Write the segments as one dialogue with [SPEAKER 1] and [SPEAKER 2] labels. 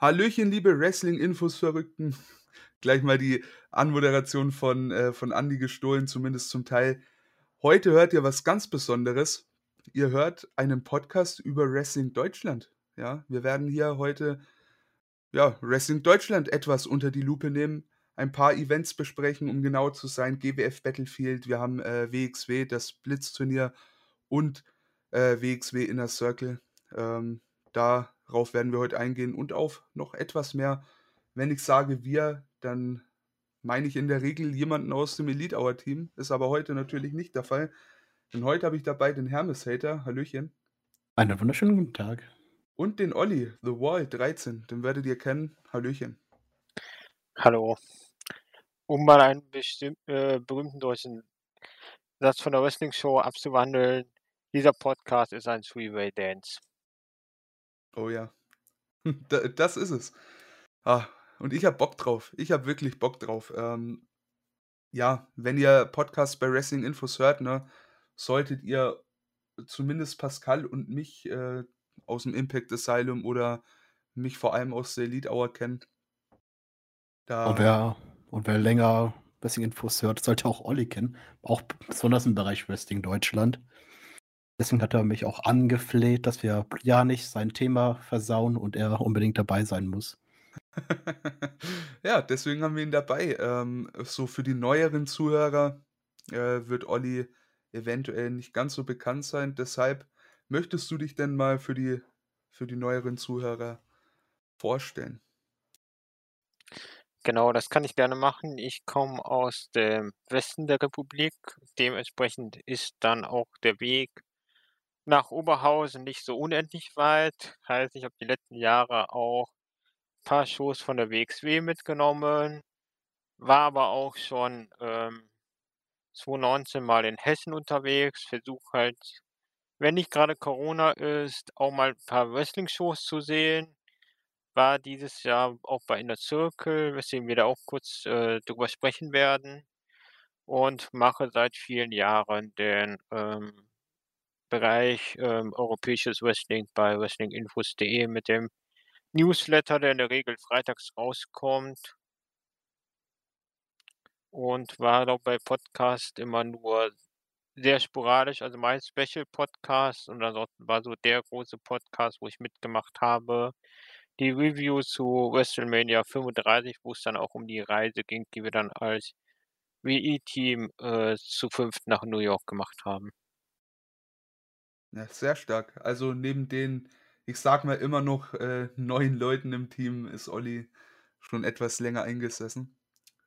[SPEAKER 1] Hallöchen, liebe Wrestling-Infos-Verrückten. Gleich mal die Anmoderation von, äh, von Andy gestohlen, zumindest zum Teil. Heute hört ihr was ganz Besonderes. Ihr hört einen Podcast über Wrestling Deutschland. Ja, wir werden hier heute ja, Wrestling Deutschland etwas unter die Lupe nehmen, ein paar Events besprechen, um genau zu sein. GWF Battlefield, wir haben äh, WXW, das Blitzturnier und äh, WXW Inner Circle. Ähm, darauf werden wir heute eingehen und auf noch etwas mehr. Wenn ich sage wir, dann meine ich in der Regel jemanden aus dem Elite Hour Team. Ist aber heute natürlich nicht der Fall. Denn heute habe ich dabei den Hermes Hater. Hallöchen.
[SPEAKER 2] Einen wunderschönen guten Tag.
[SPEAKER 1] Und den Olli, The Wall 13. Den werdet ihr kennen. Hallöchen.
[SPEAKER 3] Hallo. Um mal einen bestimmt, äh, berühmten deutschen Satz von der Wrestling Show abzuwandeln. Dieser Podcast ist ein Three-Way Dance.
[SPEAKER 1] Oh ja. Das ist es. Ah, und ich habe Bock drauf. Ich habe wirklich Bock drauf. Ähm, ja, wenn ihr Podcasts bei Wrestling Infos hört, ne, solltet ihr zumindest Pascal und mich äh, aus dem Impact Asylum oder mich vor allem aus der Elite Hour kennen.
[SPEAKER 2] Da und, wer, und wer länger Wrestling Infos hört, sollte auch Olli kennen. Auch besonders im Bereich Wrestling Deutschland. Deswegen hat er mich auch angefleht, dass wir ja nicht sein Thema versauen und er unbedingt dabei sein muss.
[SPEAKER 1] ja, deswegen haben wir ihn dabei. Ähm, so für die neueren Zuhörer äh, wird Olli eventuell nicht ganz so bekannt sein. Deshalb möchtest du dich denn mal für die, für die neueren Zuhörer vorstellen?
[SPEAKER 3] Genau, das kann ich gerne machen. Ich komme aus dem Westen der Republik. Dementsprechend ist dann auch der Weg nach Oberhausen nicht so unendlich weit. Heißt, ich habe die letzten Jahre auch ein paar Shows von der WXW mitgenommen, war aber auch schon ähm, 2019 mal in Hessen unterwegs, versuche halt, wenn nicht gerade Corona ist, auch mal ein paar Wrestling-Shows zu sehen. War dieses Jahr auch bei Inner Circle, weswegen wir da auch kurz äh, drüber sprechen werden. Und mache seit vielen Jahren den ähm, Bereich ähm, europäisches Wrestling bei wrestlinginfos.de mit dem Newsletter, der in der Regel freitags rauskommt. Und war doch bei Podcast immer nur sehr sporadisch, also mein Special Podcast und ansonsten war so der große Podcast, wo ich mitgemacht habe. Die Review zu WrestleMania 35, wo es dann auch um die Reise ging, die wir dann als WE-Team äh, zu fünft nach New York gemacht haben.
[SPEAKER 1] Ja, sehr stark. Also neben den, ich sag mal, immer noch äh, neun Leuten im Team ist Olli schon etwas länger eingesessen.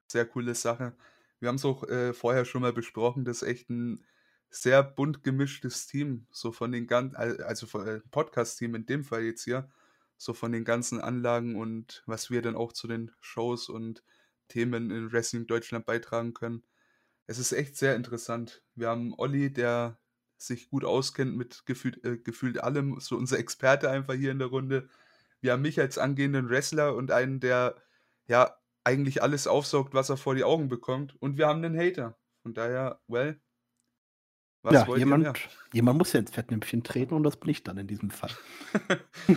[SPEAKER 1] Sehr coole Sache. Wir haben es auch äh, vorher schon mal besprochen, das ist echt ein sehr bunt gemischtes Team, so von den ganzen, also äh, Podcast-Team in dem Fall jetzt hier, so von den ganzen Anlagen und was wir dann auch zu den Shows und Themen in Wrestling Deutschland beitragen können. Es ist echt sehr interessant. Wir haben Olli, der sich gut auskennt mit gefühlt, äh, gefühlt allem, so unser Experte einfach hier in der Runde. Wir haben mich als angehenden Wrestler und einen, der ja eigentlich alles aufsaugt, was er vor die Augen bekommt. Und wir haben einen Hater. Von daher, well.
[SPEAKER 2] Was ja, jemand, jemand muss ja ins Fettnäpfchen treten und das bin ich dann in diesem Fall.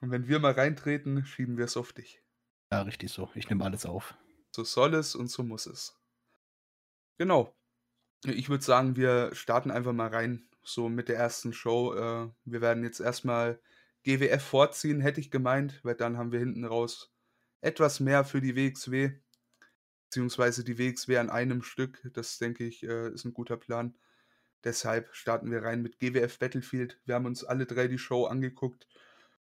[SPEAKER 1] und wenn wir mal reintreten, schieben wir es auf dich.
[SPEAKER 2] Ja, richtig so. Ich nehme alles auf.
[SPEAKER 1] So soll es und so muss es. Genau. Ich würde sagen, wir starten einfach mal rein, so mit der ersten Show. Äh, wir werden jetzt erstmal GWF vorziehen, hätte ich gemeint, weil dann haben wir hinten raus etwas mehr für die WXW, beziehungsweise die WXW an einem Stück. Das denke ich, äh, ist ein guter Plan. Deshalb starten wir rein mit GWF Battlefield. Wir haben uns alle drei die Show angeguckt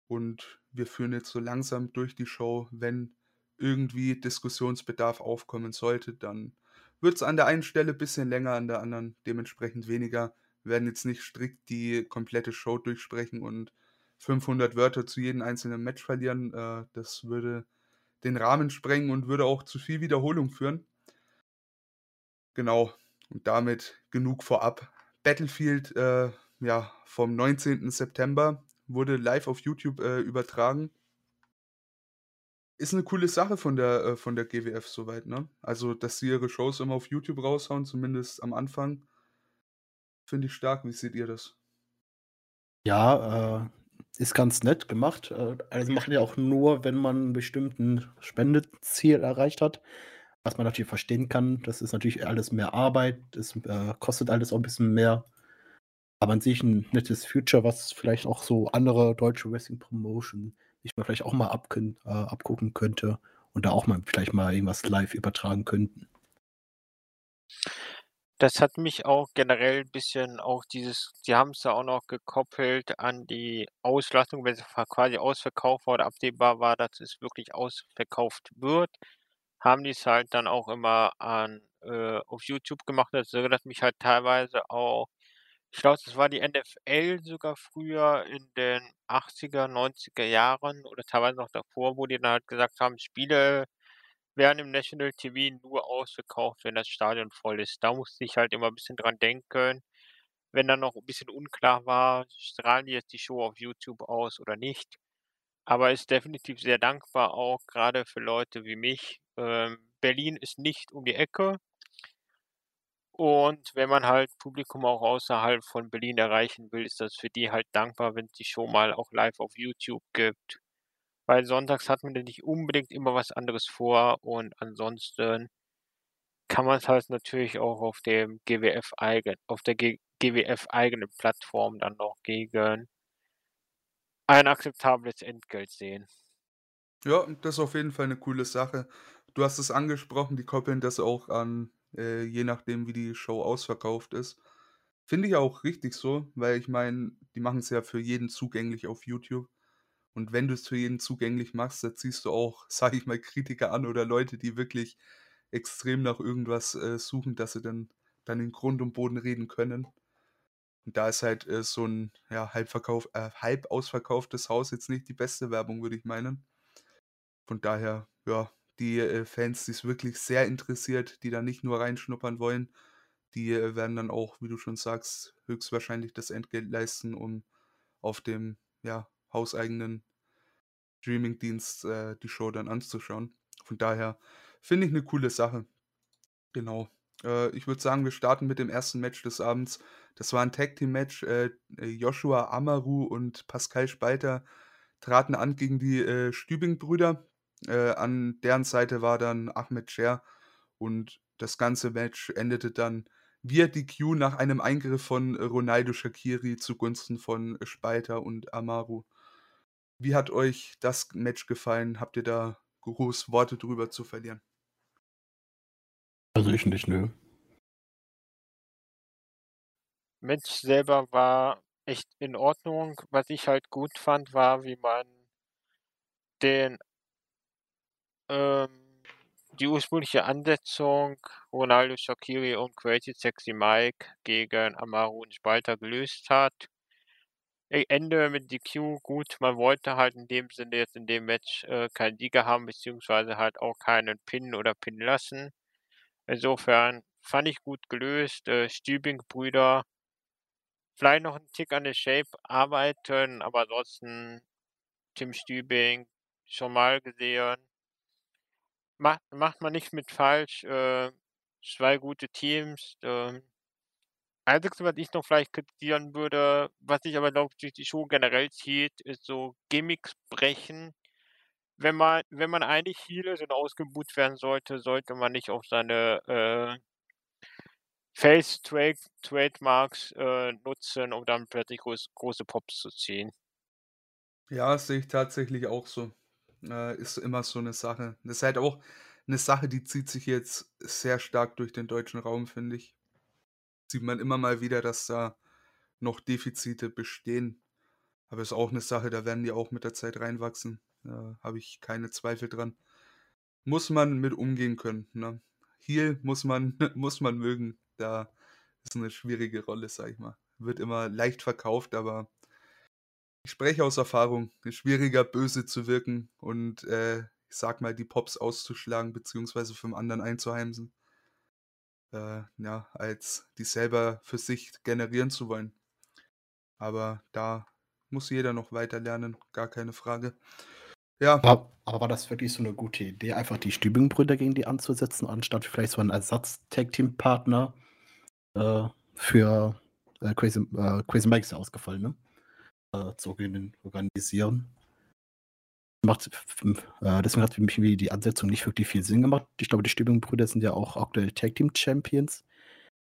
[SPEAKER 1] und wir führen jetzt so langsam durch die Show. Wenn irgendwie Diskussionsbedarf aufkommen sollte, dann wird es an der einen Stelle ein bisschen länger, an der anderen dementsprechend weniger. Wir werden jetzt nicht strikt die komplette Show durchsprechen und 500 Wörter zu jedem einzelnen Match verlieren. Äh, das würde den Rahmen sprengen und würde auch zu viel Wiederholung führen. Genau, und damit genug vorab. Battlefield äh, ja, vom 19. September wurde live auf YouTube äh, übertragen ist eine coole Sache von der, äh, von der GWF soweit, ne? Also, dass sie ihre Shows immer auf YouTube raushauen, zumindest am Anfang, finde ich stark. Wie seht ihr das?
[SPEAKER 2] Ja, äh, ist ganz nett gemacht. Äh, also machen ja auch nur, wenn man ein bestimmten Spendeziel erreicht hat. Was man natürlich verstehen kann, das ist natürlich alles mehr Arbeit, es äh, kostet alles auch ein bisschen mehr. Aber an sich ein nettes Future, was vielleicht auch so andere deutsche Wrestling Promotion sich mal vielleicht auch mal abkün- äh, abgucken könnte und da auch mal vielleicht mal irgendwas live übertragen könnten.
[SPEAKER 3] Das hat mich auch generell ein bisschen auch dieses die haben es ja auch noch gekoppelt an die Auslastung, wenn es quasi ausverkauft war oder absehbar war, dass es wirklich ausverkauft wird, haben die es halt dann auch immer an äh, auf YouTube gemacht. Das erinnert mich halt teilweise auch ich glaube, das war die NFL sogar früher in den 80er, 90er Jahren oder teilweise noch davor, wo die dann halt gesagt haben, Spiele werden im National TV nur ausverkauft, wenn das Stadion voll ist. Da musste ich halt immer ein bisschen dran denken, wenn dann noch ein bisschen unklar war, strahlen die jetzt die Show auf YouTube aus oder nicht. Aber ist definitiv sehr dankbar auch gerade für Leute wie mich. Ähm, Berlin ist nicht um die Ecke. Und wenn man halt Publikum auch außerhalb von Berlin erreichen will, ist das für die halt dankbar, wenn es die Show mal auch live auf YouTube gibt. Weil sonntags hat man ja nicht unbedingt immer was anderes vor und ansonsten kann man es halt natürlich auch auf dem GWF eigen auf der GWF eigenen Plattform dann noch gegen ein akzeptables Entgelt sehen.
[SPEAKER 1] Ja, das ist auf jeden Fall eine coole Sache. Du hast es angesprochen, die koppeln das auch an, äh, je nachdem, wie die Show ausverkauft ist. Finde ich auch richtig so, weil ich meine, die machen es ja für jeden zugänglich auf YouTube. Und wenn du es für jeden zugänglich machst, da ziehst du auch, sage ich mal, Kritiker an oder Leute, die wirklich extrem nach irgendwas äh, suchen, dass sie dann, dann in Grund und Boden reden können. Und da ist halt äh, so ein ja, halb, verkauf, äh, halb ausverkauftes Haus jetzt nicht die beste Werbung, würde ich meinen. Von daher, ja, die äh, Fans, die es wirklich sehr interessiert, die da nicht nur reinschnuppern wollen, die äh, werden dann auch, wie du schon sagst, höchstwahrscheinlich das Entgelt leisten, um auf dem ja, hauseigenen Streamingdienst äh, die Show dann anzuschauen. Von daher finde ich eine coole Sache. Genau. Äh, ich würde sagen, wir starten mit dem ersten Match des Abends. Das war ein Tag Team Match. Äh, Joshua Amaru und Pascal Spalter traten an gegen die äh, Stübing-Brüder. Äh, an deren Seite war dann Ahmed Scher und das ganze Match endete dann via DQ nach einem Eingriff von Ronaldo Shakiri zugunsten von Spalter und Amaru. Wie hat euch das Match gefallen? Habt ihr da groß Worte drüber zu verlieren?
[SPEAKER 2] Also ich nicht, nö.
[SPEAKER 3] Match selber war echt in Ordnung. Was ich halt gut fand, war, wie man den ähm, die ursprüngliche Ansetzung Ronaldo Shaqiri und Crazy Sexy Mike gegen Amaru und Spalter gelöst hat. Ende mit DQ, gut, man wollte halt in dem Sinne jetzt in dem Match äh, keinen Sieger haben, beziehungsweise halt auch keinen Pin oder Pin lassen. Insofern fand ich gut gelöst. Äh, Stübing-Brüder vielleicht noch einen Tick an der Shape arbeiten, aber ansonsten Tim Stübing schon mal gesehen. Macht, macht man nicht mit falsch. Äh, zwei gute Teams. Äh, Einzige, was ich noch vielleicht kritisieren würde, was sich aber, glaube durch die Show generell zieht, ist so Gimmicks brechen. Wenn man, wenn man eigentlich Heel ist und ausgebucht werden sollte, sollte man nicht auf seine äh, Face Trade Trademarks äh, nutzen, um dann plötzlich groß, große Pops zu ziehen.
[SPEAKER 1] Ja, das sehe ich tatsächlich auch so. Äh, ist immer so eine Sache. Das ist halt auch eine Sache, die zieht sich jetzt sehr stark durch den deutschen Raum, finde ich. Sieht man immer mal wieder, dass da noch Defizite bestehen. Aber ist auch eine Sache, da werden die auch mit der Zeit reinwachsen. Da habe ich keine Zweifel dran. Muss man mit umgehen können. Ne? Heel muss man, muss man mögen. Da ist eine schwierige Rolle, sag ich mal. Wird immer leicht verkauft, aber ich spreche aus Erfahrung. Ist schwieriger, böse zu wirken und äh, ich sag mal, die Pops auszuschlagen, beziehungsweise vom anderen einzuheimsen. Äh, ja, als die selber für sich generieren zu wollen. Aber da muss jeder noch weiter lernen, gar keine Frage. Ja.
[SPEAKER 2] Aber, aber war das wirklich so eine gute Idee, einfach die Stübing-Brüder gegen die anzusetzen, anstatt vielleicht so einen Ersatz-Tag-Team-Partner äh, für äh, Crazy, äh, Crazy Mike ist ja ausgefallen, ne? Äh, zu organisieren. Macht, äh, deswegen hat für mich die Ansetzung nicht wirklich viel Sinn gemacht. Ich glaube, die Stimmungsbrüder sind ja auch aktuell Tag Team Champions.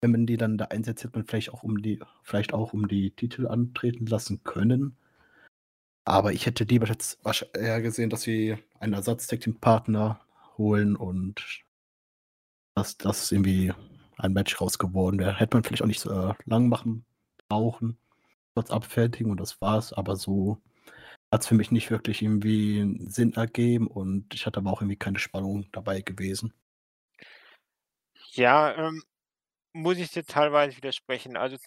[SPEAKER 2] Wenn man die dann da einsetzt, hätte man vielleicht auch um die, vielleicht auch um die Titel antreten lassen können. Aber ich hätte lieber jetzt eher gesehen, dass sie einen Ersatz-Tag-Team-Partner holen und dass das irgendwie ein Match rausgeworden wäre. Hätte man vielleicht auch nicht so äh, lang machen brauchen, kurz abfertigen und das war's. Aber so hat es für mich nicht wirklich irgendwie Sinn ergeben und ich hatte aber auch irgendwie keine Spannung dabei gewesen.
[SPEAKER 3] Ja, ähm, muss ich dir teilweise widersprechen. Also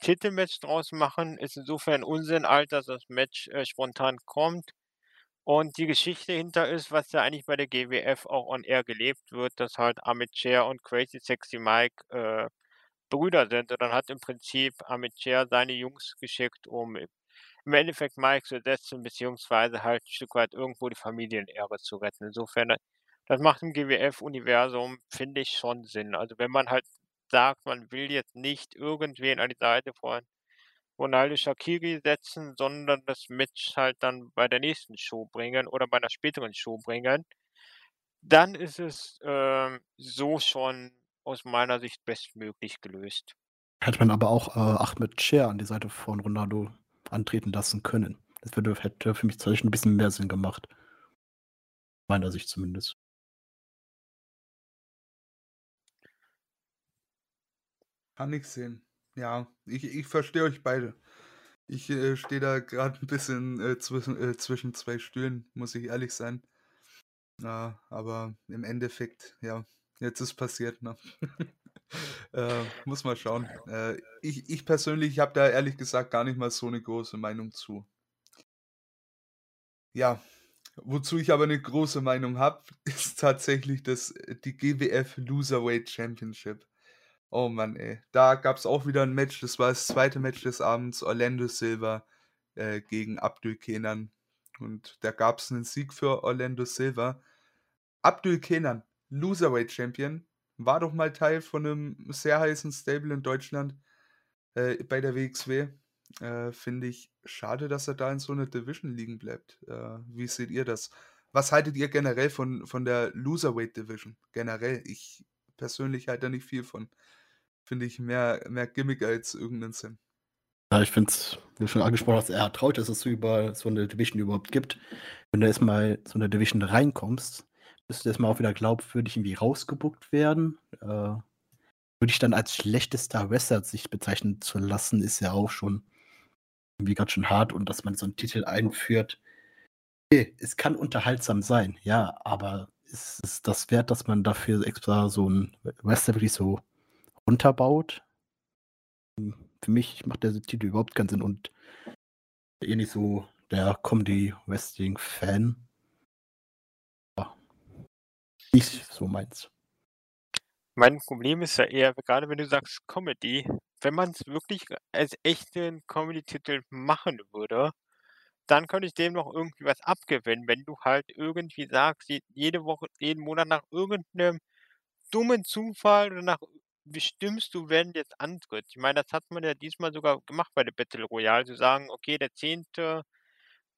[SPEAKER 3] Titelmatch draus machen ist insofern Unsinn, als dass das Match äh, spontan kommt. Und die Geschichte hinter ist, was ja eigentlich bei der GWF auch on air gelebt wird, dass halt Amit Chair und Crazy Sexy Mike äh, Brüder sind. Und dann hat im Prinzip Amit Chair seine Jungs geschickt, um im Endeffekt Mike zu setzen, beziehungsweise halt ein Stück weit irgendwo die Familienehre zu retten. Insofern, das macht im GWF-Universum, finde ich, schon Sinn. Also wenn man halt sagt, man will jetzt nicht irgendwen an die Seite von Ronaldo Shaqiri setzen, sondern das Match halt dann bei der nächsten Show bringen oder bei einer späteren Show bringen, dann ist es ähm, so schon aus meiner Sicht bestmöglich gelöst.
[SPEAKER 2] Hätte man aber auch äh, Ahmed Cher an die Seite von Ronaldo antreten lassen können. Das würde, hätte für mich tatsächlich ein bisschen mehr Sinn gemacht. Meiner Sicht zumindest.
[SPEAKER 1] Kann ich sehen. Ja, ich, ich verstehe euch beide. Ich äh, stehe da gerade ein bisschen äh, zwischen, äh, zwischen zwei Stühlen, muss ich ehrlich sein. Ja, aber im Endeffekt, ja, jetzt ist passiert, ne? äh, muss mal schauen. Äh, ich, ich persönlich habe da ehrlich gesagt gar nicht mal so eine große Meinung zu. Ja, wozu ich aber eine große Meinung habe, ist tatsächlich das, äh, die GWF Loserweight Championship. Oh Mann, ey. Da gab es auch wieder ein Match. Das war das zweite Match des Abends. Orlando Silva äh, gegen Abdul Kenan. Und da gab es einen Sieg für Orlando Silva. Abdul Kenan, Loserweight Champion, war doch mal Teil von einem sehr heißen Stable in Deutschland äh, bei der WXW. Äh, Finde ich schade, dass er da in so einer Division liegen bleibt. Äh, wie seht ihr das? Was haltet ihr generell von, von der Loserweight Division? Generell, ich persönlich halte da nicht viel von finde ich, mehr, mehr Gimmick als irgendeinen Sinn.
[SPEAKER 2] Ja, ich finde es, wie du schon angesprochen hast, eher traut, dass es so, so eine Division überhaupt gibt. Wenn du erstmal so eine Division reinkommst, müsste du erstmal auch wieder glaubwürdig irgendwie rausgebuckt werden. Äh, würde ich dann als schlechtester Wrestler sich bezeichnen zu lassen, ist ja auch schon irgendwie ganz schön hart und dass man so einen Titel einführt. Okay, es kann unterhaltsam sein, ja, aber ist es das wert, dass man dafür extra so ein Wrestler wirklich so runterbaut. Für mich macht der Titel überhaupt keinen Sinn und eh nicht so der Comedy-Wrestling-Fan. Nicht so meins.
[SPEAKER 3] Mein Problem ist ja eher, gerade wenn du sagst Comedy, wenn man es wirklich als echten Comedy-Titel machen würde, dann könnte ich dem noch irgendwie was abgewinnen, wenn du halt irgendwie sagst, jede Woche, jeden Monat nach irgendeinem dummen Zufall oder nach bestimmst du, wer jetzt antritt? Ich meine, das hat man ja diesmal sogar gemacht bei der Battle Royale, zu sagen, okay, der Zehnte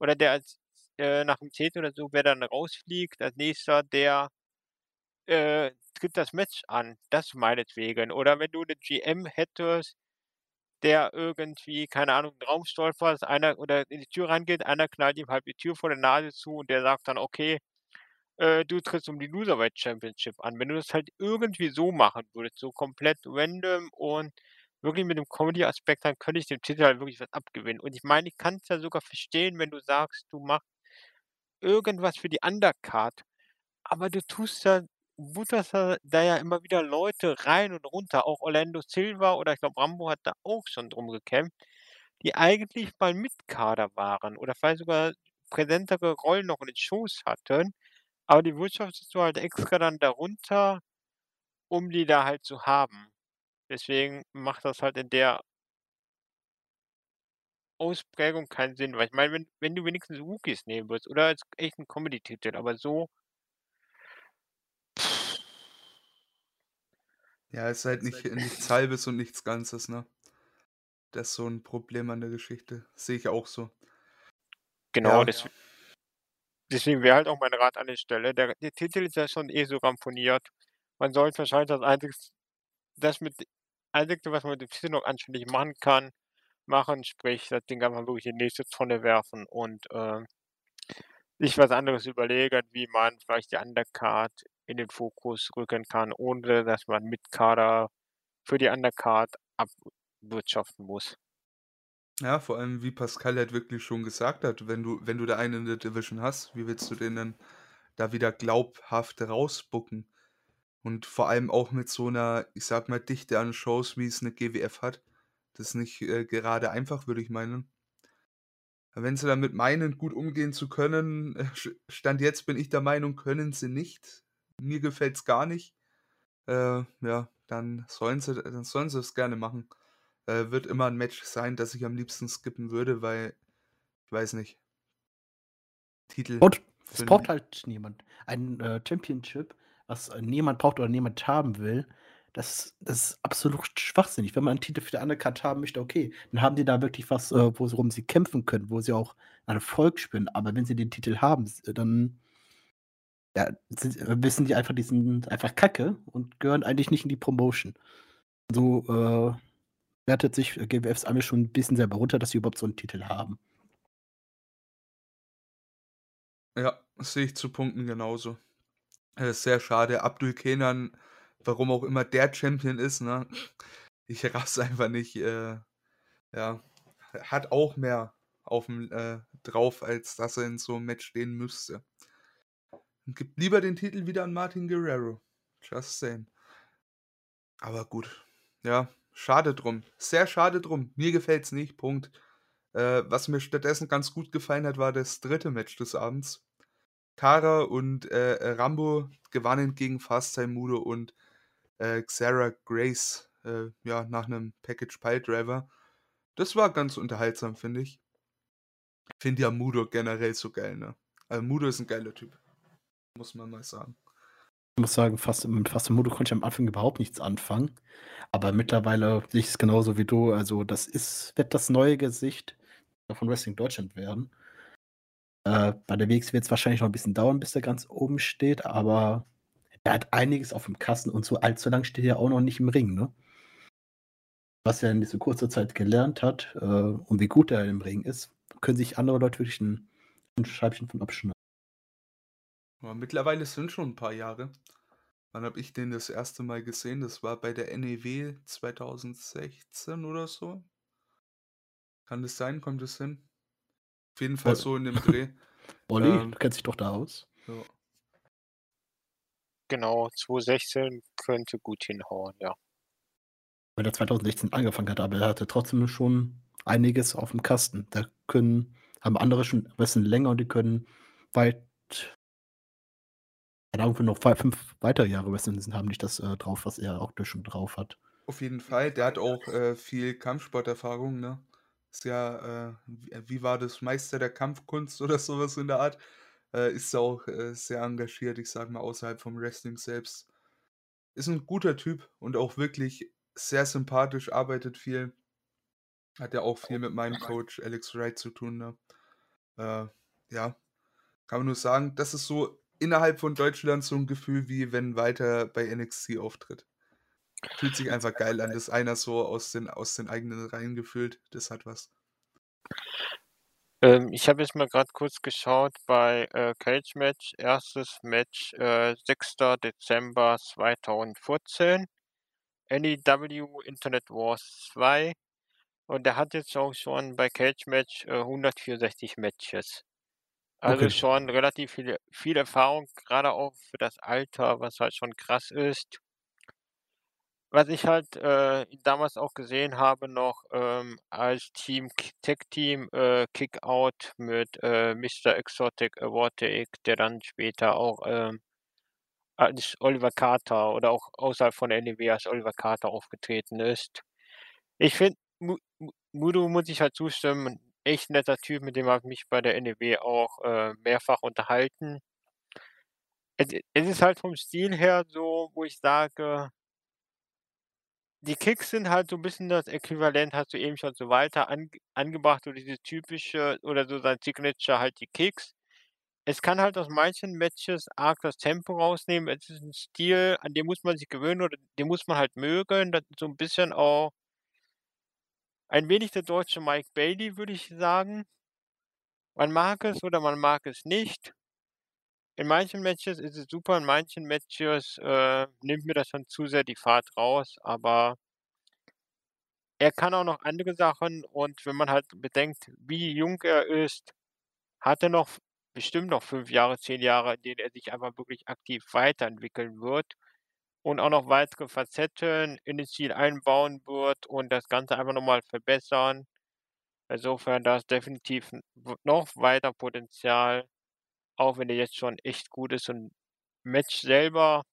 [SPEAKER 3] oder der als äh, nach dem Zehnten oder so, wer dann rausfliegt, als Nächster, der äh, tritt das Match an. Das meinetwegen. Oder wenn du 'ne GM hättest, der irgendwie, keine Ahnung, 'n Raum stolpert, einer oder in die Tür reingeht, einer knallt ihm halt die Tür vor der Nase zu und der sagt dann: „Okay, äh, du trittst um die Loserweight Championship an. Wenn du das halt irgendwie so machen würdest, so komplett random und wirklich mit dem Comedy-Aspekt, dann könnte ich dem Titel halt wirklich was abgewinnen. Und ich meine, ich kann es ja sogar verstehen, wenn du sagst, du machst irgendwas für die Undercard, aber du tust ja butterst da ja immer wieder Leute rein und runter. Auch Orlando Silva oder ich glaube, Rambo hat da auch schon drum gekämpft, die eigentlich mal Mitkader waren oder vielleicht sogar präsentere Rollen noch in den Shows hatten. Aber die wirtschaftest du halt extra dann darunter, um die da halt zu haben. Deswegen macht das halt in der Ausprägung keinen Sinn, weil ich meine, wenn wenn du wenigstens Rookies nehmen würdest oder als echten Comedy-Titel, aber so
[SPEAKER 1] Ja, ist halt nicht nichts Halbes und nichts Ganzes, ne? Das ist so 'n Problem an der Geschichte. Sehe ich auch so.
[SPEAKER 3] Genau,
[SPEAKER 1] Ja.
[SPEAKER 3] des deswegen wäre halt auch mein Rat an der Stelle, der der Titel ist ja schon eh so ramponiert. Man sollte wahrscheinlich das einziges das mit Einzige, was man mit dem Titel noch anständig machen kann, machen, sprich das Ding einfach wirklich in die nächste Tonne werfen und, ähm, sich was anderes überlegen, wie man vielleicht die Undercard in den Fokus rücken kann, ohne dass man mit Kader für die Undercard abwirtschaften muss.
[SPEAKER 1] Ja, vor allem, wie Pascal halt wirklich schon gesagt hat, wenn du wenn du da einen in der Division hast, wie willst du den denn da wieder glaubhaft rausbucken? Und vor allem auch mit so 'ner, ich sage mal, Dichte an Shows, wie es 'ne GWF hat. Das ist nicht, äh, gerade einfach, würde ich meinen. Wenn sie damit meinen, gut umgehen zu können, äh, Stand jetzt bin ich der Meinung, können sie nicht. Mir gefällt's gar nicht. Äh, ja, dann sollen sie dann sollen sie es gerne machen. Äh, wird immer 'n Match sein, das ich am liebsten skippen würde, weil ich weiß nicht. Titel
[SPEAKER 2] Und es braucht halt niemand. Ein, äh, Championship, was, niemand braucht oder niemand haben will, das das ist absolut schwachsinnig. Wenn man einen Titel für die Undercard haben möchte, okay, dann haben die da wirklich was, äh, worum sie kämpfen können, wo sie auch einen Erfolg spüren. Aber wenn sie den Titel haben, dann ja, äh, wissen die einfach, die sind einfach Kacke und gehören eigentlich nicht in die Promotion. So, äh, wertet sich GWFs Ami schon 'n bisschen selber runter, dass sie überhaupt so 'n Titel haben.
[SPEAKER 1] Ja, sehe ich zu Punkten genauso. Äh, sehr schade. Abdul Kenan, warum auch immer der Champion ist, ne? Ich raff's einfach nicht, äh, ja. Hat auch mehr aufm äh, drauf, als dass er in so 'nem Match stehen müsste. Gibt lieber den Titel wieder an Martin Guerrero. Just saying. Aber gut. Ja, schade drum. Sehr schade drum. Mir gefällt's nicht, Punkt. Äh, was mir stattdessen ganz gut gefallen hat, war das 3. Match des Abends. Kara und, äh, Rambo gewannen gegen Fast-Time Mudo und, äh, Xera Grace, äh, ja, nach 'nem Package Piledriver. Das war ganz unterhaltsam, finde ich. Finde ja Mudo generell so geil, ne? Also, Mudo ist 'n geiler Typ. Muss man mal sagen.
[SPEAKER 2] Ich muss sagen, fast mit Fast Mudo konnte ich am Anfang überhaupt nichts anfangen. Aber mittlerweile sehe ich's genauso wie du. Also, das ist wird das neue Gesicht von Wrestling Deutschland werden. Äh, bei der WXW wird's wahrscheinlich noch 'n bisschen dauern, bis er ganz oben steht, aber er hat einiges aufm Kasten und so allzu lang steht er auch noch nicht im Ring, ne? Was er in dieser kurzer Zeit gelernt hat, äh, und wie gut er im Ring ist, können sich andere Leute wirklich 'n 'n Scheibchen von abschneiden.
[SPEAKER 1] Ja, mittlerweile sind schon 'n paar Jahre. Wann habe ich den das 1. Mal gesehen? Das war bei der NEW 2016 oder so? Kann das sein? Kommt das hin? Auf jeden Fall
[SPEAKER 2] Ol
[SPEAKER 1] so in dem Dreh.
[SPEAKER 2] Olli,
[SPEAKER 1] Ähm
[SPEAKER 2] du kennst dich doch da aus.
[SPEAKER 1] Ja.
[SPEAKER 3] Genau, 2016 könnte gut hinhauen, ja.
[SPEAKER 2] Weil er 2016 angefangen hat, aber er hatte trotzdem schon einiges aufm Kasten. Da können haben andere schon 'n bisschen länger und die können weit keine Ahnung, für noch 5 weitere Jahre wresteln haben nicht das, äh, drauf, was er auch schon drauf hat.
[SPEAKER 1] Auf jeden Fall. Der hat auch, äh, viel Kampfsporterfahrung, ne? Ist ja, äh, wie war das? Meister der Kampfkunst oder so was in der Art. Äh, ist auch, äh, sehr engagiert, ich sage mal, außerhalb vom Wrestling selbst. Ist 'n guter Typ und auch wirklich sehr sympathisch, arbeitet viel. Hat ja auch viel mit meinem Coach Alex Wright zu tun, ne? Äh, ja, kann man nur sagen, das ist so innerhalb von Deutschland so 'n Gefühl, wie wenn Walter bei NXT auftritt. Fühlt sich einfach geil an, dass einer so aus den aus den eigenen Reihen gefühlt, das hat was.
[SPEAKER 3] Ähm, ich habe jetzt mal grad kurz geschaut bei, äh, Cagematch, 1. Match, äh, 6. Dezember 2014, NEW Internet Wars 2 und der hat jetzt auch schon bei Cagematch, äh, 164 Matches. Also,
[SPEAKER 2] Okay.
[SPEAKER 3] schon relativ viel viel Erfahrung, grade auch für das Alter, was halt schon krass ist. Was ich halt, äh, damals auch gesehen habe noch, ähm, als Team K Tag-Team, äh, Kick-Out mit, äh, Mr. Exotic Erotic, der dann später auch, ähm, als Oliver Carter oder auch außerhalb von der NEW als Oliver Carter aufgetreten ist. Ich finde, Mu Mudo muss ich halt zustimmen, echt netter Typ, mit dem habe ich mich bei der NEW auch, äh, mehrfach unterhalten. Es es ist halt vom Stil her so, wo ich sage die Kicks sind halt so 'n bisschen das Äquivalent, hast du eben schon so Walter ange angebracht, so diese typische oder so sein Signature halt die Kicks. Es kann halt aus manchen Matches arg das Tempo rausnehmen. Es ist 'n Stil, an den muss man sich gewöhnen oder den muss man halt mögen. Das ist so 'n bisschen auch ein wenig der deutsche Mike Bailey, würde ich sagen. Man mag es oder man mag es nicht. In manchen Matches ist es super, in manchen Matches, äh, nimmt mir das schon zu sehr die Fahrt raus, aber er kann auch noch andere Sachen und wenn man halt bedenkt, wie jung er ist, hat er noch bestimmt noch 5 Jahre, 10 Jahre, in denen er sich einfach wirklich aktiv weiterentwickeln wird und auch noch weitere Facetten in den Stil einbauen wird und das Ganze einfach noch mal verbessern. Insofern, da ist definitiv noch weiter Potenzial, auch wenn er jetzt schon echt gut ist und Match selber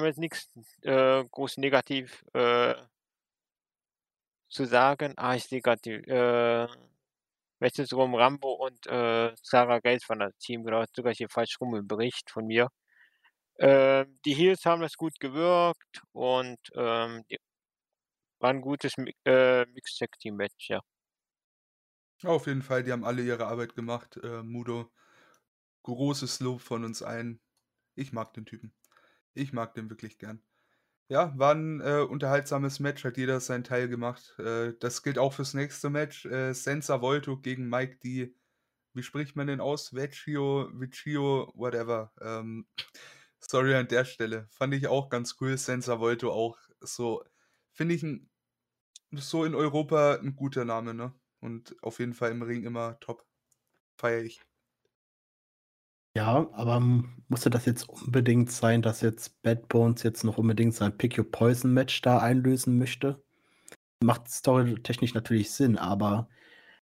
[SPEAKER 3] man jetzt nix, äh, groß negativ, äh zu sagen. Ah, ich sehe grad die, äh, Matches rum Rambo und, äh, Sarah Gates von das Team, genau, sogar hier falsch rum im Bericht von mir. Ähm, die Heels haben das gut gewirkt und, ähm, war 'n gutes äh, Mixed Team Match, ja.
[SPEAKER 1] Auf jeden Fall, die haben alle ihre Arbeit gemacht, äh, Muto. Großes Lob von uns allen. Ich mag den Typen. Ich mag den wirklich gern. Ja, war 'n, äh, unterhaltsames Match, hat jeder seinen Teil gemacht. Äh, das gilt auch fürs nächste Match, äh, Senza Volto gegen Mike D. Wie spricht man den aus? Vecchio, Vicchio, whatever. Ähm, sorry an der Stelle. Fand ich auch ganz cool. Senza Volto auch so finde ich 'n so in Europa 'n guter Name, ne? Und auf jeden Fall im Ring immer top. Feiere ich.
[SPEAKER 2] Ja, aber, musste das jetzt unbedingt sein, dass jetzt Bad Bones jetzt noch unbedingt sein Pick Your Poison Match da einlösen möchte? Macht storytechnisch natürlich Sinn, aber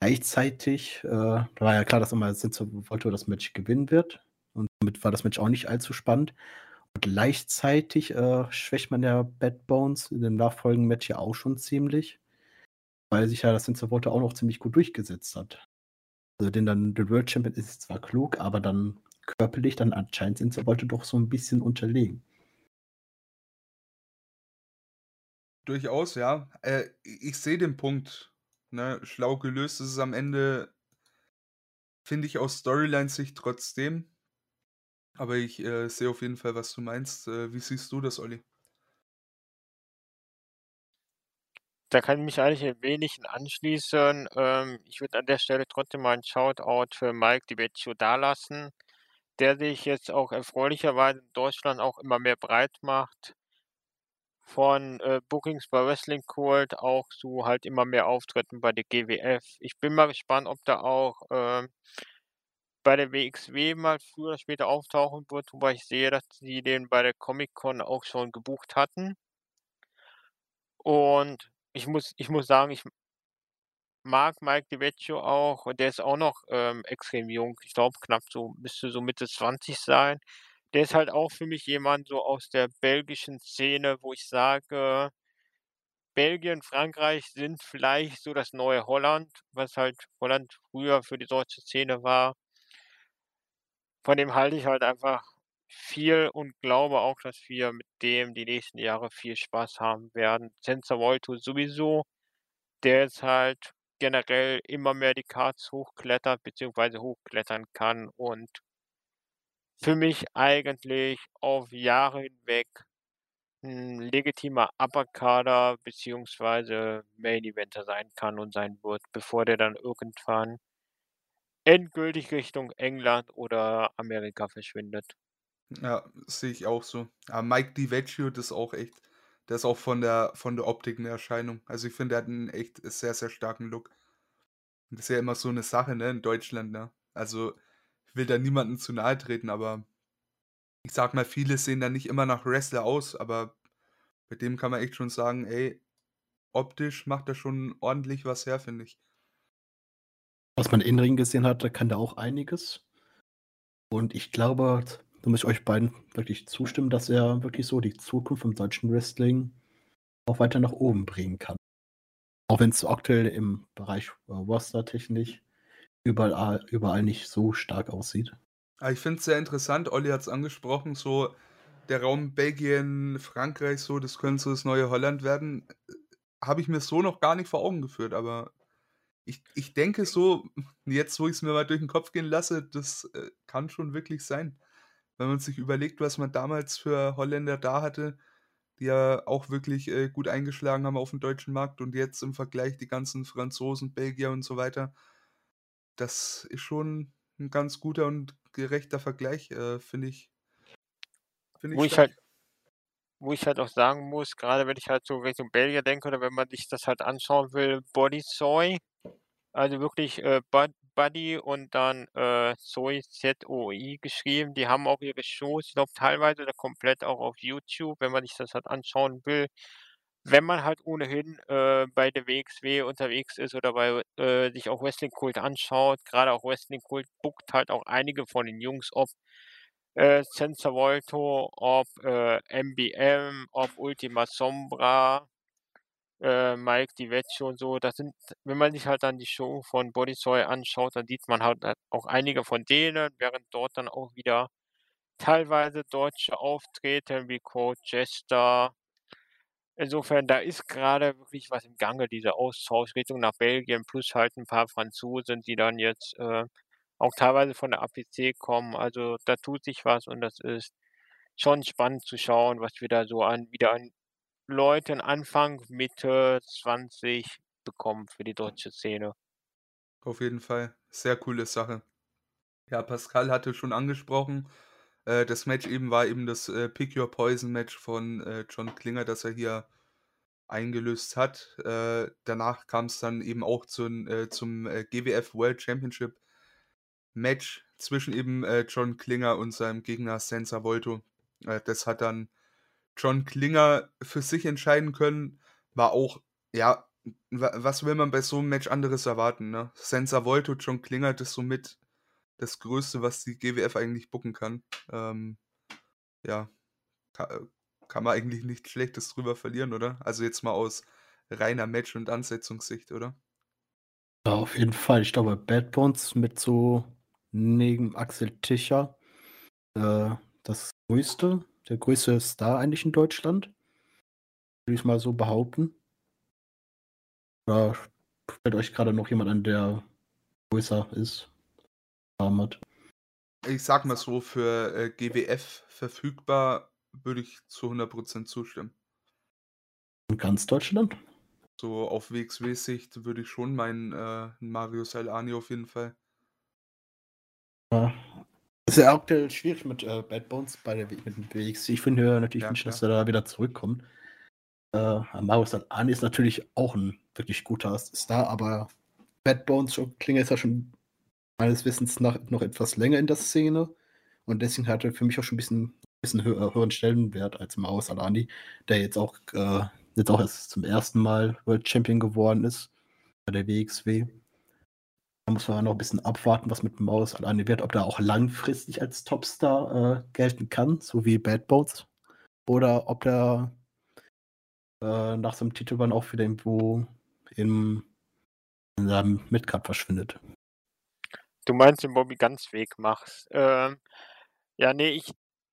[SPEAKER 2] gleichzeitig, äh, war ja klar, dass immer Senza Volto das Match gewinnen wird und damit war das Match auch nicht allzu spannend. Und gleichzeitig, äh, schwächt man ja Bad Bones in dem nachfolgenden Match ja auch schon ziemlich, weil sich ja das Senza Volto auch noch ziemlich gut durchgesetzt hat. Also, den dann der World Champion ist zwar klug, aber dann körperlich dann anscheinend Senza Volto doch so 'n bisschen unterlegen.
[SPEAKER 1] Durchaus, ja. Äh, ich sehe den Punkt, ne? Schlau gelöst ist es am Ende finde ich aus Storyline-Sicht trotzdem. Aber ich, äh, sehe auf jeden Fall, was du meinst. Äh, wie siehst du das, Olli?
[SPEAKER 3] Da kann ich mich eigentlich ein wenig anschließen. Ähm, ich würde an der Stelle trotzdem mal 'n Shoutout für Mike Di Vecchio dalassen, der sich jetzt auch erfreulicherweise in Deutschland auch immer mehr breit macht. Von, äh, Bookings bei Wrestling Kult auch zu halt immer mehr Auftritten bei der GWF. Ich bin mal gespannt, ob der auch, ähm, bei der WXW mal früher oder später auftauchen wird, wobei ich sehe, dass sie den bei der Comic-Con auch schon gebucht hatten. Und ich muss ich muss sagen, ich mag Mike Di Vecchio auch und der ist auch noch, ähm, extrem jung. Ich glaube, knapp so müsste so Mitte 20 sein. Der ist halt auch für mich jemand so aus der belgischen Szene, wo ich sage Belgien, Frankreich sind vielleicht so das neue Holland, was halt Holland früher für die deutsche Szene war. Von dem halte ich halt einfach viel und glaube auch, dass wir mit dem die nächsten Jahre viel Spaß haben werden. Senza Volto sowieso, der jetzt halt generell immer mehr die Cards hochklettert beziehungsweise hochklettern kann und für mich eigentlich auf Jahre hinweg 'n legitimer Upper-Carder beziehungsweise Main-Eventer sein kann und sein wird, bevor der dann irgendwann endgültig Richtung England oder Amerika verschwindet.
[SPEAKER 1] Ja, sehe ich auch so. Aber Mike Di Vecchio, das ist auch echt der ist auch von der von der Optik 'ne Erscheinung. Also, ich finde, der hat 'n echt sehr, sehr starken Look. Das ist ja immer so 'ne Sache, ne, in Deutschland, ne? Also, ich will da niemandem zu nahe treten, aber ich sage mal, viele sehen da nicht immer nach Wrestler aus, aber bei dem kann man echt schon sagen: „Ey, optisch macht er schon ordentlich was her“, finde ich.
[SPEAKER 2] Was man in Ring gesehen hat, da kann der auch einiges. Und ich glaube, da muss ich euch beiden wirklich zustimmen, dass er wirklich so die Zukunft im deutschen Wrestling auch weiter nach oben bringen kann. Auch wenn's so aktuell im Bereich, äh, rostertechnisch überall überall nicht so stark aussieht.
[SPEAKER 1] Ah, ich finde es sehr interessant, Olli hat's angesprochen, so der Raum Belgien, Frankreich so, das könnte so das neue Holland werden, äh, habe ich mir so noch gar nicht vor Augen geführt, aber ich ich denke so, jetzt, wo ich es mir mal durch den Kopf gehen lasse, das, äh, kann schon wirklich sein. Wenn man sich überlegt, was man damals für Holländer da hatte, die ja auch wirklich, äh, gut eingeschlagen haben auf dem deutschen Markt und jetzt im Vergleich die ganzen Franzosen, Belgier und so weiter. Das ist schon ein ganz guter und gerechter Vergleich, äh, finde ich finde
[SPEAKER 3] Wo
[SPEAKER 1] ich
[SPEAKER 3] ich halt wo ich halt auch sagen muss, gerade wenn ich halt so Richtung Belgier denke oder wenn man sich das halt anschauen will, Bodysoy, also wirklich, äh, Bud Buddy und dann, äh, Zoe, Z-O-I geschrieben. Die haben auch ihre Shows, ich glaube teilweise oder komplett auch auf YouTube, wenn man sich das halt anschauen will. Wenn man halt ohnehin, äh, bei der WXW unterwegs ist oder bei äh, sich auch Wrestling Kult anschaut, gerade auch Wrestling Kult bookt halt auch einige von den Jungs, ob, äh, Senza Volto, ob, äh, MBM, ob Ultima Sombra, äh, Mike DiVecchio und so. Das sind wenn man sich halt dann die Show von Bodysoy anschaut, dann sieht man halt halt auch einige von denen, während dort dann auch wieder teilweise Deutsche auftreten wie Coach Jester. Insofern, da ist gerade wirklich was im Gange, dieser Austausch Richtung nach Belgien plus halt ein paar Franzosen, die dann jetzt, äh, auch teilweise von der APC kommen. Also, da tut sich was und das ist schon spannend zu schauen, was wir da so an wieder an Leuten Anfang, Mitte 20 bekommen für die deutsche Szene.
[SPEAKER 1] Auf jeden Fall. Sehr coole Sache. Ja, Pascal hatte schon angesprochen, äh, das Match eben war eben das, äh, Pick Your Poison Match von, äh, John Klinger, das er hier eingelöst hat. Äh, danach kam's dann eben auch zum, äh zum, äh, GWF World Championship Match zwischen eben, John Klinger und seinem Gegner Senza Volto. Das hat dann John Klinger für sich entscheiden können. War auch ja, wa was will man bei so 'nem Match anderes erwarten, ne? Senza Volto, John Klinger, das ist somit das Größte, was die GWF eigentlich booken kann. Ähm, ja, ka äh, kann man eigentlich nichts Schlechtes drüber verlieren, oder? Also, jetzt mal aus reiner Match und Ansetzungssicht, oder?
[SPEAKER 2] Ja, auf jeden Fall. Ich glaube, Bad Bones mit so neben Axel Tischer, äh, das größte der größte Star eigentlich in Deutschland. Würde ich mal so behaupten. Oder fällt euch grade noch jemand ein, der größer ist? Hat?
[SPEAKER 1] Ich sage mal so, für, äh, GWF verfügbar, würde ich zu 100% zustimmen.
[SPEAKER 2] In ganz Deutschland?
[SPEAKER 1] So auf WXW-Sicht würde ich schon meinen, äh, Mario Salani auf jeden Fall.
[SPEAKER 2] Ja. Ist ja aktuell schwierig mit, äh, Bad Bones bei der mit dem WXW. Ich finde natürlich
[SPEAKER 1] Ja,
[SPEAKER 2] wünschen, dass er da wieder zurückkommt. Äh, Mario Salani ist natürlich auch 'n wirklich guter Star, aber Bad Bones Klinger ist ja schon meines Wissens nach noch etwas länger in der Szene und deswegen hat er für mich auch schon 'n bisschen bisschen hö höheren Stellenwert als Mauro Salani, der jetzt auch äh, jetzt auch erst zum 1. Mal World Champion geworden ist bei der WXW. Da muss man noch 'n bisschen abwarten, was mit Mauro Salani wird, ob der auch langfristig als Topstar, äh, gelten kann, so wie Bad Bones oder ob der äh, nach seinem Titelrun auch wieder irgendwo im in seinem Midcard verschwindet.
[SPEAKER 3] Du meinst den Bobby Ganz Weg machst. Ähm, ja, ne, ich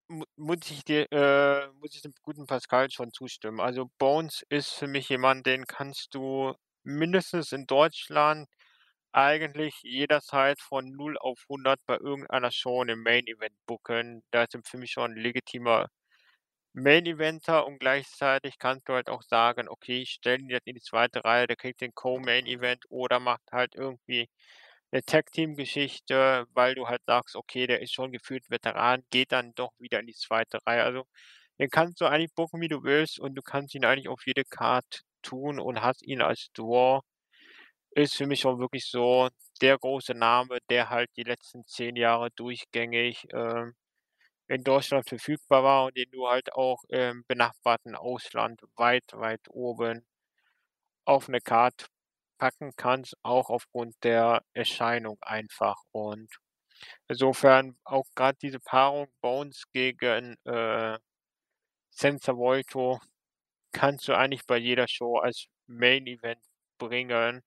[SPEAKER 3] mu muss ich dir äh, muss ich dem guten Pascal schon zustimmen. Also, Bones ist für mich jemand, den kannst du mindestens in Deutschland eigentlich jederzeit von 0 auf 100 bei irgendeiner Show im Main Event booken. Da ist für mich schon 'n legitimer Main Eventer und gleichzeitig kannst du halt auch sagen: „Okay, ich stelle ihn jetzt in die 2. Reihe, der kriegt den Co-Main Event oder macht halt irgendwie 'ne Tag-Team-Geschichte“, weil du halt sagst: „Okay, der ist schon gefühlt Veteran, geht dann doch wieder in die 2. Reihe.“ Also, den kannst du eigentlich booken, wie du willst und du kannst ihn eigentlich auf jede Card tun und hast ihn als Draw. Ist für mich schon wirklich so der große Name, der halt die letzten 10 Jahre durchgängig, ähm, in Deutschland verfügbar war und den du halt auch im benachbarten Ausland weit, weit oben auf 'ne Card packen kannst, auch aufgrund der Erscheinung einfach. Und insofern auch grad diese Paarung Bones gegen, äh, Senza Volto kannst du eigentlich bei jeder Show als Main Event bringen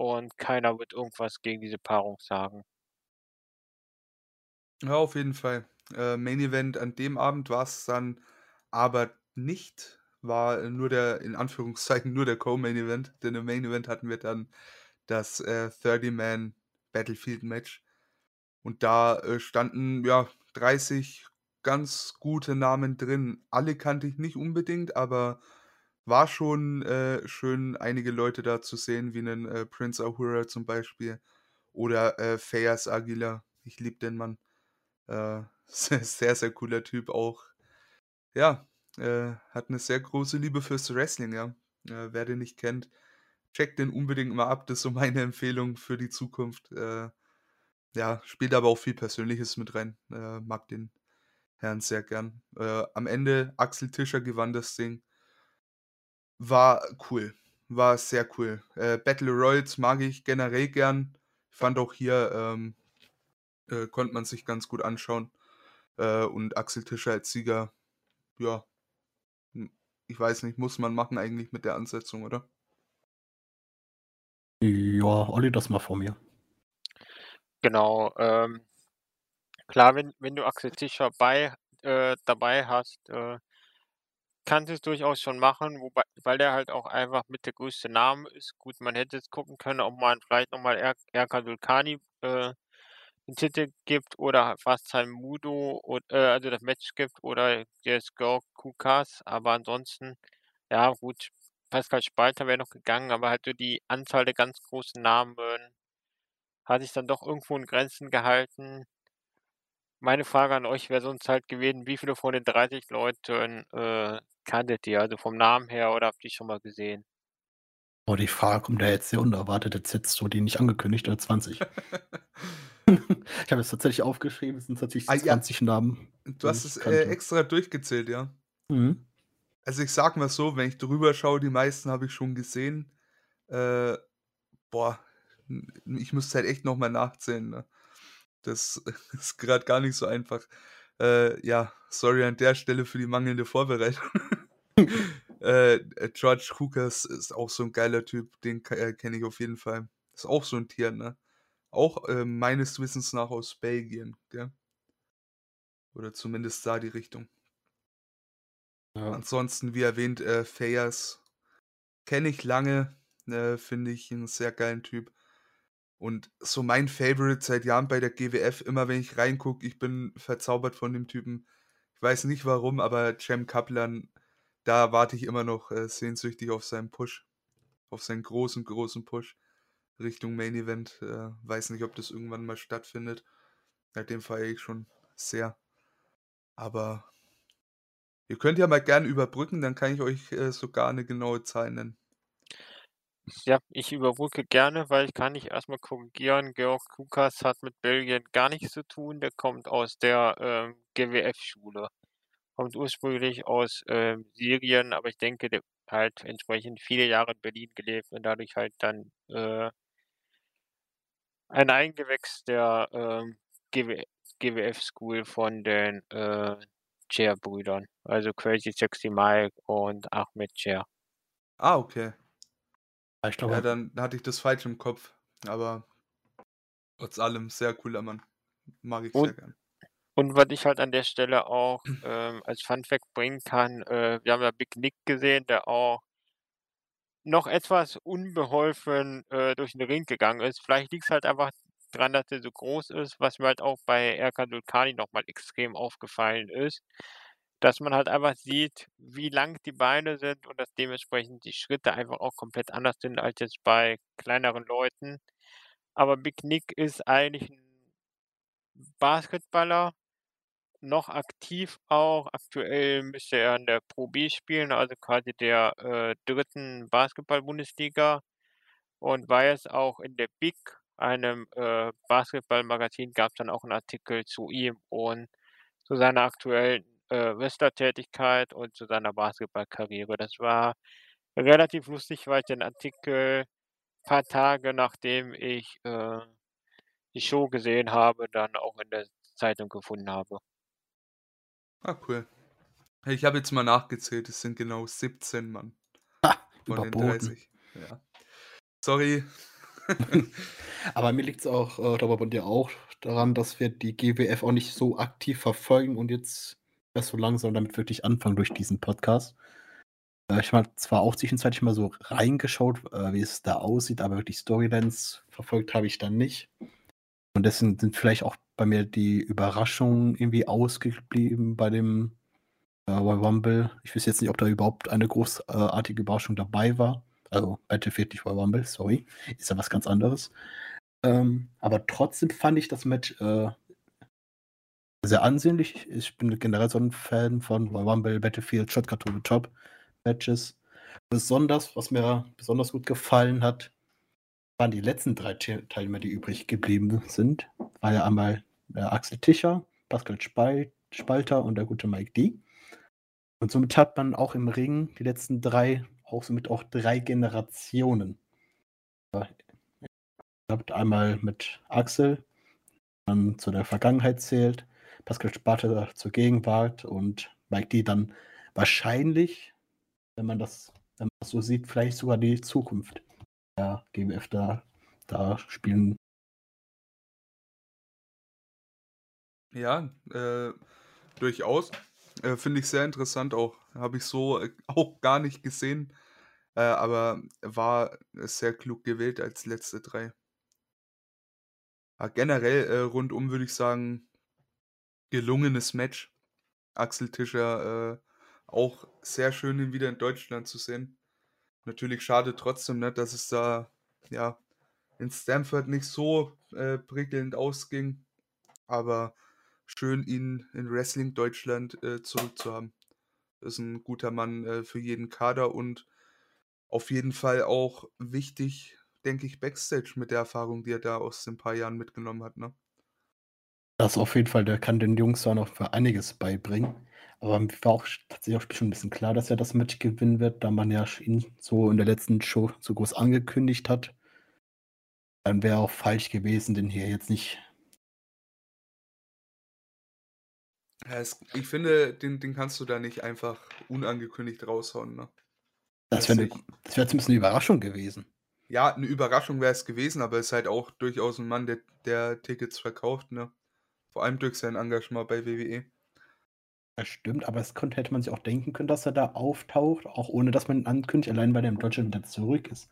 [SPEAKER 3] und keiner wird irgendwas gegen diese Paarung sagen.
[SPEAKER 1] Ja, auf jeden Fall. Äh, Main Event an dem Abend war es dann aber nicht. War nur der, in Anführungszeichen, nur der Co-Main Event. Denn im Main Event hatten wir dann das äh, 30-Man Battlefield Match. Und da äh, standen ja 30 ganz gute Namen drin. Alle kannte ich nicht unbedingt, aber war schon äh, schön, einige Leute da zu sehen, wie einen äh, Prince Ahura zum Beispiel oder äh, Fayas Aguilar. Ich liebe den Mann. Äh, sehr, sehr cooler Typ auch. Ja, äh, hat eine sehr große Liebe fürs Wrestling, ja. Äh, wer den nicht kennt, checkt den unbedingt mal ab. Das ist so meine Empfehlung für die Zukunft. Äh, ja, spielt aber auch viel Persönliches mit rein. Mag den Herrn sehr gern. Am Ende Axel Tischer gewann das Ding. War cool. War sehr cool. Äh, Battle Royals mag ich generell gern. Ich fand auch hier, ähm, äh, konnte man sich ganz gut anschauen. Äh, und Axel Tischer als Sieger, ja, ich weiß nicht, muss man machen eigentlich mit der Ansetzung, oder?
[SPEAKER 2] Ja, Olli, das mal vor mir.
[SPEAKER 3] Genau, ähm, klar, wenn, wenn du Axel Tischer bei, äh, dabei hast, äh, kannst du es durchaus schon machen, wobei, weil der halt auch einfach mit der größte Name ist. Gut, man hätte jetzt gucken können, ob man vielleicht nochmal er Erkan äh, den Titel gibt oder fast sein Mudo, und, äh, also das Match gibt oder der Skor Kukas, aber ansonsten, ja gut, Pascal Spalter wäre noch gegangen, aber halt so die Anzahl der ganz großen Namen hat sich dann doch irgendwo in Grenzen gehalten. Meine Frage an euch wäre sonst halt gewesen, wie viele von den 30 Leuten äh, kanntet ihr? Also vom Namen her oder habt ihr schon mal gesehen?
[SPEAKER 2] Oh, die Frage kommt ja jetzt sehr unerwartet. Jetzt hättest du die nicht angekündigt, oder 20. ich habe es tatsächlich aufgeschrieben, es sind tatsächlich
[SPEAKER 1] Ah, ja.
[SPEAKER 2] 20 Namen.
[SPEAKER 1] Du
[SPEAKER 2] die
[SPEAKER 1] hast es äh, extra durchgezählt, ja.
[SPEAKER 2] Mhm.
[SPEAKER 1] Also ich sag mal so, wenn ich drüber schaue, die meisten habe ich schon gesehen. Äh, boah, ich müsste halt echt nochmal nachzählen. Ne? Das ist gerade gar nicht so einfach. Äh, ja, sorry an der Stelle für die mangelnde Vorbereitung. äh, George Lucas ist auch so ein geiler Typ, den äh, kenne ich auf jeden Fall. Ist auch so ein Tier, ne? Auch äh, meines Wissens nach aus Belgien, gell? Oder zumindest da die Richtung.
[SPEAKER 2] Ja.
[SPEAKER 1] Ansonsten, wie erwähnt, äh, Fayas kenne ich lange, äh, finde ich einen sehr geilen Typ. Und so mein Favorite seit Jahren bei der GWF, immer wenn ich reingucke, ich bin verzaubert von dem Typen. Ich weiß nicht warum, aber Cem Kaplan, da warte ich immer noch äh, sehnsüchtig auf seinen Push. Auf seinen großen, großen Push Richtung Main Event. Äh, weiß nicht, ob das irgendwann mal stattfindet. Den feiere ich schon sehr. Aber ihr könnt ja mal gern überbrücken, dann kann ich euch äh, sogar eine genaue Zahl nennen.
[SPEAKER 3] Ja, ich überbrücke gerne, weil ich kann nicht erstmal korrigieren. Georg Lukas hat mit Belgien gar nichts zu tun. Der kommt aus der ähm, GWF-Schule. Kommt ursprünglich aus ähm, Syrien, aber ich denke, der halt entsprechend viele Jahre in Berlin gelebt und dadurch halt dann äh, ein Eingewächs der ähm, GW GWF-School von den äh, Chair-Brüdern. Also Crazy Sexy Mike und Ahmed Chair.
[SPEAKER 1] Ah, okay.
[SPEAKER 2] Ich
[SPEAKER 1] Ja,
[SPEAKER 2] glaube,
[SPEAKER 1] dann hatte ich das falsch im Kopf. Aber trotz allem sehr cooler Mann. Mag ich sehr
[SPEAKER 3] Und
[SPEAKER 1] gern.
[SPEAKER 3] Und was ich halt an der Stelle auch ähm, als Funfact bringen kann, äh, wir haben ja Big Nick gesehen, der auch noch etwas unbeholfen äh, durch den Ring gegangen ist. Vielleicht liegt es halt einfach dran, dass er so groß ist, was mir halt auch bei Erkan Dulkani nochmal extrem aufgefallen ist, dass man halt einfach sieht, wie lang die Beine sind und dass dementsprechend die Schritte einfach auch komplett anders sind als jetzt bei kleineren Leuten. Aber Big Nick ist eigentlich ein Basketballer, noch aktiv auch. Aktuell müsste er in der Pro B spielen, also quasi der äh, dritten Basketball-Bundesliga und war jetzt auch in der Big, einem äh, Basketballmagazin, gab es dann auch einen Artikel zu ihm und zu seiner aktuellen äh, Wrestler-Tätigkeit und zu seiner Basketballkarriere. Das war relativ lustig, weil ich den Artikel ein paar Tage nachdem ich äh, die Show gesehen habe, dann auch in der Zeitung gefunden habe.
[SPEAKER 1] Ah, cool. Ich habe jetzt mal nachgezählt, es sind genau 17 Mann
[SPEAKER 2] ha,
[SPEAKER 1] von den
[SPEAKER 2] überboten.
[SPEAKER 1] 30. Ja. Sorry,
[SPEAKER 2] Aber mir liegt es auch, äh, da bei dir auch daran, dass wir die GWF auch nicht so aktiv verfolgen und jetzt erst so langsam damit wirklich anfangen durch diesen Podcast. Äh, ich habe zwar auch zwischenzeitlich mal so reingeschaut, äh, wie es da aussieht, aber wirklich Storylines verfolgt habe ich dann nicht. Und deswegen sind vielleicht auch bei mir die Überraschungen irgendwie ausgeblieben bei dem äh, Royal Rumble. Ich weiß jetzt nicht, ob da überhaupt eine großartige Überraschung dabei war. Also Battlefield, nicht Royal Rumble, sorry. Ist ja was ganz anderes. Ähm, aber trotzdem fand ich das Match äh, sehr ansehnlich. Ich bin generell so ein Fan von Rumble, Battlefield, Shotgun to the Top Matches. Besonders, was mir besonders gut gefallen hat, waren die letzten drei Teilnehmer, die übrig geblieben sind. War ja einmal äh, Axel Tischer, Pascal Spalter und der gute Mike D. Und somit hat man auch im Ring die letzten drei, auch somit auch drei Generationen. Ihr habt einmal mit Axel, dann zu der Vergangenheit zählt, Pascal Sparte zur Gegenwart und Mike D dann wahrscheinlich, wenn man das, wenn man das so sieht, vielleicht sogar die Zukunft der GWF da, da spielen.
[SPEAKER 1] Ja, äh, durchaus. Äh, Finde ich sehr interessant auch. Habe ich so äh, auch gar nicht gesehen. Äh, aber war sehr klug gewählt als letzte drei. Ja, generell äh, rundum würde ich sagen, gelungenes Match. Axel Tischer äh, auch sehr schön, ihn wieder in Deutschland zu sehen. Natürlich schade trotzdem, ne, dass es da ja in Stanford nicht so äh, prickelnd ausging. Aber schön, ihn in Wrestling Deutschland äh, zurückzuhaben. Das ist ein guter Mann äh, für jeden Kader und auf jeden Fall auch wichtig, denke ich, Backstage mit der Erfahrung, die er da aus den paar Jahren mitgenommen hat. Ne?
[SPEAKER 2] Das auf jeden Fall, der kann den Jungs auch noch für einiges beibringen. Aber mir war auch tatsächlich auch schon ein bisschen klar, dass er das Match gewinnen wird, da man ja ihn so in der letzten Show so groß angekündigt hat. Dann wäre auch falsch gewesen, den hier jetzt nicht
[SPEAKER 1] Ja, es, ich finde, den, den kannst du da nicht einfach unangekündigt raushauen. Ne?
[SPEAKER 2] Das wäre wär jetzt ein bisschen eine Überraschung gewesen.
[SPEAKER 1] Ja, eine Überraschung wäre es gewesen, aber es ist halt auch durchaus ein Mann, der, der Tickets verkauft, ne? Vor allem durch sein Engagement bei WWE.
[SPEAKER 2] Das stimmt, aber es konnte, hätte man sich auch denken können, dass er da auftaucht, auch ohne dass man ihn ankündigt, allein weil er in Deutschland wieder zurück ist.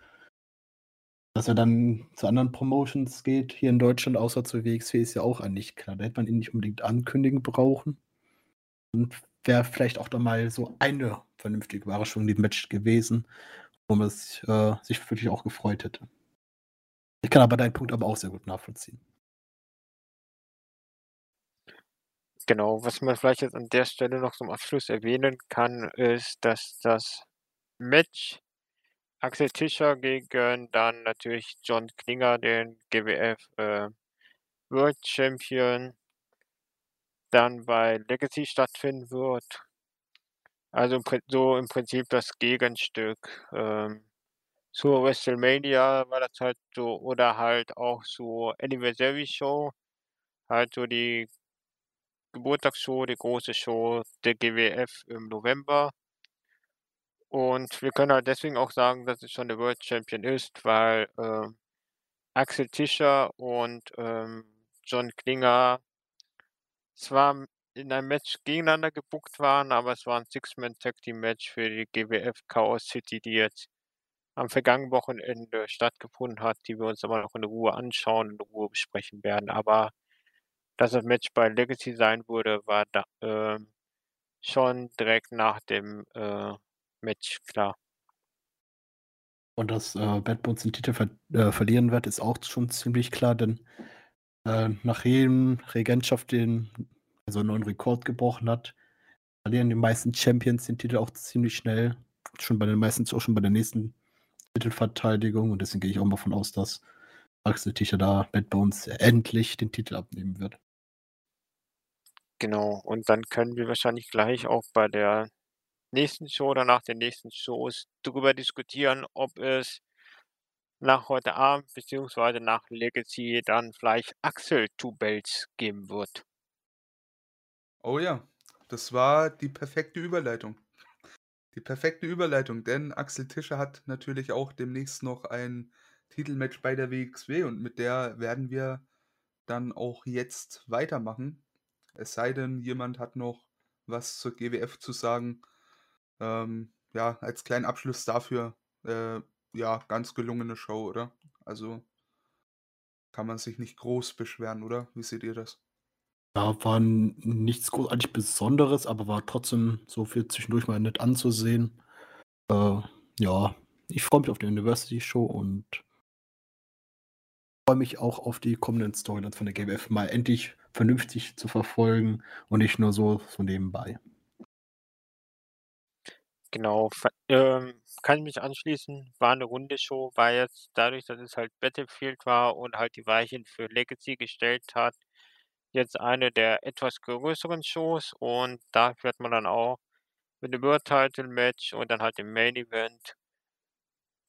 [SPEAKER 2] Dass er dann zu anderen Promotions geht, hier in Deutschland, außer zu WXW, ist ja auch eigentlich klar. Da hätte man ihn nicht unbedingt ankündigen brauchen. Und wäre vielleicht auch dann mal so eine vernünftige Überraschung dem Match gewesen, wo man es, äh, sich wirklich auch gefreut hätte. Ich kann aber deinen Punkt aber auch sehr gut nachvollziehen.
[SPEAKER 3] Genau, was man vielleicht jetzt an der Stelle noch zum Abschluss erwähnen kann, ist, dass das Match Axel Tischer gegen dann natürlich John Klinger, den GWF äh, World Champion, dann bei Legacy stattfinden wird. Also so im Prinzip das Gegenstück ähm, zur WrestleMania war das halt so oder halt auch so Anniversary Show, halt so die Geburtstagsshow, die große Show der GWF im November. Und wir können halt deswegen auch sagen, dass es schon der World Champion ist, weil äh, Axel Tischer und ähm, John Klinger zwar in einem Match gegeneinander gebuckt waren, aber es war ein Six-Man-Tag-Team-Match für die GWF Chaos City, die jetzt am vergangenen Wochenende stattgefunden hat, die wir uns aber noch in Ruhe anschauen, in Ruhe besprechen werden. Aber dass das Match bei Legacy sein würde, war da, äh, schon direkt nach dem äh, Match klar.
[SPEAKER 2] Und dass äh, Bad Bones den Titel ver äh, verlieren wird, ist auch schon ziemlich klar, denn äh, nach jedem Regentschaft den also einen neuen Rekord gebrochen hat, verlieren die meisten Champions den Titel auch ziemlich schnell. Schon bei den meisten, auch schon bei der nächsten Titelverteidigung. Und deswegen gehe ich auch mal von aus, dass Axel Tischer da Bad Bones endlich den Titel abnehmen wird.
[SPEAKER 3] Genau, und dann können wir wahrscheinlich gleich auch bei der nächsten Show oder nach den nächsten Shows darüber diskutieren, ob es nach heute Abend beziehungsweise nach Legacy dann vielleicht Axel Two Belts geben wird.
[SPEAKER 1] Oh ja, das war die perfekte Überleitung. Die perfekte Überleitung, denn Axel Tischer hat natürlich auch demnächst noch ein Titelmatch bei der WXW und mit der werden wir dann auch jetzt weitermachen. Es sei denn, jemand hat noch was zur GWF zu sagen. Ähm, ja, als kleinen Abschluss dafür, äh, ja, ganz gelungene Show, oder? Also kann man sich nicht groß beschweren, oder? Wie seht ihr das?
[SPEAKER 2] Da war nichts großartig Besonderes, aber war trotzdem so viel zwischendurch mal nett anzusehen. Äh, ja, ich freue mich auf die University Show und freue mich auch auf die kommenden Storylines von der GWF mal endlich vernünftig zu verfolgen und nicht nur so, so nebenbei.
[SPEAKER 3] Genau, ähm, kann ich mich anschließen. War eine runde Show, war jetzt dadurch, dass es halt Battlefield war und halt die Weichen für Legacy gestellt hat, jetzt eine der etwas größeren Shows und da wird man dann auch mit dem World Title Match und dann halt im Main Event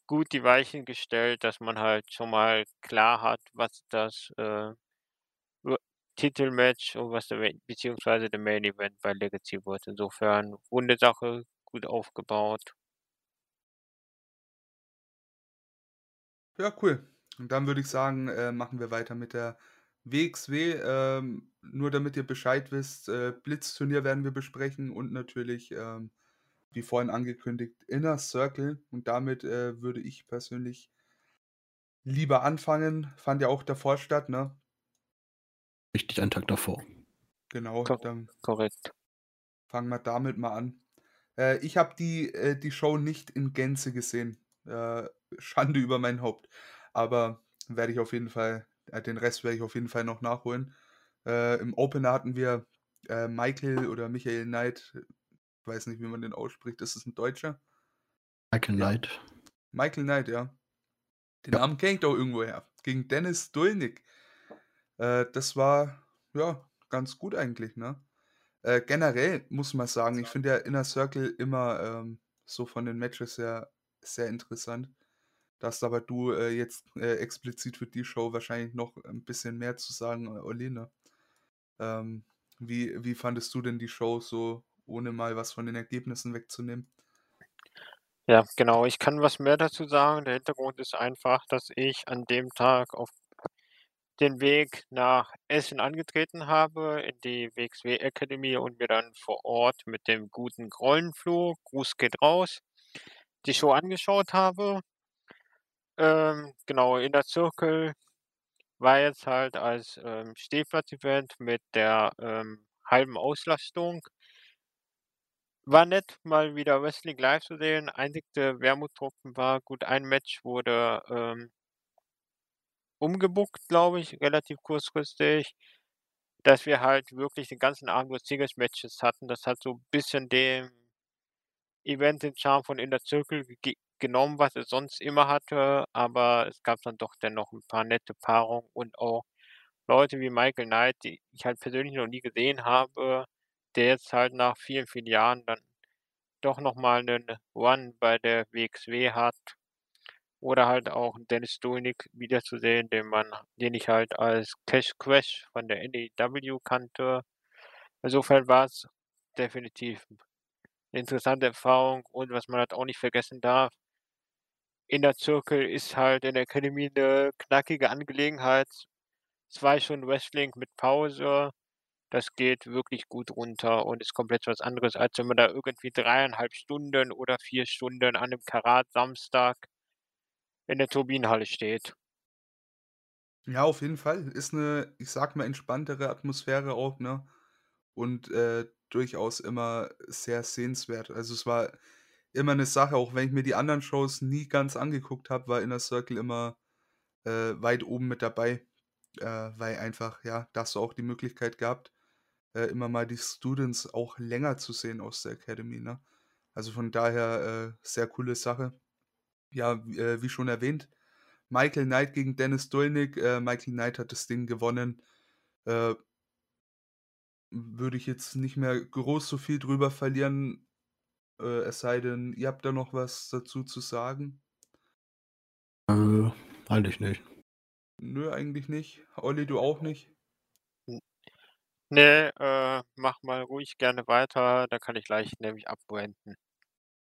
[SPEAKER 3] gut die Weichen gestellt, dass man halt schon mal klar hat, was das äh, Titelmatch und was der beziehungsweise der Main Event bei Legacy wird. Insofern runde Sache, gut aufgebaut.
[SPEAKER 1] Ja, cool. Und dann würde ich sagen, äh, machen wir weiter mit der WXW. Ähm, nur damit ihr Bescheid wisst, äh, Blitzturnier werden wir besprechen und natürlich, ähm, wie vorhin angekündigt, Inner Circle. Und damit äh, würde ich persönlich lieber anfangen. Fand ja auch davor statt, ne?
[SPEAKER 2] Richtig, einen Tag davor.
[SPEAKER 1] Genau,
[SPEAKER 3] Kor
[SPEAKER 1] dann
[SPEAKER 3] korrekt.
[SPEAKER 1] fangen wir damit mal an. Äh, ich habe die, äh, die Show nicht in Gänze gesehen. Äh, Schande über mein Haupt. Aber werde ich auf jeden Fall, äh, den Rest werde ich auf jeden Fall noch nachholen. Äh, Im Opener hatten wir äh, Michael oder Michael Knight. Ich weiß nicht, wie man den ausspricht. Ist es ein Deutscher?
[SPEAKER 2] Michael
[SPEAKER 1] Ja.
[SPEAKER 2] Knight.
[SPEAKER 1] Michael Knight, ja. Den
[SPEAKER 2] Ja.
[SPEAKER 1] Namen kenne ich doch irgendwo her. Gegen Dennis Dulnik. Äh, das war, ja, ganz gut eigentlich, ne? Äh, generell muss man sagen, ich finde ja Inner Circle immer ähm, so von den Matches sehr, sehr interessant. Da hast aber du äh, jetzt äh, explizit für die Show wahrscheinlich noch ein bisschen mehr zu sagen, äh, Olli, ne? Ähm, wie, wie fandest du denn die Show so, ohne mal was von den Ergebnissen wegzunehmen?
[SPEAKER 3] Ja, genau. Ich kann was mehr dazu sagen. Der Hintergrund ist einfach, dass ich an dem Tag auf den Weg nach Essen angetreten habe, in die WXW Academy und mir dann vor Ort mit dem guten Grollenflug, Gruß geht raus, die Show angeschaut habe. Ähm, genau, Inner Circle war jetzt halt als ähm, Stehplatz-Event mit der ähm, halben Auslastung. War nett, mal wieder Wrestling live zu sehen. Einzigste Wermutstropfen war, gut, ein Match wurde ähm, umgebuckt, glaube ich, relativ kurzfristig, dass wir halt wirklich den ganzen Abend nur Singles-Matches hatten. Das hat so ein bisschen dem Event den Charme von Inner Circle ge genommen, was es sonst immer hatte, aber es gab dann doch dennoch ein paar nette Paarungen und auch Leute wie Michael Knight, die ich halt persönlich noch nie gesehen habe, der jetzt halt nach vielen, vielen Jahren dann doch noch mal 'nen Run bei der WXW hat. Oder halt auch Dennis Dulnik wiederzusehen, den man den ich halt als Cash Crash von der NEW kannte. Insofern war's definitiv 'ne interessante Erfahrung und was man halt auch nicht vergessen darf Inner Circle ist halt in der Academy 'ne knackige Angelegenheit. 2 Stunden Wrestling mit Pause, das geht wirklich gut runter und ist komplett was anderes, als wenn man da irgendwie 3,5 Stunden oder 4 Stunden an 'nem Karat-Samstag in der Turbinenhalle steht.
[SPEAKER 1] Ja, auf jeden Fall. Ist 'ne, ich sage mal, entspanntere Atmosphäre auch, ne? Und, äh, durchaus immer sehr sehenswert. Also, es war immer 'ne Sache, auch wenn ich mir die anderen Shows nie ganz angeguckt habe, war Inner Circle immer, äh, weit oben mit dabei, äh, weil einfach, ja, da hast du auch die Möglichkeit gehabt, äh, immer mal die Students auch länger zu sehen aus der Academy, ne? Also, von daher, äh, sehr coole Sache. Ja, äh, wie schon erwähnt, Michael Knight gegen Dennis Dulnik. Äh, Michael Knight hat das Ding gewonnen. Äh würde ich jetzt nicht mehr groß so viel drüber verlieren, äh, es sei denn, ihr habt da noch was dazu zu sagen?
[SPEAKER 2] Äh, eigentlich nicht.
[SPEAKER 1] Nö, eigentlich nicht. Olli, du auch nicht?
[SPEAKER 3] N ne, äh, mach mal ruhig gerne weiter, da kann ich gleich nämlich abwenden.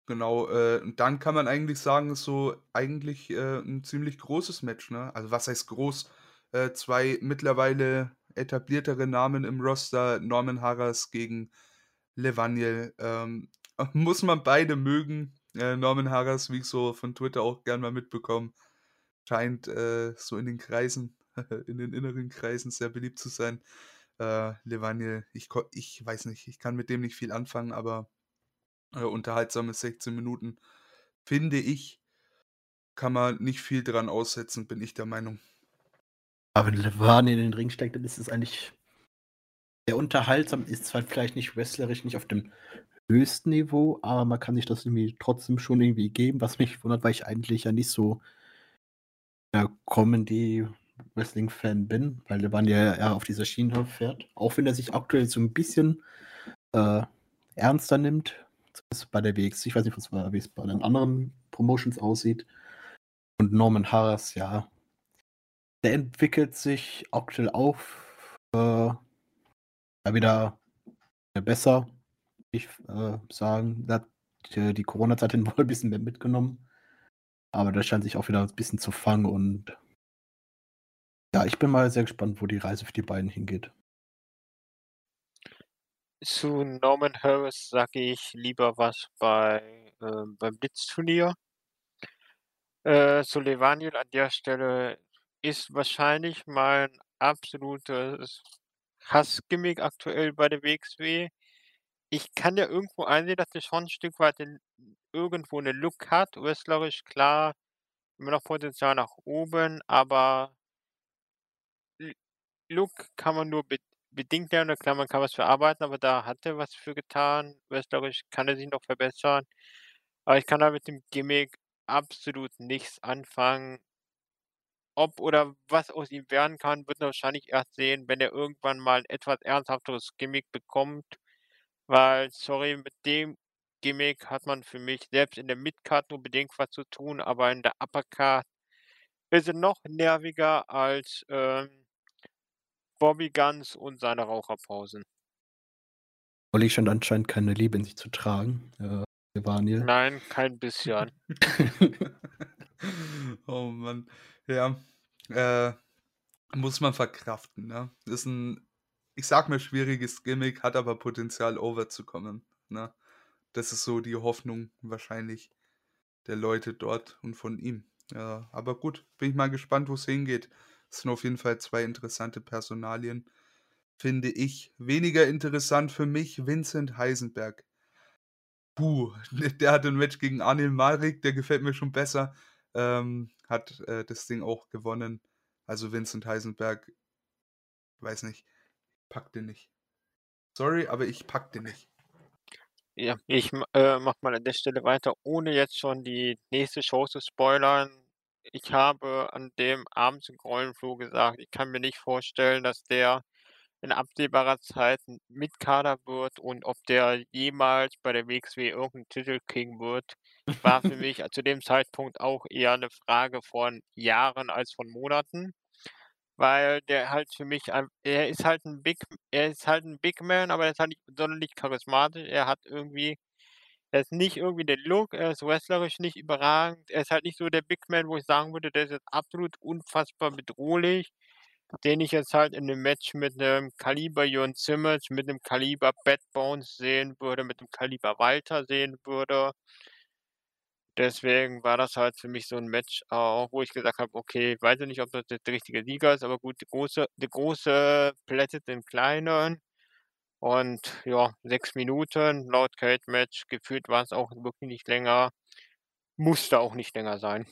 [SPEAKER 1] Genau, äh, und dann kann man eigentlich sagen, ist so eigentlich, äh, 'n ziemlich großes Match, ne? Also, was heißt groß? Äh, 2 mittlerweile etabliertere Namen im Roster, Norman Harras gegen Levaniel. Ähm, muss man beide mögen. Äh, Norman Harras, wie ich so von Twitter auch gern mal mitbekomme, scheint, äh, so in den Kreisen in den inneren Kreisen sehr beliebt zu sein. Äh, Levaniel, ich ich weiß nicht, ich kann mit dem nicht viel anfangen, aber, äh, unterhaltsame 16 Minuten, finde ich, kann man nicht viel dran aussetzen, bin ich der Meinung.
[SPEAKER 2] Aber wenn Levaniel in den Ring steigt, dann ist es eigentlich sehr unterhaltsam, ist zwar vielleicht nicht wrestlerisch nicht auf dem höchsten Niveau, aber man kann sich das irgendwie trotzdem schon irgendwie geben, was mich wundert, weil ich eigentlich ja nicht so der Comedy-Wrestling-Fan bin, weil Mann ja eher auf dieser Schiene fährt. Auch wenn er sich aktuell so ein bisschen äh, ernster nimmt, bei der WX. Ich weiß nicht, wie es bei den anderen Promotions aussieht. Und Norman Harris, ja, der entwickelt sich aktuell auf äh, wieder besser, ich äh, sagen. Da hat die, die Corona-Zeit wohl ein bisschen mehr mitgenommen. Aber der scheint sich auch wieder ein bisschen zu fangen und ja, ich bin mal sehr gespannt, wo die Reise für die beiden hingeht.
[SPEAKER 3] Zu Norman Harris sage ich lieber was bei, äh, beim Blitzturnier. Äh, zu Levaniel an der Stelle ist wahrscheinlich mein absolutes Hassgimmick aktuell bei der WXW. Ich kann ja irgendwo einsehen, dass er schon 'n Stück weit den irgendwo 'ne Look hat, wrestlerisch klar, immer noch Potenzial nach oben, aber Look kann man nur bedingt lernen. Klar, man kann was für arbeiten, aber da hat er was für getan. Wrestlerisch kann er sich noch verbessern. Aber ich kann da mit dem Gimmick absolut nichts anfangen. Ob oder was aus ihm werden kann, wird man wahrscheinlich erst sehen, wenn er irgendwann mal 'n etwas ernsthafteres Gimmick bekommt, weil, sorry, mit dem Gimmick hat man für mich selbst in der Midcard nur bedingt was zu tun, aber in der Uppercard ist er noch nerviger als, ähm Bobby Guns und seine Raucherpausen.
[SPEAKER 2] Olli scheint anscheinend keine Liebe in sich zu tragen, äh, Levaniel.
[SPEAKER 3] Nein, kein bisschen.
[SPEAKER 1] Oh Mann. Ja, äh, muss man verkraften, ne? Ist 'n, ich sage mal, schwieriges Gimmick, hat aber Potenzial, over zu kommen, ne? Das ist so die Hoffnung wahrscheinlich der Leute dort und von ihm. Ja, aber gut, bin ich mal gespannt, wo's hingeht. Das sind auf jeden Fall 2 interessante Personalien, finde ich. Weniger interessant für mich Vincent Heisenberg. Puh, der hatte 'n Match gegen Anil Malik, der gefällt mir schon besser. Ähm, hat, äh, das Ding auch gewonnen. Also, Vincent Heisenberg weiß nicht, packe den nicht. Sorry, aber ich packe den nicht.
[SPEAKER 3] Ja, ich äh, mache mal an der Stelle weiter, ohne jetzt schon die nächste Show zu spoilern. Ich habe an dem Abend im Grollenflur gesagt, ich kann mir nicht vorstellen, dass der in absehbarer Zeit 'n Mitkader wird und ob der jemals bei der WXW irgend 'n Titel kriegen wird, war für mich, zu dem Zeitpunkt auch eher 'ne Frage von Jahren als von Monaten, weil der halt für mich ein er ist halt 'n Big er ist halt 'n Big Man, aber er ist halt nicht sonderlich charismatisch. Er hat irgendwie er ist nicht irgendwie der Look, er ist wrestlerisch nicht überragend. Er ist halt nicht so der Big Man, wo ich sagen würde, der ist jetzt absolut unfassbar bedrohlich, den ich jetzt halt in 'nem Match mit 'nem Kaliber Jon Simmons, mit 'nem Kaliber Bad Bones sehen würde, mit 'nem Kaliber Walter sehen würde. Deswegen war das halt für mich so 'n Match auch, wo ich gesagt habe: „Okay, weiß ich nicht, ob das jetzt der richtige Sieger ist, aber gut, die große die große plättet den kleinen.“ Und ja, 6 Minuten laut Cage Match. Gefühlt war's auch wirklich nicht länger. Musste auch nicht länger sein.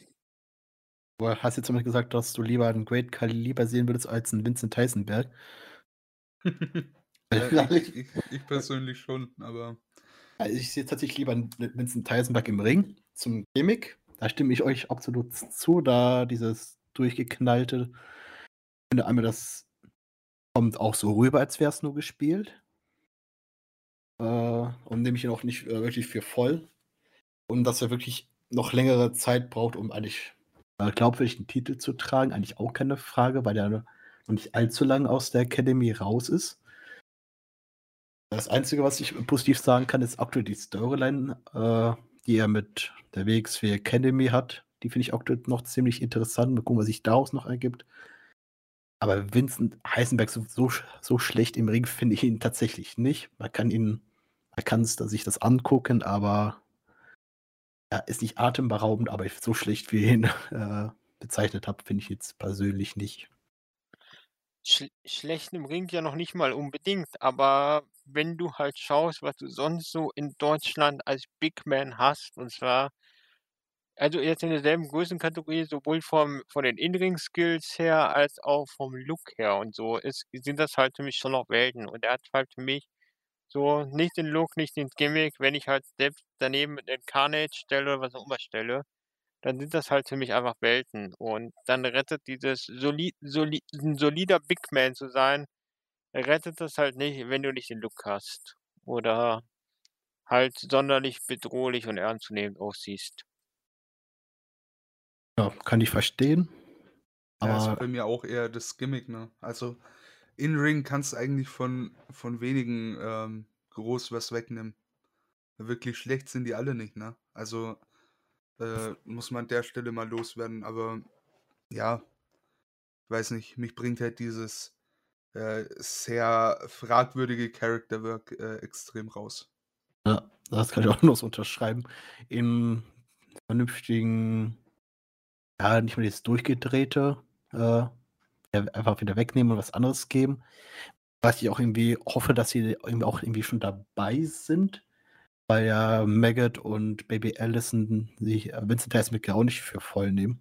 [SPEAKER 2] Du hast jetzt damit gesagt, dass du lieber 'n Great Khali lieber sehen würdest als 'n Vincent Heisenberg.
[SPEAKER 1] Ja, ich ich ich persönlich schon, aber
[SPEAKER 2] Also, ich sehe tatsächlich lieber 'n Vincent Heisenberg im Ring zum Gimmick. Da stimme ich euch absolut zu, da dieses durchgeknallte ich finde einmal, das kommt auch so rüber, als wär's nur gespielt. Äh, und nehme ich ihn auch nicht, äh, wirklich für voll. Und dass er wirklich noch längere Zeit braucht, um eigentlich, äh, glaubwürdig 'n Titel zu tragen, eigentlich auch keine Frage, weil der noch nicht allzu lang aus der Academy raus ist. Das Einzige, was ich positiv sagen kann, ist aktuell die Storyline, äh, die er mit der WXW Academy hat. Die finde ich auch noch ziemlich interessant. Mal gucken, was sich daraus noch ergibt. Aber Vincent Heisenberg so, so, so schlecht im Ring finde ich ihn tatsächlich nicht. Man kann ihn, man kann sich das angucken, aber er ist nicht atemberaubend, aber so schlecht wie ihn äh, bezeichnet habe, finde ich jetzt persönlich nicht.
[SPEAKER 3] Sch schlecht im Ring ja noch nicht mal unbedingt, aber wenn du halt schaust, was du sonst so in Deutschland als Big Man hast, und zwar also jetzt in derselben Größenkategorie, sowohl vom von den In-Ring-Skills her als auch vom Look her und so, ist sind das halt für mich schon noch Welten. Und er hat halt für mich so nicht den Look, nicht den Gimmick. Wenn ich halt selbst daneben den Carnage stelle oder was auch immer stelle, dann sind das halt für mich einfach Welten. Und dann rettet dieses soli soli 'n solider Big Man zu sein, rettet das halt nicht, wenn du nicht den Look hast oder halt sonderlich bedrohlich und ernstzunehmend aussiehst.
[SPEAKER 2] Ja, kann ich verstehen.
[SPEAKER 1] Ja, ist bei mir auch eher das Gimmick, ne? Also, In-Ring kannst du eigentlich von von wenigen, ähm, groß was wegnehmen. Wirklich schlecht sind die alle nicht, ne? Also, äh, muss man an der Stelle mal loswerden, aber ja, weiß nicht, mich bringt halt dieses, äh, sehr fragwürdige Character Work, äh, extrem raus.
[SPEAKER 2] Ja, das kann ich auch nur so unterschreiben. Im vernünftigen ja, nicht mehr dieses Durchgedrehte, äh, einfach wieder wegnehmen und was anderes geben. Was ich auch irgendwie hoffe, dass sie irgendwie auch irgendwie schon dabei sind, weil ja Maggot und Baby Allison sich äh, Vincent Highsmith auch nicht für voll nehmen.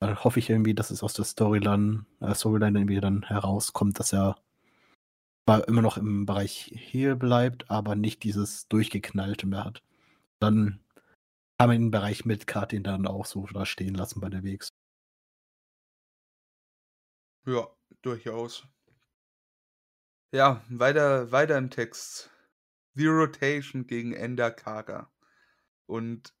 [SPEAKER 2] Dann hoffe ich irgendwie, dass es aus der Storyline, äh, Storyline irgendwie dann herauskommt, dass er zwar immer noch im Bereich Heal bleibt, aber nicht dieses Durchgeknallte mehr hat. Dann kann man den Bereich mit Kartin dann auch so da stehen lassen bei der Wegs.
[SPEAKER 1] Ja, durchaus. Ja, weiter, weiter im Text. The Rotation gegen Ender Kaga. Und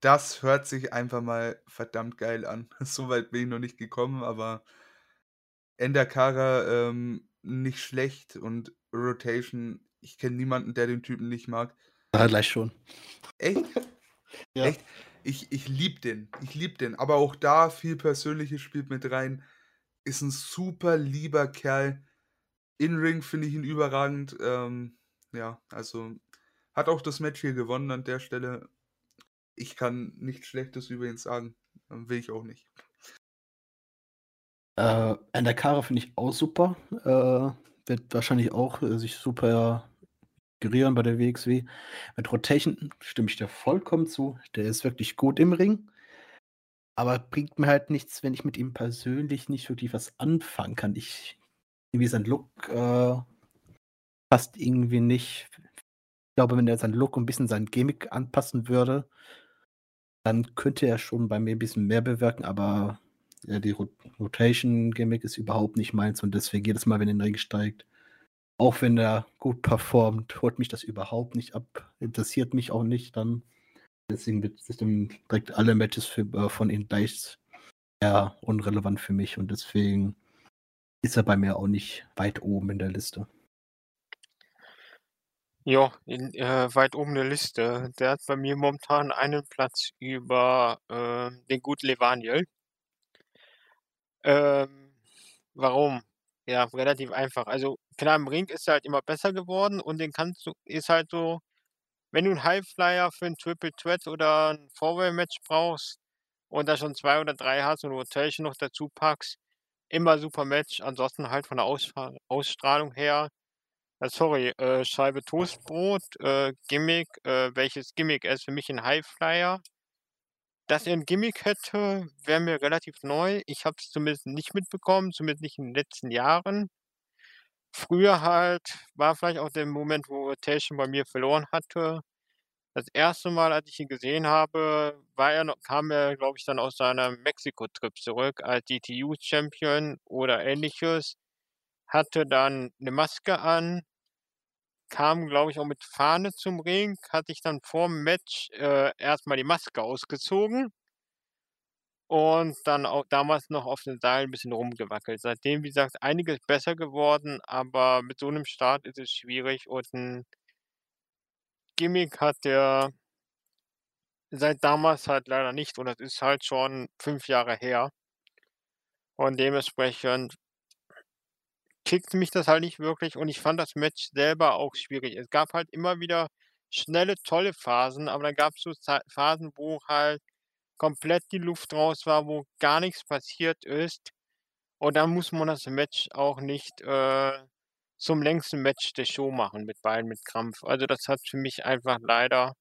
[SPEAKER 1] das hört sich einfach mal verdammt geil an. So weit bin ich noch nicht gekommen, aber Ender Kaga ähm, nicht schlecht und Rotation, ich kenne niemanden, der den Typen nicht mag.
[SPEAKER 2] Ja, gleich schon.
[SPEAKER 1] Echt? ja. Echt? Ich, ich liebe den. Ich liebe den. Aber auch da viel Persönliches spielt mit rein. Ist ein super lieber Kerl. In-Ring finde ich ihn überragend. Ähm, ja, also hat auch das Match hier gewonnen an der Stelle. Ich kann nichts Schlechtes über ihn sagen. Will ich auch nicht.
[SPEAKER 2] Äh, Kara finde ich auch super. Äh, wird wahrscheinlich auch äh, sich super integrieren bei der WXW. Mit Rotation stimme ich dir vollkommen zu. Der ist wirklich gut im Ring. Aber bringt mir halt nichts, wenn ich mit ihm persönlich nicht wirklich was anfangen kann. Ich, irgendwie sein Look äh, passt irgendwie nicht. Ich glaube, wenn er seinen Look ein bisschen sein Gimmick anpassen würde, dann könnte er schon bei mir ein bisschen mehr bewirken, aber ja, die Rotation-Gimmick ist überhaupt nicht meins und deswegen jedes Mal, wenn er in den Ring steigt, auch wenn er gut performt, holt mich das überhaupt nicht ab. Interessiert mich auch nicht dann. Deswegen wird direkt alle Matches für, äh, von ihm gleich eher unrelevant für mich und deswegen ist er bei mir auch nicht weit oben in der Liste.
[SPEAKER 3] Ja, in, äh, weit oben der Liste. Der hat bei mir momentan einen Platz über äh, den guten Levaniel. Ähm, warum? Ja, relativ einfach. Also klar, im Ring ist er halt immer besser geworden und den kannst du ist halt so, wenn du einen Highflyer für ein Triple Threat oder ein Four-Way-Match brauchst und da schon zwei oder drei hast und Rotation noch dazu packst, immer super Match. Ansonsten halt von der Ausstrahlung her, äh, sorry, äh, Scheibe Toastbrot, äh, Gimmick, äh, welches Gimmick? Ist für mich ein Highflyer. Dass er 'n Gimmick hätte, wäre mir relativ neu. Ich habe es zumindest nicht mitbekommen, zumindest nicht in den letzten Jahren. Früher halt war vielleicht auch der Moment, wo Rotation bei mir verloren hatte. Das erste Mal, als ich ihn gesehen habe, war er noch kam er, glaube ich, dann aus seinem Mexiko-Trip zurück als DTU-Champion oder Ähnliches, hatte dann 'ne Maske an kam, glaube ich, auch mit Fahne zum Ring, hatte ich dann vorm Match äh, erst die Maske ausgezogen und dann auch damals noch auf den Seilen 'n bisschen rumgewackelt. Seitdem, wie gesagt, einiges besser geworden, aber mit so 'nem Start ist es schwierig und 'n Gimmick hat der seit damals halt leider nicht und das ist halt schon 5 Jahre her. Und dementsprechend kickt mich das halt nicht wirklich und ich fand das Match selber auch schwierig. Es gab halt immer wieder schnelle, tolle Phasen, aber dann gab's so Zei Phasen, wo halt komplett die Luft raus war, wo gar nichts passiert ist. Und dann muss man das Match auch nicht, äh, zum längsten Match der Show machen mit beiden mit Krampf. Also, das hat für mich einfach leider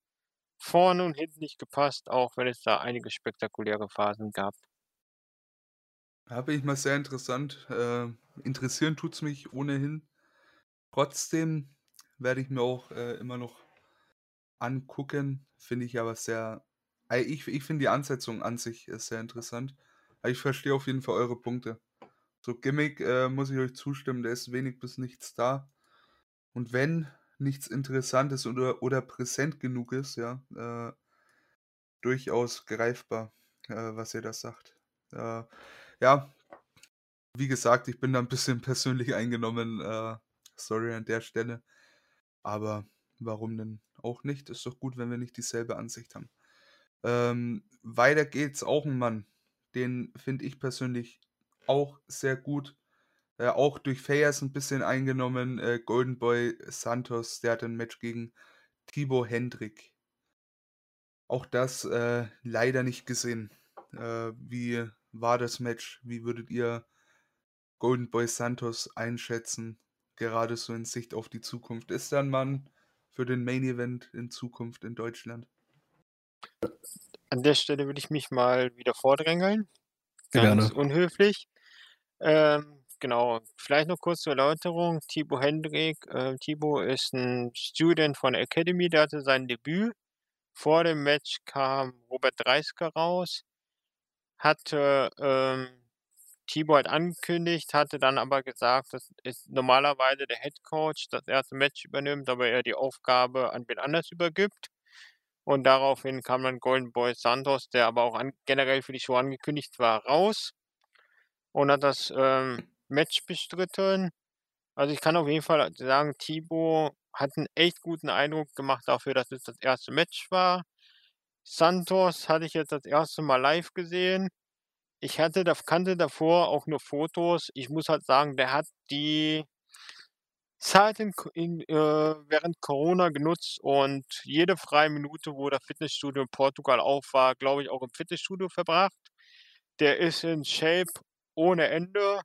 [SPEAKER 3] vorne und hinten nicht gepasst, auch wenn es da einige spektakuläre Phasen gab.
[SPEAKER 1] Bin ich mal sehr interessant. Äh, interessieren tut's mich ohnehin. Trotzdem werde ich mir auch, äh, immer noch angucken. Finde ich aber sehr ich ich finde die Ansetzung an sich ist sehr interessant. Ich verstehe auf jeden Fall eure Punkte. So Gimmick, äh, muss ich euch zustimmen, da ist wenig bis nichts da. Und wenn nichts Interessantes oder oder präsent genug ist, ja, äh, durchaus greifbar, äh, was ihr da sagt. Äh, ja, wie gesagt, ich bin da 'n bisschen persönlich eingenommen, äh, sorry an der Stelle. Aber warum denn auch nicht? Ist doch gut, wenn wir nicht dieselbe Ansicht haben. Ähm, weiter geht's, auch 'n Mann, den finde ich persönlich auch sehr gut. Äh, auch durch Fayers 'n bisschen eingenommen, äh, Golden Boy Santos, der hatte 'n Match gegen Thibaut Hendrick. Auch das, äh, leider nicht gesehen. Äh, wie war das Match? Wie würdet ihr Golden Boy Santos einschätzen, gerade so in Sicht auf die Zukunft? Ist er 'n Mann für den Main Event in Zukunft in Deutschland?
[SPEAKER 3] An der Stelle würde ich mich mal wieder vordrängeln, ganz
[SPEAKER 2] Gerne.
[SPEAKER 3] unhöflich. Ähm, genau, vielleicht noch kurz zur Erläuterung. Thibaut Hendrick äh, Thibaut ist 'n Student von der Academy, der hatte sein Debüt. Vor dem Match kam Robert Dreisker raus, hatte, ähm Thibaut halt angekündigt, hatte dann aber gesagt, dass es normalerweise der Head Coach das 1. Match übernimmt, aber er die Aufgabe an wen anders übergibt. Und daraufhin kam dann Golden Boy Santos, der aber auch an generell für die Show angekündigt war, raus und hat das, ähm, Match bestritten. Also, ich kann auf jeden Fall sagen, Thibaut hat 'n echt guten Eindruck gemacht dafür, dass es das 1. Match war. Santos hatte ich jetzt das 1. Mal live gesehen. Ich hatte kannte davor auch nur Fotos. Ich muss halt sagen, der hat die Zeit in in äh, während Corona genutzt und jede freie Minute, wo das Fitnessstudio in Portugal auf war, glaube ich, auch im Fitnessstudio verbracht. Der ist in Shape ohne Ende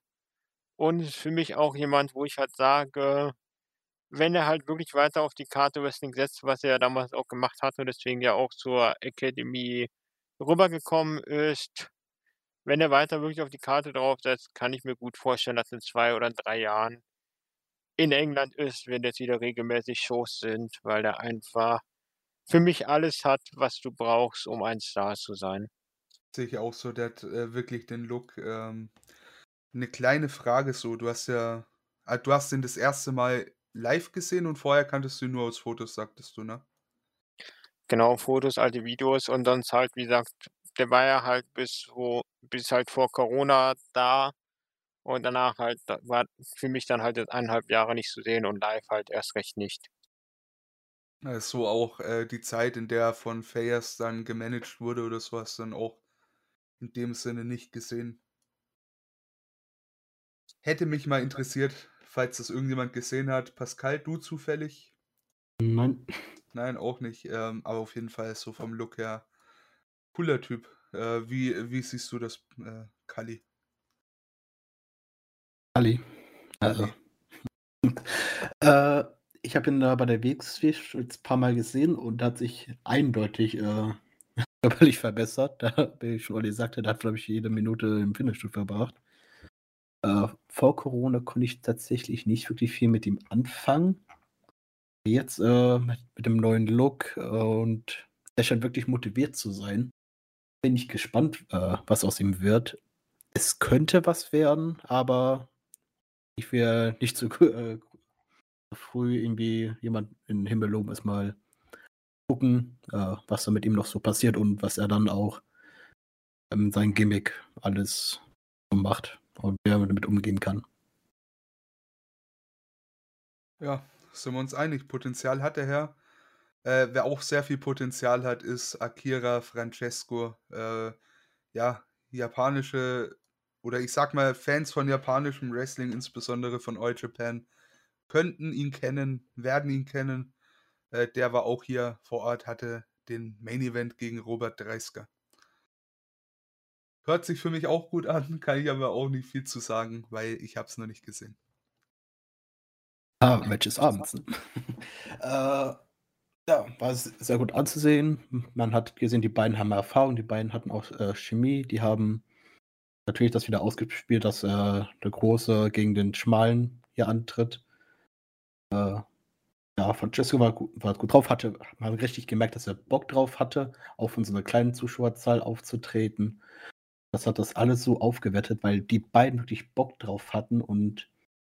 [SPEAKER 3] und ist für mich auch jemand, wo ich halt sage, wenn er halt wirklich weiter auf die Karte Wrestling setzt, was er ja damals auch gemacht hat und deswegen ja auch zur Academy rübergekommen ist. Wenn er weiter wirklich auf die Karte draufsetzt, kann ich mir gut vorstellen, dass in 2 oder 3 Jahren in England ist, wenn jetzt wieder regelmäßig Shows sind, weil der einfach für mich alles hat, was du brauchst, um ein Star zu sein.
[SPEAKER 1] Sehe ich auch so, der hat, äh, wirklich den Look. Ähm, 'ne kleine Frage so, du hast ja ah, du hast ihn das 1. Mal live gesehen und vorher kanntest du ihn nur aus Fotos, sagtest du, ne?
[SPEAKER 3] Genau, Fotos, alte Videos und sonst halt, wie gesagt, der war ja halt bis so bis halt vor Corona da und danach halt war für mich dann halt jetzt 1 1/2 Jahre nicht zu sehen und live halt erst recht nicht.
[SPEAKER 1] So auch, äh, die Zeit, in der er von Fayers dann gemanagt wurde oder so, hast du dann auch in dem Sinne nicht gesehen. Hätte mich mal interessiert, falls das irgendjemand gesehen hat. Pascal, du zufällig?
[SPEAKER 2] Nein.
[SPEAKER 1] Nein, auch nicht, ähm, aber auf jeden Fall so vom Look her cooler Typ. Äh, wie wie siehst du das, äh, Kalli?
[SPEAKER 2] Kalli. Also, äh, ich habe ihn da bei der WXW jetzt paar Mal gesehen und hat sich eindeutig, äh, körperlich verbessert. Da wie schon Olli sagte, der hat, glaube ich, jede Minute im Fitnessstudio verbracht. Äh, vor Corona konnte ich tatsächlich nicht wirklich viel mit ihm anfangen. Jetzt, äh, mit mit dem neuen Look und er scheint wirklich motiviert zu sein. Bin ich gespannt, äh, was aus ihm wird. Es könnte was werden, aber ich will nicht zu äh, früh irgendwie jemand in den Himmel loben. Erst mal gucken, äh, was da mit ihm noch so passiert und was er dann auch ähm, sein Gimmick alles macht und wie er damit umgehen kann.
[SPEAKER 1] Ja, sind wir uns einig. Potenzial hat der Herr. Äh, wer auch sehr viel Potenzial hat, ist Akira Francesco. Äh, ja, japanische oder ich sage mal, Fans von japanischem Wrestling, insbesondere von All Japan, könnten ihn kennen, werden ihn kennen. Äh, der war auch hier vor Ort, hatte den Main Event gegen Robert Dreisker. Hört sich für mich auch gut an, kann ich aber auch nicht viel zu sagen, weil ich habe es noch nicht gesehen.
[SPEAKER 2] Ah, Match ist abends. Ne? äh, ja, war sehr gut anzusehen. Man hat gesehen, die beiden haben Erfahrung, die beiden hatten auch äh, Chemie, die haben natürlich das wieder ausgespielt, dass äh, der Große gegen den Schmalen hier antritt. Äh, ja, Francesco war gut, war gut drauf, hatte, man richtig gemerkt, dass er Bock drauf hatte, auch von so einer kleinen Zuschauerzahl aufzutreten. Das hat das alles so aufgewertet, weil die beiden wirklich Bock drauf hatten und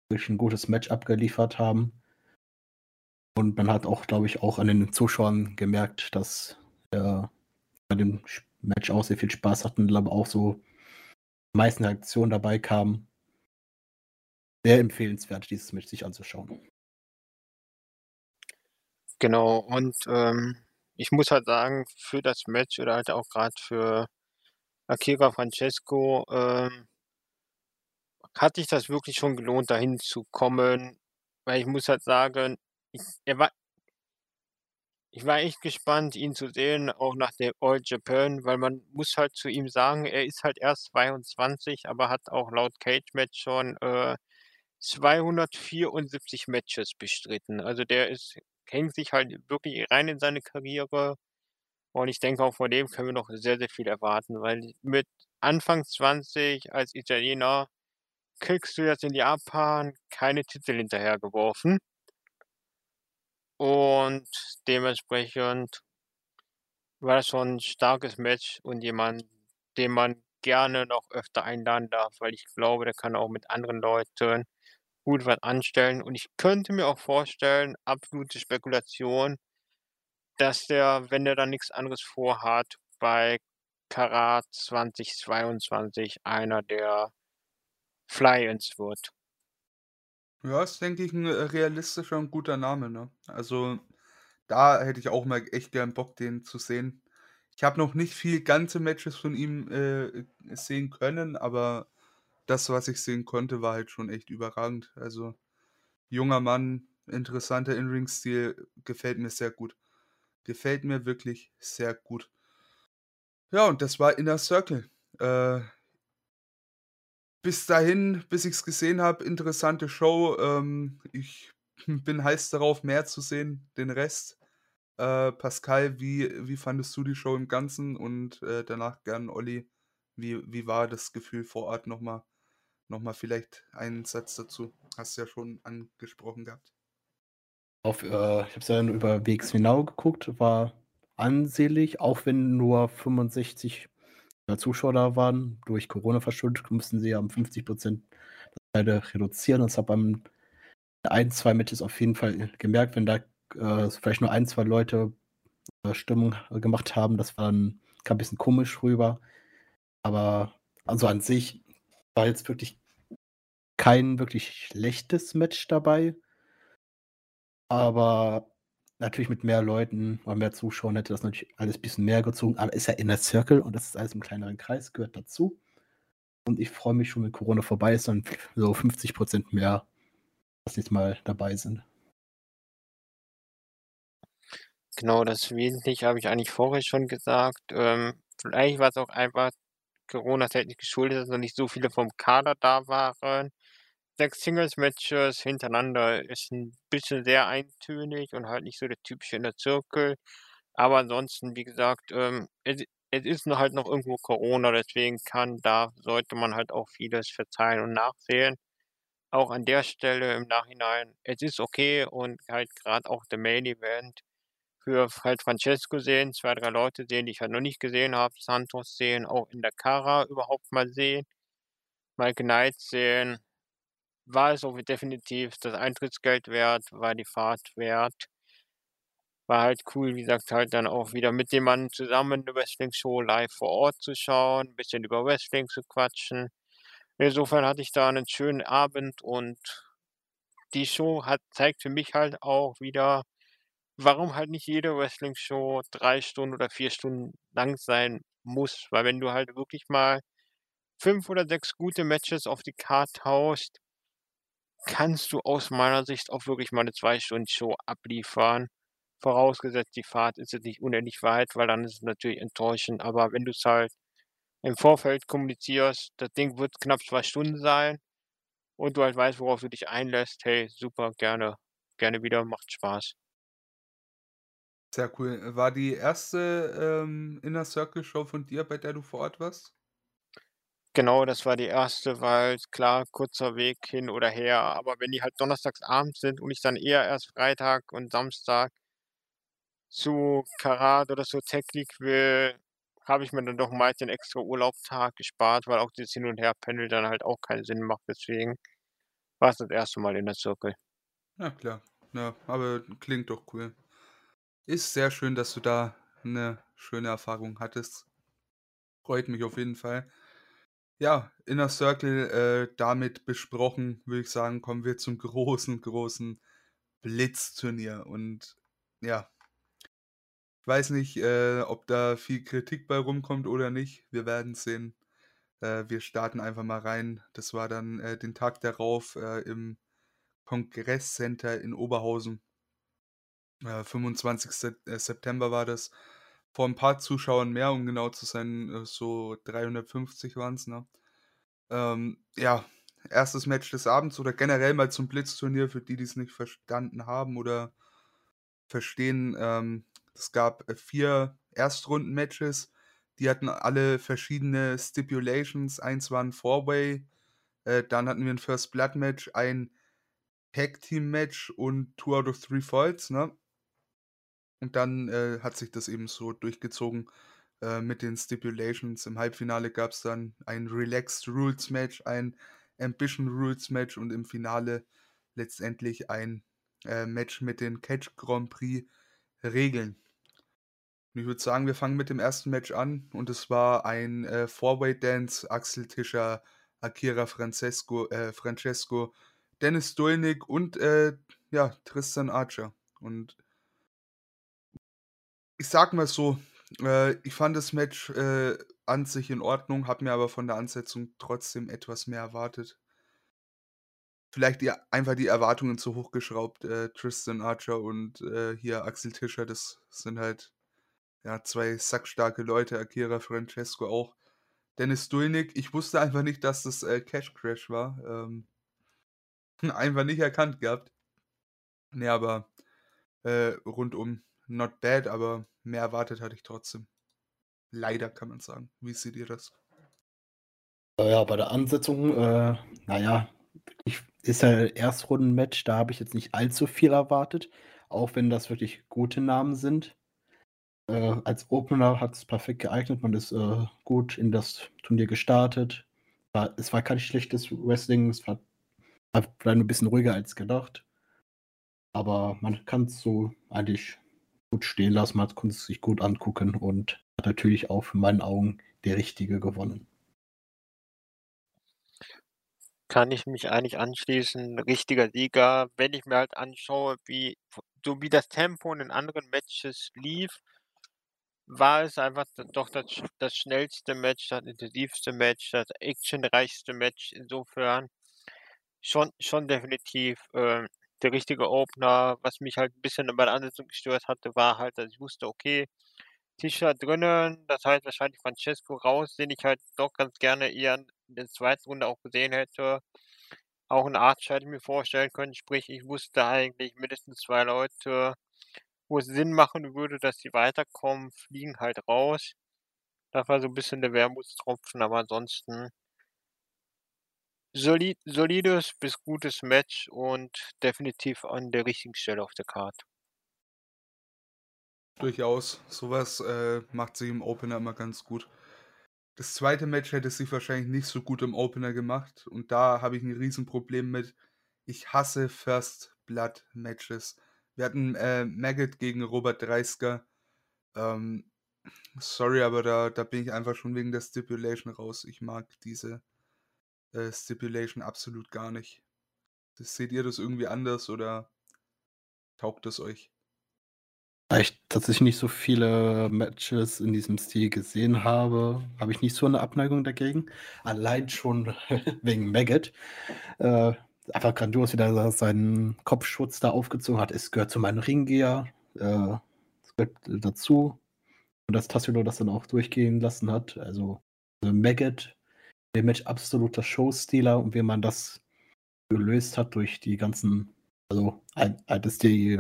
[SPEAKER 2] wirklich ein gutes Match abgeliefert haben. Und man hat auch, glaube ich, auch an den Zuschauern gemerkt, dass er bei dem Match auch sehr viel Spaß hatten, aber auch so meisten Reaktionen dabei kamen. Sehr empfehlenswert, dieses Match sich anzuschauen.
[SPEAKER 3] Genau, und ähm, ich muss halt sagen, für das Match oder halt auch gerade für Akira Francesco ähm, hat sich das wirklich schon gelohnt, dahin zu kommen, weil ich muss halt sagen, ich, er war, ich war echt gespannt, ihn zu sehen, auch nach der All Japan, weil man muss halt zu ihm sagen, er ist halt erst 22, aber hat auch laut Cage Match schon äh, 274 Matches bestritten. Also der ist, hängt sich halt wirklich rein in seine Karriere. Und ich denke, auch von dem können wir noch sehr, sehr viel erwarten, weil mit Anfang 20 als Italiener kriegst du jetzt in Japan keine Titel hinterhergeworfen. Und dementsprechend war das schon ein starkes Match und jemand, den man gerne noch öfter einladen darf, weil ich glaube, der kann auch mit anderen Leuten gut was anstellen. Und ich könnte mir auch vorstellen, absolute Spekulation, dass der, wenn der dann nichts anderes vorhat, bei Karat 2022 einer der Fly-Ins wird.
[SPEAKER 1] Ja, ist, denke ich, ein äh, realistischer und guter Name, ne? Also, da hätte ich auch mal echt gern Bock, den zu sehen. Ich habe noch nicht viel ganze Matches von ihm äh, sehen können, aber das, was ich sehen konnte, war halt schon echt überragend. Also, junger Mann, interessanter In-Ring-Stil, gefällt mir sehr gut. Gefällt mir wirklich sehr gut. Ja, und das war Inner Circle. Äh, bis dahin, bis ich es gesehen habe, interessante Show. Ähm, ich bin heiß darauf, mehr zu sehen, den Rest. Äh, Pascal, wie, wie fandest du die Show im Ganzen? Und äh, danach gern Olli, wie, wie war das Gefühl vor Ort nochmal? Nochmal vielleicht einen Satz dazu. Hast du ja schon angesprochen gehabt.
[SPEAKER 2] Auf, äh, ich habe es ja über WX Genau geguckt, war ansehlich, auch wenn nur 65 Zuschauer da waren. Durch Corona verschuldet mussten sie ja um 50 Prozent das reduzieren. Das hat beim ein, zwei Matches auf jeden Fall gemerkt, wenn da äh, vielleicht nur ein, zwei Leute äh, Stimmung gemacht haben. Das war dann kam ein bisschen komisch rüber. Aber also an sich war jetzt wirklich kein wirklich schlechtes Match dabei. Aber natürlich mit mehr Leuten oder mehr Zuschauern hätte das natürlich alles ein bisschen mehr gezogen, aber ist ja in der Circle und das ist alles im kleineren Kreis, gehört dazu. Und ich freue mich schon, wenn Corona vorbei ist und so 50 Prozent mehr das nächste Mal dabei sind.
[SPEAKER 3] Genau, das Wesentliche habe ich eigentlich vorher schon gesagt. Ähm, vielleicht war es auch einfach Corona-technisch geschuldet, dass noch nicht so viele vom Kader da waren sechs Singles-Matches hintereinander ist ein bisschen sehr eintönig und halt nicht so der typische Inner Circle. Aber ansonsten, wie gesagt, ähm, es, es ist halt noch irgendwo Corona, deswegen kann, da sollte man halt auch vieles verzeihen und nachsehen. Auch an der Stelle im Nachhinein, es ist okay und halt gerade auch der Main Event für halt Francesco sehen, zwei, drei Leute sehen, die ich halt noch nicht gesehen habe, Santos sehen, auch in der Cara überhaupt mal sehen, Mike Knight sehen, war es auch definitiv das Eintrittsgeld wert, war die Fahrt wert. War halt cool, wie gesagt, halt dann auch wieder mit dem Mann zusammen eine Wrestling-Show live vor Ort zu schauen, ein bisschen über Wrestling zu quatschen. Insofern hatte ich da einen schönen Abend und die Show hat, zeigt für mich halt auch wieder, warum halt nicht jede Wrestling-Show 3 Stunden oder 4 Stunden lang sein muss. Weil wenn du halt wirklich mal 5 oder 6 gute Matches auf die Card haust kannst du aus meiner Sicht auch wirklich mal 'ne 2 Stunden Show abliefern. Vorausgesetzt, die Fahrt ist jetzt nicht unendlich weit, weil dann ist es natürlich enttäuschend. Aber wenn du's halt im Vorfeld kommunizierst, das Ding wird knapp 2 Stunden sein und du halt weißt, worauf du dich einlässt, hey, super, gerne gerne wieder, macht Spaß.
[SPEAKER 1] Sehr cool. War die erste, ähm, Inner Circle Show von dir, bei der du vor Ort warst?
[SPEAKER 3] Genau, das war die erste, weil klar, kurzer Weg hin oder her, aber wenn die halt donnerstags abends sind und ich dann eher erst Freitag und Samstag zu Karat oder zu Tech League will, habe ich mir dann doch meist den extra Urlaubstag gespart, weil auch dieses Hin und Herpendeln dann halt auch keinen Sinn macht. Deswegen war's das 1. Mal Inner Circle.
[SPEAKER 1] Ja klar. Ja, aber klingt doch cool. Ist sehr schön, dass du da 'ne schöne Erfahrung hattest. Freut mich auf jeden Fall. Ja, Inner Circle, äh, damit besprochen, würde ich sagen, kommen wir zum großen, großen Blitzturnier und ja. Ich weiß nicht, äh, ob da viel Kritik bei rumkommt oder nicht. Wir werden's sehen. Äh, wir starten einfach mal rein. Das war dann, äh, den Tag darauf, äh, im Kongresscenter in Oberhausen. Äh, 25. äh, September war das. Vor 'n paar Zuschauern mehr, um genau zu sein, äh, so 350 waren's, ne? Ähm, ja, 1. Match des Abends oder generell mal zum Blitzturnier für die, die's nicht verstanden haben oder verstehen. Ähm, es gab, äh, 4 Erstrunden-Matches, die hatten alle verschiedene Stipulations. Eins war 'n Four-Way, äh, dann hatten wir 'n First Blood Match, ein Tag-Team-Match und Two out of Three Falls, ne? Und dann, äh, hat sich das eben so durchgezogen, äh, mit den Stipulations. Im Halbfinale gab's dann ein Relaxed Rules Match, ein Ambition Rules Match und im Finale letztendlich ein, äh, Match mit den Catch Grand Prix Regeln. Und ich würde sagen, wir fangen mit dem 1. Match an und es war ein, äh, Four-Way Dance, Axel Tischer, Akira Francesco äh, Francesco, Dennis Doelnick und, äh, ja, Tristan Archer. Und ich sage mal so, äh, ich fand das Match, äh, an sich in Ordnung, habe mir aber von der Ansetzung trotzdem etwas mehr erwartet. Vielleicht die einfach die Erwartungen zu hoch geschraubt. Äh, Tristan Archer und, äh, hier Axel Tischer, das sind halt, ja, 2 sackstarke Leute, Akira Francesco auch. Dennis Doelnick, ich wusste einfach nicht, dass das, äh, Cash Crash war, ähm einfach nicht erkannt gehabt. Ne, aber, äh, rundum not bad, aber mehr erwartet hatte ich trotzdem. Leider, kann man sagen. Wie seht ihr das?
[SPEAKER 2] Äh, ja, bei der Ansetzung, äh, na ja, ich ist ja Erstrunden-Match, da habe ich jetzt nicht allzu viel erwartet, auch wenn das wirklich gute Namen sind. Äh, als Opener hat's perfekt geeignet. Man ist, äh, gut in das Turnier gestartet. War es war kein schlechtes Wrestling, es war war vielleicht 'n bisschen ruhiger als gedacht. Aber man kann's so eigentlich gut stehen lassen. Man konnte es sich gut angucken und hat natürlich auch in meinen Augen der Richtige gewonnen.
[SPEAKER 3] Kann ich mich eigentlich anschließen. Richtiger Sieger. Wenn ich mir halt anschaue, wie so wie das Tempo in den anderen Matches lief war es einfach doch das das schnellste Match, das intensivste Match, das actionreichste Match. Insofern schon schon definitiv, äh, der richtige Opener. Was mich halt 'n bisschen bei der Ansetzung gestört hatte, war halt, dass ich wusste, okay, Tischer drinnen, das heißt wahrscheinlich Francesco raus, den ich halt doch ganz gerne eher in der 2. Runde auch gesehen hätte. Auch 'n Archer hätte ich mir vorstellen können, sprich, ich wusste eigentlich mindestens 2 Leute, wo es Sinn machen würde, dass sie weiterkommen, fliegen halt raus. Das war so 'n bisschen der Wermutstropfen, aber ansonsten soli solides bis gutes Match und definitiv an der richtigen Stelle auf der Card.
[SPEAKER 1] Durchaus. So was, äh, macht sich im Opener immer ganz gut. Das 2. Match hätte sich wahrscheinlich nicht so gut im Opener gemacht und da habe ich 'n Riesenproblem mit. Ich hasse First Blood Matches. Wir hatten, äh, Maggot gegen Robert Dreisker. Ähm, sorry, aber da da bin ich einfach schon wegen der Stipulation raus. Ich mag diese, äh, Stipulation absolut gar nicht. Das seht ihr das irgendwie anders oder taugt es euch?
[SPEAKER 2] Da ich tatsächlich nicht so viele Matches in diesem Stil gesehen habe, habe ich nicht so eine Abneigung dagegen. Allein schon wegen Maggot. Äh, einfach grandios, wie er seinen Kopfschutz da aufgezogen hat. Es gehört zu meinem Ringgeher. Äh, es gehört dazu. Und dass Tassilo das dann auch durchgehen lassen hat. Also, also Maggot, Match absoluter Showstealer und wie man das gelöst hat durch die ganzen, also dass die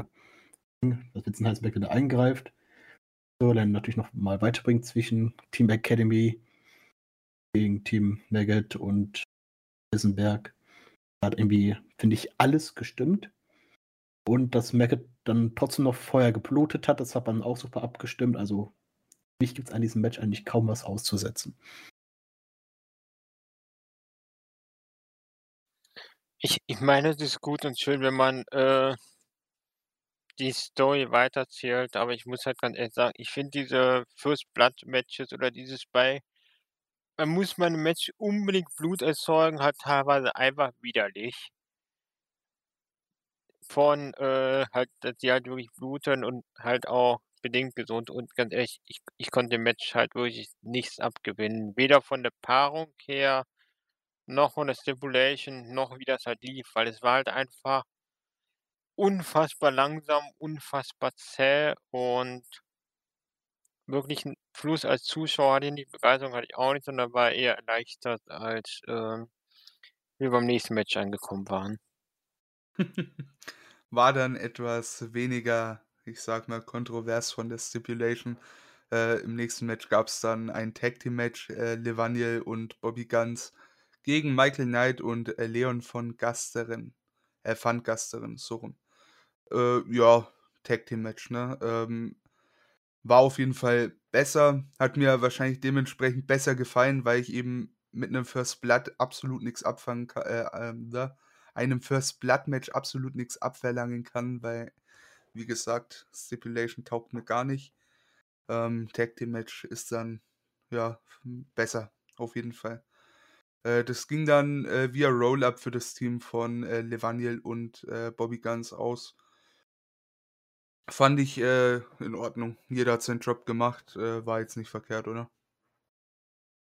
[SPEAKER 2] dass Witzenheinsberg wieder eingreift. So, dann natürlich noch mal weiterbringt zwischen Team Academy gegen Team Maggot und Wissenberg. Hat irgendwie, finde ich, alles gestimmt. Und dass Maggot dann trotzdem noch vorher geblutet hat, das hat man auch super abgestimmt. Also, mich gibt es an diesem Match eigentlich kaum was auszusetzen.
[SPEAKER 3] Ich, ich meine, es ist gut und schön, wenn man äh, die Story weiterzählt, aber ich muss halt ganz ehrlich sagen, ich finde diese First Blood Matches oder dieses bei man muss bei 'nem Match unbedingt Blut erzeugen, halt teilweise einfach widerlich. Von, äh, halt, dass die halt wirklich bluten und halt auch bedingt gesund und ganz ehrlich, ich ich konnte dem Match halt wirklich nichts abgewinnen. Weder von der Paarung her, noch von der Stipulation, noch wie das halt lief, weil es war halt einfach unfassbar langsam, unfassbar zäh und wirklich 'n Fluss als Zuschauer hatte nicht, Begeisterung hatte ich auch nicht, sondern war eher erleichtert, als, ähm, wir beim nächsten Match angekommen waren.
[SPEAKER 1] War dann etwas weniger, ich sage mal, kontrovers von der Stipulation. Äh, im nächsten Match gab's dann ein Tag-Team-Match, äh, Levaniel und Bobby Guns gegen Michael Knight und, äh, Leon von Gasteren äh, van Gasteren, so rum. Äh, ja, Tag-Team-Match, ne? Ähm, war auf jeden Fall besser, hat mir wahrscheinlich dementsprechend besser gefallen, weil ich eben mit 'nem First Blood absolut nix abfangen ka äh, ne, einem First Blood Match absolut nix abverlangen kann, weil, wie gesagt, Stipulation taugt mir gar nicht. Ähm, Tag Team Match ist dann, ja, besser, auf jeden Fall. Äh, das ging dann, äh, via Roll-Up für das Team von, äh, Levaniel und, äh, Bobby Guns aus. Fand ich, äh, in Ordnung. Jeder hat seinen Job gemacht, war jetzt nicht verkehrt, oder?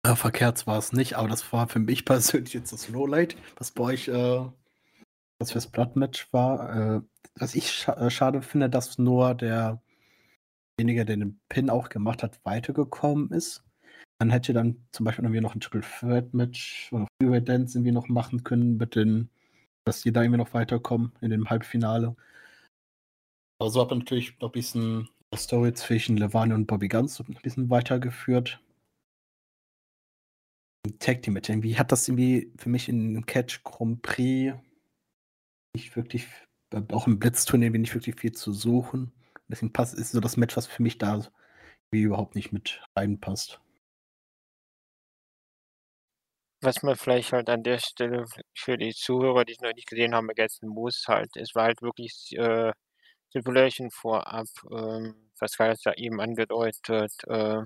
[SPEAKER 2] Ja, verkehrt war's nicht, aber das war für mich persönlich jetzt das Lowlight, was bei euch, das fürs Blood-Match war. Was ich scha schade finde, dass nur derjenige, der den Pin auch gemacht hat, weitergekommen ist. Man hätte dann zum Beispiel irgendwie noch ein Triple Threat Match oder Freeway Dance irgendwie noch machen können mit den dass die da irgendwie noch weiterkommen in dem Halbfinale. Aber so hat man natürlich noch 'n bisschen Story zwischen Levaniel und Bobby Guns 'n bisschen weitergeführt. Tag Team Match, irgendwie hat das irgendwie für mich in Catch Grand Prix nicht wirklich auch im Blitzturnier irgendwie nicht wirklich viel zu suchen. Deswegen passt ist so das Match, was für mich da wie überhaupt nicht mit reinpasst.
[SPEAKER 3] Was man vielleicht halt an der Stelle für die Zuhörer, die es noch nicht gesehen haben, ergänzen muss halt, es war halt wirklich, äh, Stipulation vorab, ähm, Pascal hat's ja eben angedeutet, äh,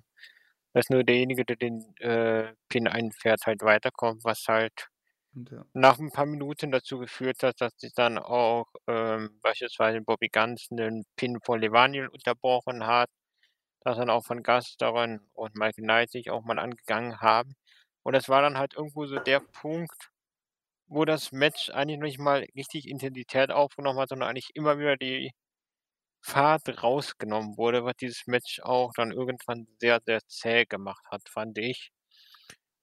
[SPEAKER 3] dass nur derjenige, der den, äh, Pin einfährt, halt weiterkommt, was halt
[SPEAKER 1] ja.
[SPEAKER 3] nach 'n paar Minuten dazu geführt hat, dass sich dann auch, ähm, beispielsweise Bobby Guns 'nen Pin von Levaniel unterbrochen hat, dass dann auch von Gasteren und Michael Knight sich auch mal angegangen haben. Und das war dann halt irgendwo so der Punkt, wo das Match eigentlich noch nicht mal richtig Intensität aufgenommen hat, sondern eigentlich immer wieder die Fahrt rausgenommen wurde, was dieses Match auch dann irgendwann sehr, sehr zäh gemacht hat, fand ich.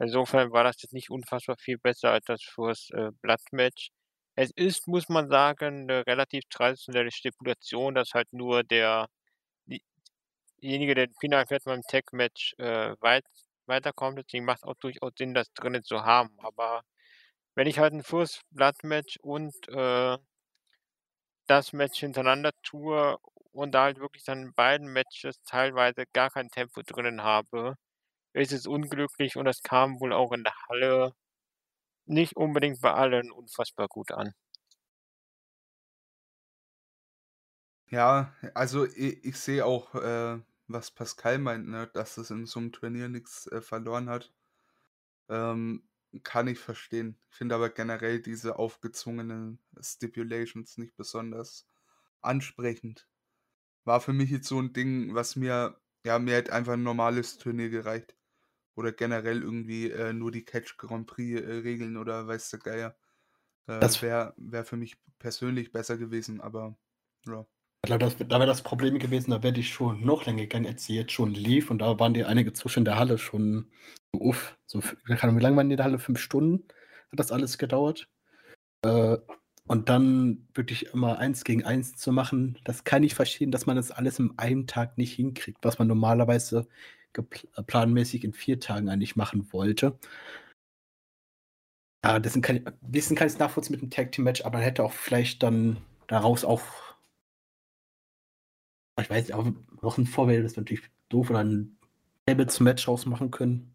[SPEAKER 3] Insofern war das jetzt nicht unfassbar viel besser als das First, äh, Match. Es ist, muss man sagen, 'ne relativ traditionelle Stipulation, dass halt nur der die derjenige, der den Pin einfährt beim Tag Match, äh, weit weiterkommt. Deswegen macht's auch durchaus Sinn, das drinnen zu haben. Aber wenn ich halt 'n First Blood Match und, äh das Match hintereinander tue und da halt wirklich dann in beiden Matches teilweise gar kein Tempo drinnen habe, ist es unglücklich und das kam wohl auch in der Halle nicht unbedingt bei allen unfassbar gut an.
[SPEAKER 1] Ja, also i ich sehe auch, äh, was Pascal meint, ne, dass es in so 'nem Turnier nix, äh, verloren hat. Ähm, kann ich verstehen. Ich finde aber generell diese aufgezwungenen Stipulations nicht besonders ansprechend, war für mich jetzt so ein Ding, was mir ja, mir hätte einfach ein normales Turnier gereicht. Oder generell irgendwie, äh, nur die Catch Grand Prix, äh, Regeln oder weiß der Geier. Äh,
[SPEAKER 2] Das
[SPEAKER 1] wäre wäre für mich persönlich besser gewesen, aber ja.
[SPEAKER 2] Glaube, das, da wäre das Problem gewesen, da wäre ich schon noch länger gegangen, als sie jetzt schon lief. Und da waren die einige Zuschauer in der Halle schon so, uff. So, wie lange waren die in der Halle? Fünf Stunden hat das alles gedauert. Äh, und dann wirklich immer eins gegen eins zu machen, das kann ich verstehen, dass man das alles in einem Tag nicht hinkriegt, was man normalerweise äh, planmäßig in vier Tagen eigentlich machen wollte. Ja, dessen kann, ich- dessen kann ich es nachvollziehen mit dem Tag Team Match, aber man hätte auch vielleicht dann daraus auch ich weiß nicht, auch noch ein Vorbild ist natürlich doof oder ein Tables Match ausmachen können.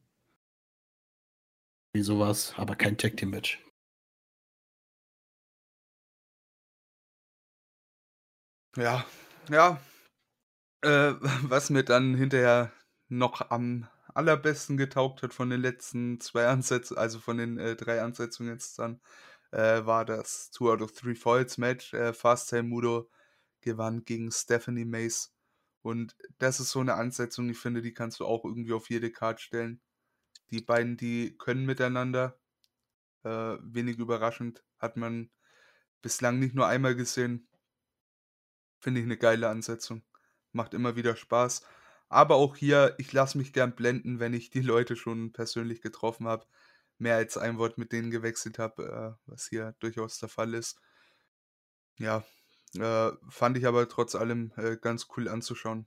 [SPEAKER 2] Wie sowas, aber kein Tag Team Match.
[SPEAKER 1] Ja, ja. Äh, was mir dann hinterher noch am allerbesten getaugt hat von den letzten 2 Ansätzen, also von den, äh, 3 Ansetzungen jetzt dann, äh, war das Two out of Three Falls Match. Äh, Fast-Time Mudo gewann gegen Stephanie Mace. Und das ist so eine Ansetzung, ich finde, die kannst du auch irgendwie auf jede Card stellen. Die beiden, die können miteinander. Äh, wenig überraschend, hat man bislang nicht nur einmal gesehen. Finde ich eine geile Ansetzung. Macht immer wieder Spaß. Aber auch hier, ich lasse mich gern blenden, wenn ich die Leute schon persönlich getroffen habe. Mehr als ein Wort mit denen gewechselt habe, äh, was hier durchaus der Fall ist. Ja, äh, fand ich aber trotz allem äh, ganz cool anzuschauen.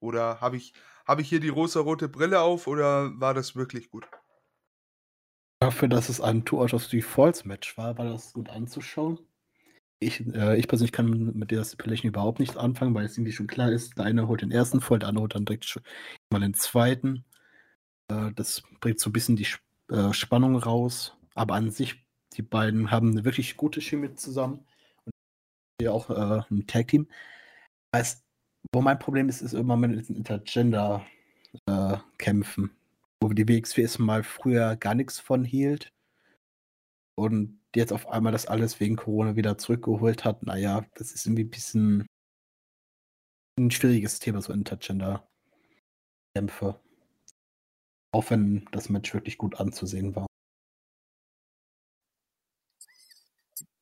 [SPEAKER 1] Oder habe ich, habe ich hier die rosa-rote Brille auf oder war das wirklich gut?
[SPEAKER 2] Dafür, dass es ein Two out of Three Falls Match war, war das gut anzuschauen. Ich, äh, ich persönlich kann mit der Stipulation überhaupt nichts anfangen, weil es irgendwie schon klar ist, der eine holt den ersten voll, der andere holt dann direkt mal den zweiten. Äh, das bringt so ein bisschen die äh, Spannung raus. Aber an sich, die beiden haben eine wirklich gute Chemie zusammen. Hier auch äh, ein Tag Team. Weiß, wo mein Problem ist, ist immer mit diesen Intergender-Kämpfen. wo die WXW es mal früher gar nichts von hielt. Und jetzt auf einmal das alles wegen Corona wieder zurückgeholt hat. Naja, das ist irgendwie ein bisschen ein schwieriges Thema, so Intergender-Kämpfe. Auch wenn das Match wirklich gut anzusehen war.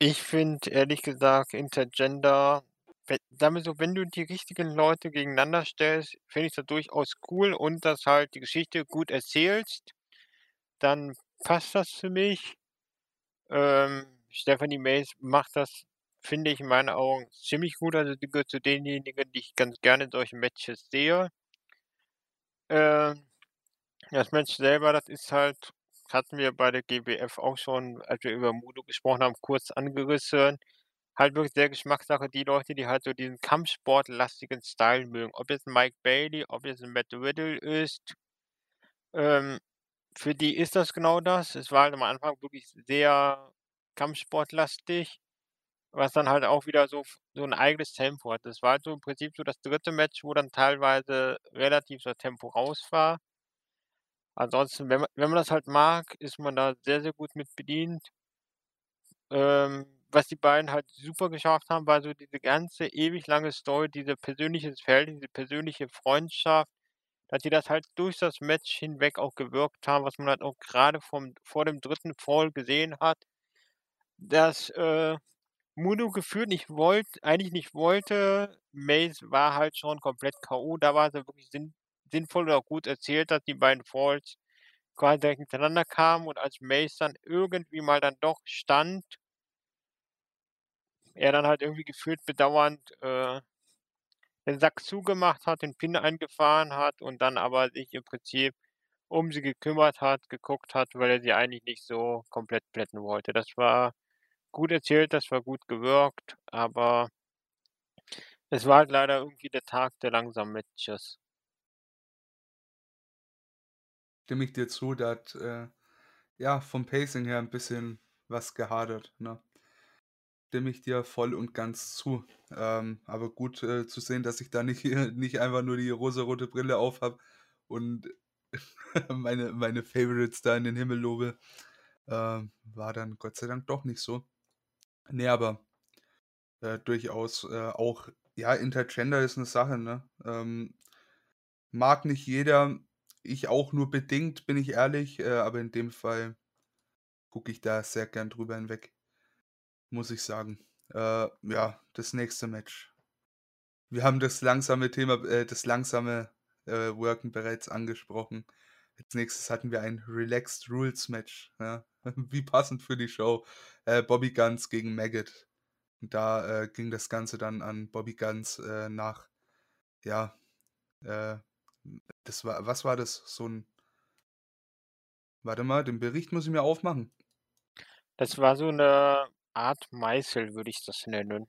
[SPEAKER 3] Ich finde ehrlich gesagt Intergender, we sagen wir so, wenn du die richtigen Leute gegeneinander stellst, finde ich das durchaus cool und dass halt die Geschichte gut erzählst, dann passt das für mich. Ähm, Stephanie Mace macht das, finde ich in meinen Augen ziemlich gut. Also die gehört zu denjenigen, die ich ganz gerne in solchen Matches sehe. Ähm, das Match selber, das ist halt hatten wir bei der GWF auch schon, als wir über Mudo gesprochen haben, kurz angerissen. Halt wirklich sehr Geschmackssache, die Leute, die halt so diesen kampfsportlastigen Style mögen. Ob jetzt 'n Mike Bailey, ob jetzt 'n Matt Riddle ist. Ähm, für die ist das genau das. Es war halt am Anfang wirklich sehr kampfsportlastig, was dann halt auch wieder so so 'n eigenes Tempo hat. Das war halt so im Prinzip so das dritte Match, wo dann teilweise relativ das Tempo raus war. Ansonsten, wenn man wenn man das halt mag, ist man da sehr, sehr gut mit bedient. Ähm, was die beiden halt super geschafft haben, war so diese ganze ewig lange Story, diese persönliches Verhältnis, diese persönliche Freundschaft, dass die das halt durch das Match hinweg auch gewirkt haben, was man halt auch grade vom vor dem dritten Fall gesehen hat, dass, äh, Mudo gefühlt nicht wollt eigentlich nicht wollte. Mace war halt schon komplett K.O. Da war ja wirklich sinn sinnvoll oder gut erzählt, dass die beiden Falls quasi direkt hintereinander kamen und als Mace dann irgendwie mal dann doch stand er dann halt irgendwie gefühlt bedauernd, äh, den Sack zugemacht hat, den Pin eingefahren hat und dann aber sich im Prinzip um sie gekümmert hat, geguckt hat, weil er sie eigentlich nicht so komplett plätten wollte. Das war gut erzählt, das war gut gewirkt, aber es war halt leider irgendwie der Tag der langsamen Matches.
[SPEAKER 1] Stimme ich dir zu, da hat, äh, ja, vom Pacing her 'n bisschen was gehadert, ne? Stimme ich dir voll und ganz zu. Ähm, aber gut, äh, zu sehen, dass ich da nicht nicht einfach nur die rosarote Brille aufhabe und meine meine Favorites da in den Himmel lobe, ähm, war dann Gott sei Dank doch nicht so. Ne, aber, äh, durchaus, äh, auch Ja, Intergender ist 'ne Sache, ne? Ähm, mag nicht jeder, ich auch nur bedingt, bin ich ehrlich, äh, aber in dem Fall gucke ich da sehr gern drüber hinweg, muss ich sagen. Äh, ja, das nächste Match. Wir haben das langsame Thema äh, das langsame, äh, Worken bereits angesprochen. Als Nächstes hatten wir ein Relaxed Rules Match, ja. Wie passend für die Show. Äh, Bobby Guns gegen Maggot. Und da, äh, ging das Ganze dann an Bobby Guns, nach ja, äh, das war was war das? So 'n Warte mal, den Bericht muss ich mir aufmachen.
[SPEAKER 3] Das war so 'ne Art Meißel, würde ich das nennen.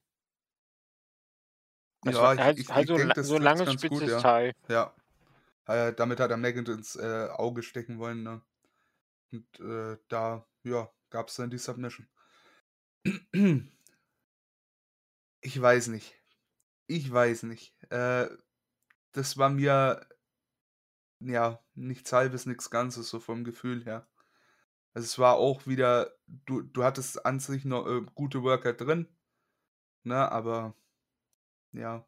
[SPEAKER 3] Das
[SPEAKER 1] Ja,
[SPEAKER 3] war
[SPEAKER 1] ich
[SPEAKER 3] halt
[SPEAKER 1] ich
[SPEAKER 3] halt
[SPEAKER 1] ich
[SPEAKER 3] so la
[SPEAKER 1] das
[SPEAKER 3] so 'n
[SPEAKER 1] trifft's
[SPEAKER 3] langes,
[SPEAKER 1] ganz gut,
[SPEAKER 3] spitzes
[SPEAKER 1] ja.
[SPEAKER 3] Teil.
[SPEAKER 1] Ja. Äh, damit hat er Maggot ins, äh, Auge stecken wollen, ne? Und, äh, da, ja, gab's dann die Submission. Ich weiß nicht. Ich weiß nicht. Äh, das war mir ja, nichts Halbes, nix Ganzes, so vom Gefühl her. Also, es war auch wieder du du hattest an sich noch, äh, gute Worker drin, ne, aber ja.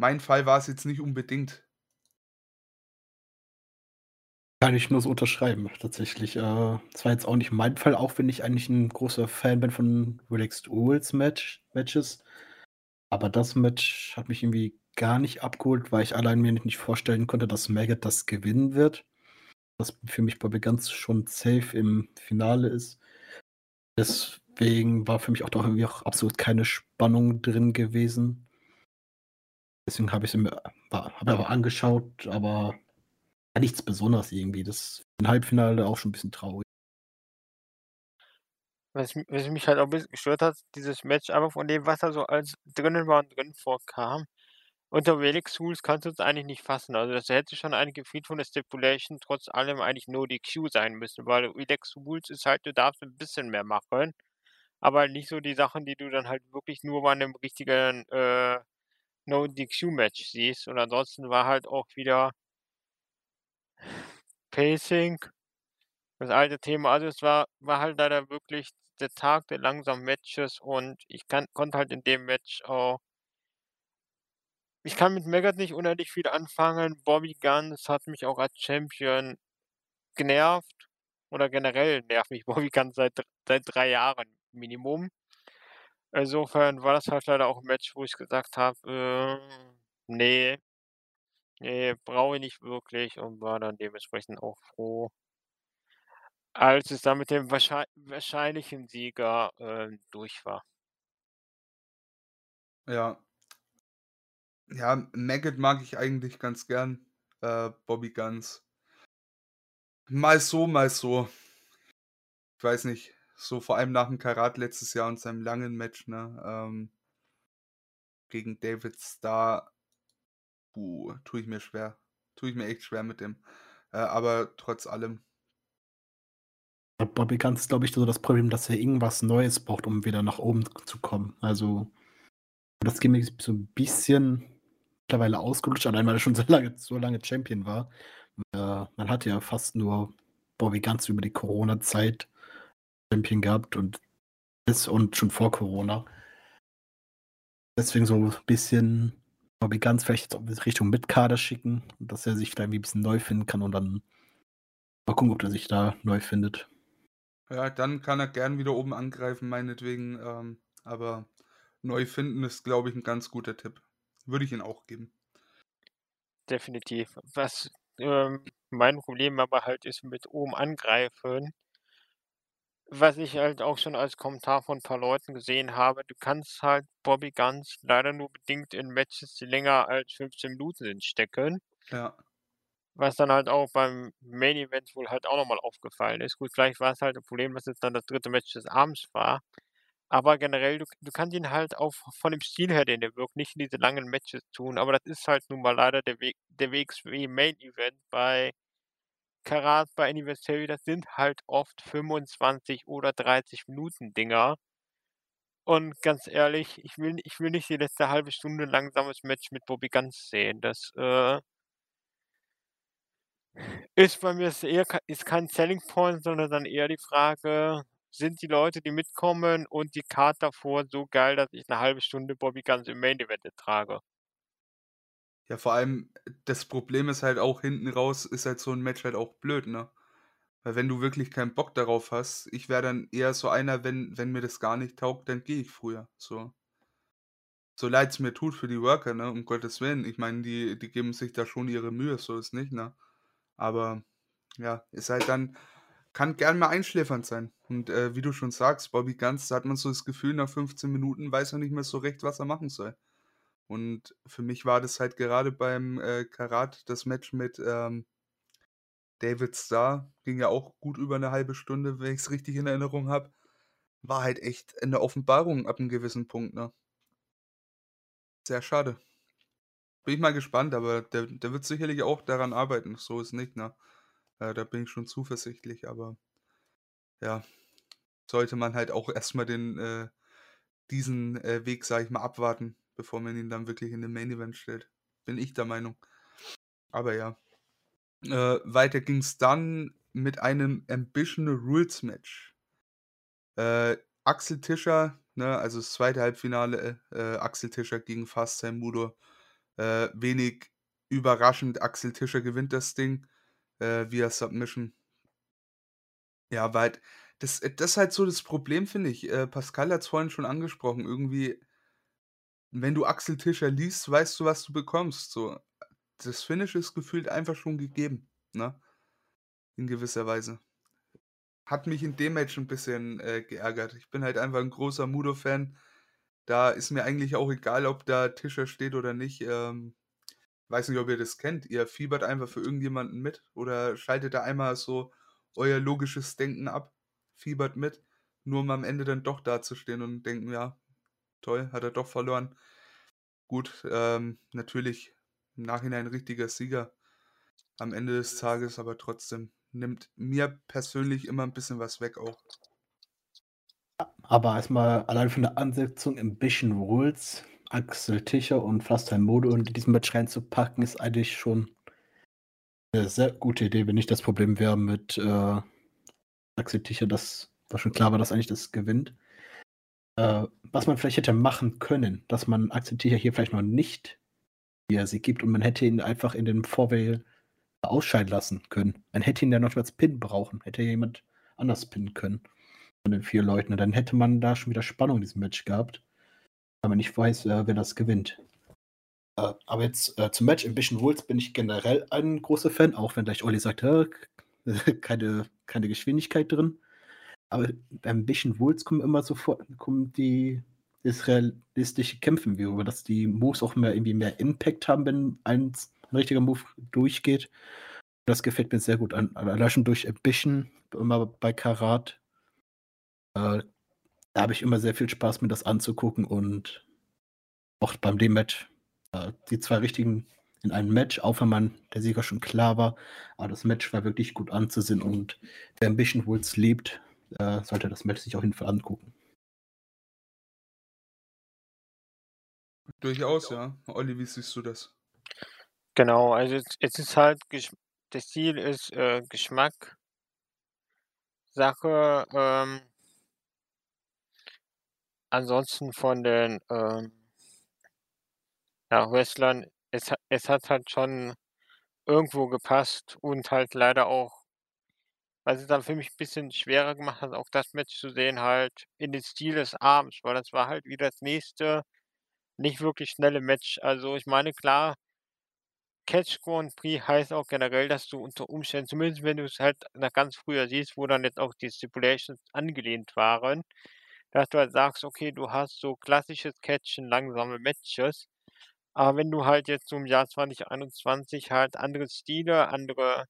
[SPEAKER 1] Mein Fall war's jetzt nicht unbedingt.
[SPEAKER 2] Kann ich nur so unterschreiben, tatsächlich. Äh, das war jetzt auch nicht mein Fall, auch wenn ich eigentlich 'n großer Fan bin von Relaxed Rules Match Matches. Aber das Match hat mich irgendwie gar nicht abgeholt, weil ich allein mir nicht vorstellen konnte, dass Maggot das gewinnen wird. Was für mich Bobby Guns schon safe im Finale ist. Deswegen war für mich auch doch irgendwie auch absolut keine Spannung drin gewesen. Deswegen habe wa habe mir aber angeschaut, aber nichts Besonderes irgendwie. Das Halbfinale auch schon 'n bisschen traurig.
[SPEAKER 3] Was was mich halt auch 'n bisschen gestört hat, dieses Match einfach von dem, was da so alles drinnen war und drin vorkam. Unter Relaxed Rules kannst du es eigentlich nicht fassen. Also, das hätte schon eine der Stipulation trotz allem eigentlich No DQ sein müssen, weil Relaxed Rules ist halt, du darfst 'n bisschen mehr machen, aber nicht so die Sachen, die du dann halt wirklich nur bei 'nem richtigen, äh, No DQ Match siehst. Und ansonsten war halt auch wieder Pacing, das alte Thema. Also, es war war halt leider wirklich der Tag der langsamen Matches und ich kann konnte halt in dem Match auch ich kann mit Maggot nicht unendlich viel anfangen. Bobby Guns hat mich auch als Champion genervt oder generell nervt mich Bobby Guns seit seit 3 Jahren Minimum. Insofern war das halt leider auch 'n Match, wo ich gesagt habe, äh, ne ne, brauche ich nicht wirklich und war dann dementsprechend auch froh als es dann mit dem wahrschei wahrscheinlichen Sieger, ähm, durch war.
[SPEAKER 1] Ja. Ja, Maggot mag ich eigentlich ganz gern, äh, Bobby Guns. Mal so, mal so. Ich weiß nicht, so vor allem nach'm Karat letztes Jahr und seinem langen Match, ne, ähm gegen David Starr, puh, tue ich mir schwer. Tue ich mir echt schwer mit dem. Äh, aber trotz allem
[SPEAKER 2] Bobby Guns ist, glaube ich, so das Problem, dass er irgendwas Neues braucht, um wieder nach oben zu kommen. Also, das Gimmick ist so 'n bisschen mittlerweile ausgelutscht, allein weil er schon so lange so lange Champion war. Äh, man hatte ja fast nur Bobby Guns über die Corona-Zeit Champion gehabt und bis und schon vor Corona. Deswegen so bisschen Bobby Guns vielleicht Richtung Mid-Kader schicken, dass er sich da irgendwie 'n bisschen neu finden kann und dann mal gucken, ob der sich da neu findet.
[SPEAKER 1] Ja, dann kann er gern wieder oben angreifen, meinetwegen, ähm, aber neu finden ist, glaube ich, 'n ganz guter Tipp. Würde ich ihm auch geben.
[SPEAKER 3] Definitiv. Was, ähm, mein Problem aber halt ist mit oben angreifen was ich halt auch schon als Kommentar von 'n paar Leuten gesehen habe, du kannst halt Bobby Guns leider nur bedingt in Matches, die länger als 15 Minuten sind, stecken.
[SPEAKER 1] Ja.
[SPEAKER 3] Was dann halt auch beim Main Event wohl halt auch noch mal aufgefallen ist. Gut, vielleicht war's halt 'n Problem, dass es dann das 3. Match des Abends war. Aber generell, du du kannst ihn halt auch von dem Stil her, den er wirkt, nicht in diese langen Matches tun, aber das ist halt nun mal leider der Weg der WXW Main Event bei Karat, bei Anniversary, das sind halt oft 25 oder 30 Minuten Dinger. Und ganz ehrlich, ich will ich will nicht die letzte 1/2 Stunde langsames Match mit Bobby Guns sehen. Das, äh ist bei mir eher ist kein Selling Point, sondern dann eher die Frage, sind die Leute, die mitkommen und die Card davor so geil, dass ich 'ne 1/2 Stunde Bobby Guns im Main Event ertrage.
[SPEAKER 1] Ja, vor allem, das Problem ist halt auch hinten raus ist halt so 'n Match halt auch blöd, ne? Weil wenn du wirklich keinen Bock darauf hast ich wäre dann eher so einer, wenn wenn mir das gar nicht taugt, dann gehe ich früher, so. So leid's mir tut für die Worker, ne, um Gottes Willen. Ich meine, die die geben sich da schon ihre Mühe, so ist nicht, ne? Aber ja, ist halt dann kann gern mal einschläfernd sein. Und, äh, wie du schon sagst, Bobby Guns, da hat man so das Gefühl, nach 15 Minuten weiß er nicht mehr so recht, was er machen soll. Und für mich war das halt gerade beim, äh, Karat das Match mit, ähm David Starr, ging ja auch gut über 'ne 1/2 Stunde, wenn ich's richtig in Erinnerung habe. War halt echt 'ne Offenbarung ab 'nem gewissen Punkt, ne? Sehr schade. Bin ich mal gespannt, aber der der wird sicherlich auch daran arbeiten, so ist nicht, ne? Äh, da bin ich schon zuversichtlich, aber ja, sollte man halt auch erst mal den äh, diesen, äh, Weg, sage ich mal, abwarten, bevor man ihn dann wirklich in den Main Event stellt. Bin ich der Meinung. Aber ja. Äh, weiter ging's dann mit einem Ambition Rules Match. Äh, Axel Tischer, ne, also das 2. Halbfinale, äh, Axel Tischer gegen Fast Time Mudo. Wenig überraschend, Axel Tischer gewinnt das Ding, äh, via Submission. Ja, halt das äh, das ist halt so das Problem, finde ich. Äh, Pascal hat's vorhin schon angesprochen, irgendwie wenn du Axel Tischer liest, weißt du, was du bekommst, so. Das Finish ist gefühlt einfach schon gegeben, ne? In gewisser Weise. Hat mich in dem Match 'n bisschen, äh, geärgert. Ich bin halt einfach 'n großer Mudo-Fan. Da ist mir eigentlich auch egal, ob da Tischer steht oder nicht. Ähm, weiß nicht, ob ihr das kennt. Ihr fiebert einfach für irgendjemanden mit oder schaltet da einmal so euer logisches Denken ab, fiebert mit, nur um am Ende dann doch dazustehen und denken: „Ja, toll, hat er doch verloren.“ Gut, ähm, natürlich im Nachhinein richtiger Sieger am Ende des Tages, aber trotzdem nimmt mir persönlich immer 'n bisschen was weg auch.
[SPEAKER 2] Aber erst mal allein von der Ansetzung Ambition Rules, Axel Tischer und Time Mudo in diesem Match reinzupacken, ist eigentlich schon 'ne sehr gute Idee, wenn nicht das Problem wäre mit, äh, Axel Tischer, dass dass schon klar war, dass eigentlich das gewinnt. Äh, was man vielleicht hätte machen können, dass man Axel Tischer hier vielleicht noch nicht hier Sieg gibt und man hätte ihn einfach in den Four-Way ausscheiden lassen können. Man hätte ihn ja noch als Pin brauchen, hätte jemand anders pinnen können von den 4 Leuten und dann hätte man da schon wieder Spannung in diesem Match gehabt, weil man nicht weiß, äh, wer das gewinnt. Äh, aber jetzt, äh, zum Match Ambition Rules bin ich generell ein großer Fan, auch wenn gleich Olli sagt: „Hä, keine keine Geschwindigkeit drin.“ Aber bei Ambition Rules kommen immer sofort kommen die realistische Kämpfen wieder rüber, dass die Moves auch mehr irgendwie mehr Impact haben, wenn eins 'n richtiger Move durchgeht. Das gefällt mir sehr gut an. Allein schon durch Ambition immer bei Karat. Äh, da habe ich immer sehr viel Spaß, mir das anzugucken und auch beim dem Match, äh, die 2 richtigen in einem Match, auch wenn man der Sieger schon klar war. Aber das Match war wirklich gut anzusehen und wer Ambition Rules liebt, äh, sollte das Match sich auf jeden Fall angucken.
[SPEAKER 1] Durchaus, ja. Olli, wie siehst du das?
[SPEAKER 3] Genau, also es ist halt das Ziel ist, äh, Geschmack Sache, ähm ansonsten von den, ähm ja, Wrestlern, es es hat halt schon irgendwo gepasst und halt leider auch was es dann für mich bisschen schwerer gemacht hat, auch das Match zu sehen halt in den Stil des Abends, weil das war halt wieder das nächste nicht wirklich schnelle Match. Also, ich meine, klar Catch Grand Prix heißt auch generell, dass du unter Umständen zumindest wenn du's halt nach ganz früher siehst, wo dann jetzt auch die Stipulations angelehnt waren, dass du halt sagst: „Okay, du hast so klassisches Catchen, langsame Matches.“ Aber wenn du halt jetzt so im Jahr 2021 halt andere Stile, andere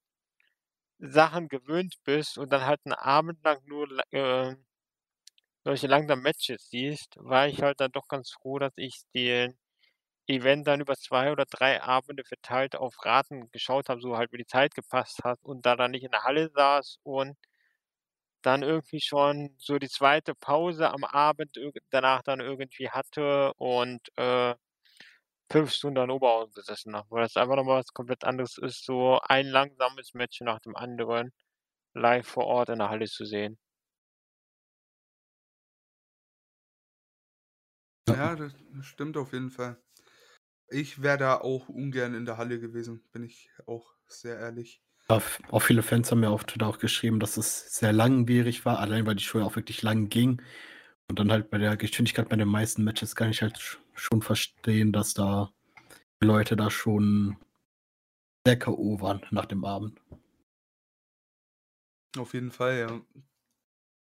[SPEAKER 3] Sachen gewöhnt bist und dann halt 'n Abend lang nur äh, solche langsamen Matches siehst, war ich halt dann doch ganz froh, dass ich den Event dann über 2 oder 3 Abende verteilt auf Raten geschaut habe, so halt wie die Zeit gepasst hat und da dann nicht in der Halle saß und dann irgendwie schon so die zweite Pause am Abend danach dann irgendwie hatte und äh, fünf Stunden an Oberhausen gesessen habe, weil das einfach nochmal was komplett anderes ist, so ein langsames Match nach dem anderen live vor Ort in der Halle zu sehen.
[SPEAKER 1] Ja, das stimmt auf jeden Fall. Ich wäre da auch ungern in der Halle gewesen, bin ich auch sehr ehrlich.
[SPEAKER 2] Auch viele Fans haben mir auf Twitter auch geschrieben, dass es sehr langwierig war, allein weil die Show auch wirklich lang ging. Und dann halt bei der Geschwindigkeit bei den meisten Matches kann ich halt schon verstehen, dass da Leute da schon sehr K.O. waren nach dem Abend.
[SPEAKER 1] Auf jeden Fall, ja.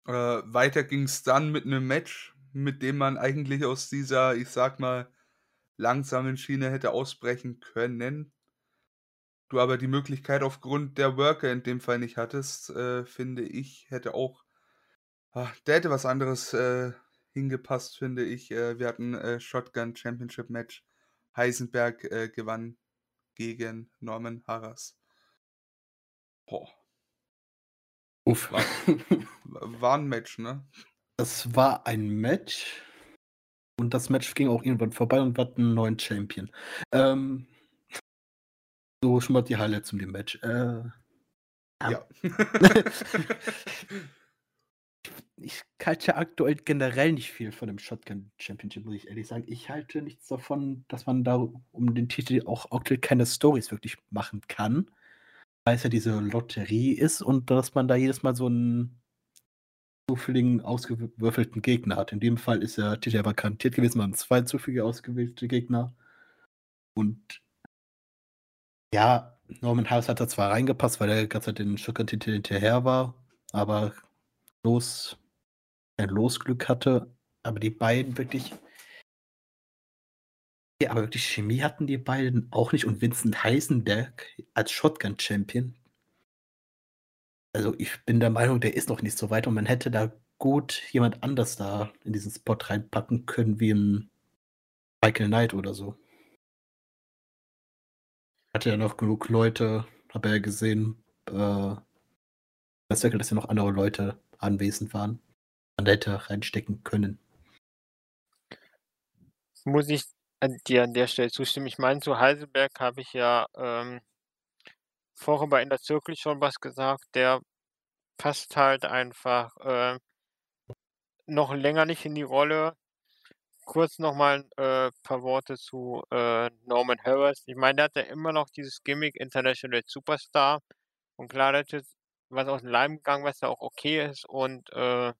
[SPEAKER 1] Äh, weiter ging es dann mit einem Match, mit dem man eigentlich aus dieser, ich sag mal, langsamen Schiene hätte ausbrechen können. Du aber die Möglichkeit aufgrund der Worker in dem Fall nicht hattest, äh, finde ich, hätte auch ach, der hätte was anderes, äh, hingepasst, finde ich. Äh, wir hatten, äh, Shotgun Championship Match. Heisenberg, äh, gewann gegen Norman Harras. Boah.
[SPEAKER 2] Uff.
[SPEAKER 1] War war 'n Match, ne?
[SPEAKER 2] Das war ein Match und das Match ging auch irgendwann vorbei und wir hatten 'n neuen Champion. Ähm so schon mal die Highlights zum dem Match. Äh,
[SPEAKER 1] Ja.
[SPEAKER 2] Ich halte aktuell generell nicht viel von dem Shotgun Championship, muss ich ehrlich sagen. Ich halte nichts davon, dass man da um den Titel auch aktuell keine Storys wirklich machen kann, weil es ja diese Lotterie ist und dass man da jedes Mal so 'n zufälligen ausgewürfelten Gegner hat. In dem Fall ist der Titel ja vakantiert gewesen, waren 2 zufällige ausgewählte Gegner. Und ja, Norman Harras hat da zwar reingepasst, weil er die ganze Zeit den Shotgun-Titel hinterher war, aber los kein Losglück hatte, aber die beiden wirklich ja, aber wirklich Chemie hatten die beiden auch nicht und Vincent Heisenberg als Shotgun-Champion also, ich bin der Meinung, der ist noch nicht so weit und man hätte da gut jemand anders da in diesen Spot reinpacken können wie 'n Michael Knight oder so. Hatte ja noch genug Leute, habe ja gesehen, äh dass ja noch andere Leute anwesend waren. Man hätte reinstecken können.
[SPEAKER 3] Muss ich dir an der Stelle zustimmen. Ich meine, zu Heisenberg habe ich ja, ähm vorher bei Inner Circle schon was gesagt. Der passt halt einfach, äh noch länger nicht in die Rolle. Kurz noch mal 'n, äh, paar Worte zu, äh, Norman Harras. Ich meine, der hat ja immer noch dieses Gimmick International Superstar und klar, hat jetzt was aus dem Leim gegangen, was ja auch okay ist und, äh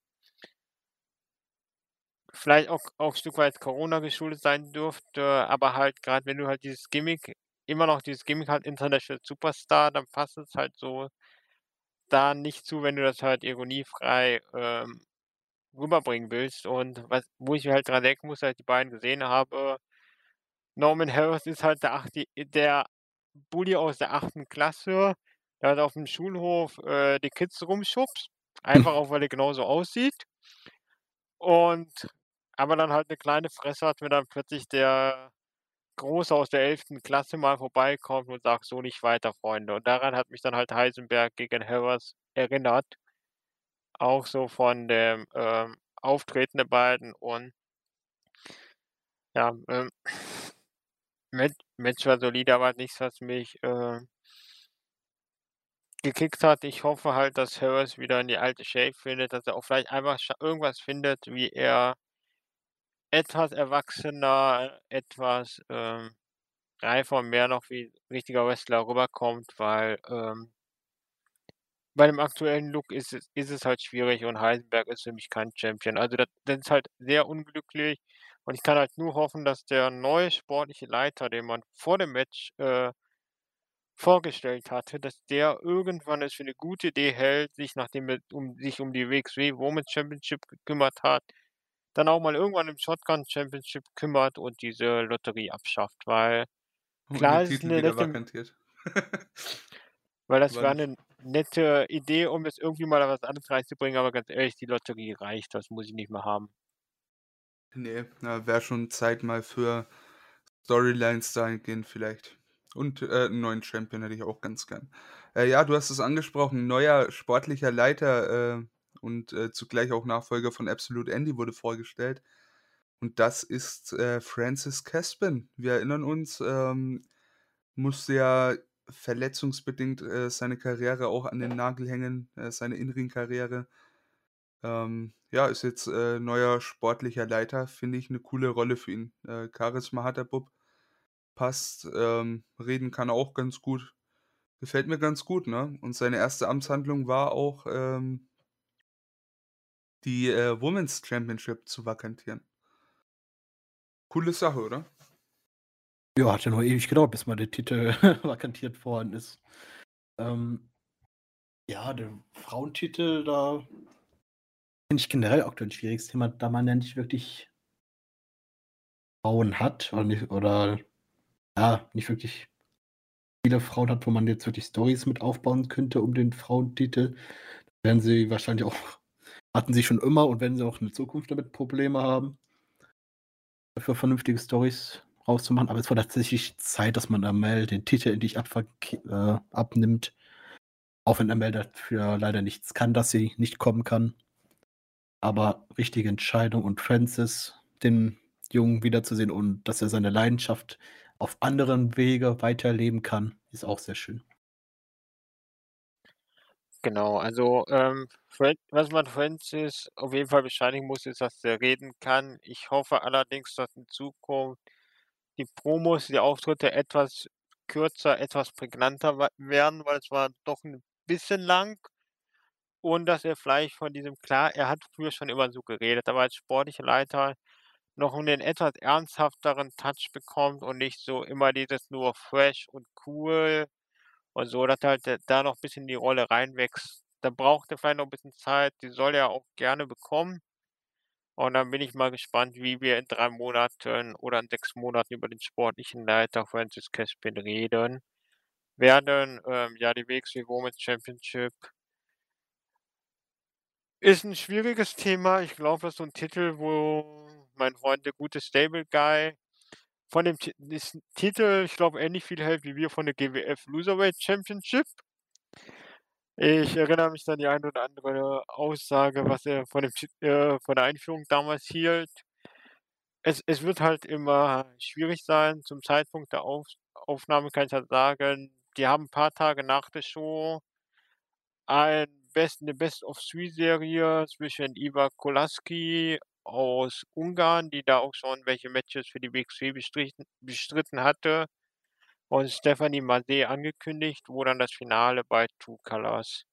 [SPEAKER 3] vielleicht auch auch 'n Stück weit Corona geschuldet sein dürfte, aber halt grad wenn du halt dieses Gimmick immer noch dieses Gimmick halt International Superstar, dann passt es halt so da nicht zu, wenn du das halt ironiefrei, ähm, rüberbringen willst. Und was wo ich halt dran denken musste, als ich die beiden gesehen habe Norman Harras ist halt der achte der Bully aus der 8. Klasse, der halt aufm Schulhof, äh, die Kids rumschubst, einfach auch, weil er genauso aussieht. Und aber dann halt 'ne kleine Fresse hat, wenn dann plötzlich der Große aus der 11. Klasse mal vorbeikommt und sagt: „So nicht weiter, Freunde.“ Und daran hat mich dann halt Heisenberg gegen Harras erinnert. Auch so von dem, ähm, Auftreten der beiden und ja, ähm, Mat Match war solide, aber nichts, was mich, äh gekickt hat. Ich hoffe halt, dass Harras wieder in die alte Shape findet, dass er auch vielleicht einfach irgendwas findet, wie er etwas erwachsener, etwas, ähm, reifer und mehr noch wie richtiger Wrestler rüberkommt, weil, ähm bei dem aktuellen Look ist es ist es halt schwierig und Heisenberg ist für mich kein Champion. Also, da das ist halt sehr unglücklich und ich kann halt nur hoffen, dass der neue sportliche Leiter, den man vor dem Match, äh vorgestellt hatte, dass der irgendwann es für 'ne gute Idee hält, sich nachdem er um sich um die WXW Women's Championship gekümmert hat, dann auch mal irgendwann im Shotgun Championship kümmert und diese Lotterie abschafft, weil klar ist 'ne nette
[SPEAKER 1] vakantiert.
[SPEAKER 3] weil das war
[SPEAKER 1] nicht
[SPEAKER 3] 'ne nette Idee, um jetzt irgendwie mal was anderes reinzubringen, aber ganz ehrlich, die Lotterie reicht, das muss ich nicht mehr haben.
[SPEAKER 1] Ne, na, wäre schon Zeit mal für Storylines dahingehend vielleicht. Und, äh, 'n neuen Champion hätte ich auch ganz gern. Äh, ja, du hast es angesprochen, neuer sportlicher Leiter, äh, und, äh, zugleich auch Nachfolger von Absolute Andy wurde vorgestellt. Und das ist, äh, Francis Caspin. Wir erinnern uns, ähm, musste ja verletzungsbedingt, äh, seine Karriere auch an den Nagel hängen, äh, seine In-Ring-Karriere. Ähm, ja, ist jetzt, äh, neuer sportlicher Leiter, finde ich 'ne coole Rolle für ihn. Äh, Charisma hat der Bub, passt, ähm, reden kann auch ganz gut. Gefällt mir ganz gut, ne? Und seine erste Amtshandlung war auch, ähm die, äh, Women's Championship zu vakantieren. Coole Sache, oder?
[SPEAKER 2] Ja, hat ja noch ewig gedauert, bis mal der Titel vakantiert worden ist. Ähm, ja, der Frauentitel, da finde ich generell aktuell 'n schwieriges Thema, da man ja nicht wirklich Frauen hat oder nicht oder ja, nicht wirklich viele Frauen hat, wo man jetzt wirklich Storys mit aufbauen könnte um den Frauentitel. Werden sie wahrscheinlich auch hatten sie schon immer und werden sie auch in Zukunft damit Probleme haben für vernünftige Storys rauszumachen. Aber es war tatsächlich Zeit, dass man Amel den Titel endlich äh, abnimmt. Auch wenn Amel dafür leider nichts kann, dass sie nicht kommen kann. Aber richtige Entscheidung und Francis, den Jungen wiederzusehen und dass er seine Leidenschaft auf anderen Wege weiterleben kann, ist auch sehr schön.
[SPEAKER 3] Genau, also, ähm, was man Francis auf jeden Fall bescheinigen muss, ist, dass der reden kann. Ich hoffe allerdings, dass in Zukunft die Promos, die Auftritte etwas kürzer, etwas prägnanter werden, weil es war doch 'n bisschen lang. Und dass er vielleicht von diesem klar, er hat früher schon immer so geredet, aber als sportlicher Leiter noch 'nen etwas ernsthafteren Touch bekommt und nicht so immer dieses nur fresh und cool und so, dass halt da noch bisschen in die Rolle reinwächst. Da braucht er vielleicht noch 'n bisschen Zeit, die soll er auch gerne bekommen. Und dann bin ich mal gespannt, wie wir in 3 Monaten oder in 6 Monaten über den sportlichen Leiter Francis Caspin reden werden. Ähm, ja, die WXW Women's Championship ist 'n schwieriges Thema. Ich glaube, das ist so 'n Titel, wo mein Freund, der gute Stable Guy von dem Titel, ich glaube, ähnlich viel hält wie wir von der GWF Loserweight Championship. Ich erinnere mich an die ein oder andere Aussage, was er von dem äh, von der Einführung damals hielt. Es es wird halt immer schwierig sein. Zum Zeitpunkt der Auf Aufnahme kann ich halt sagen, die haben 'n paar Tage nach der Show ein Best 'ne Best-of-3-Serie zwischen Iva Kolasky aus Ungarn, die da auch schon welche Matches für die WXW bestrichen bestritten hatte, und Stephanie Maze angekündigt, wo dann das Finale bei True Colours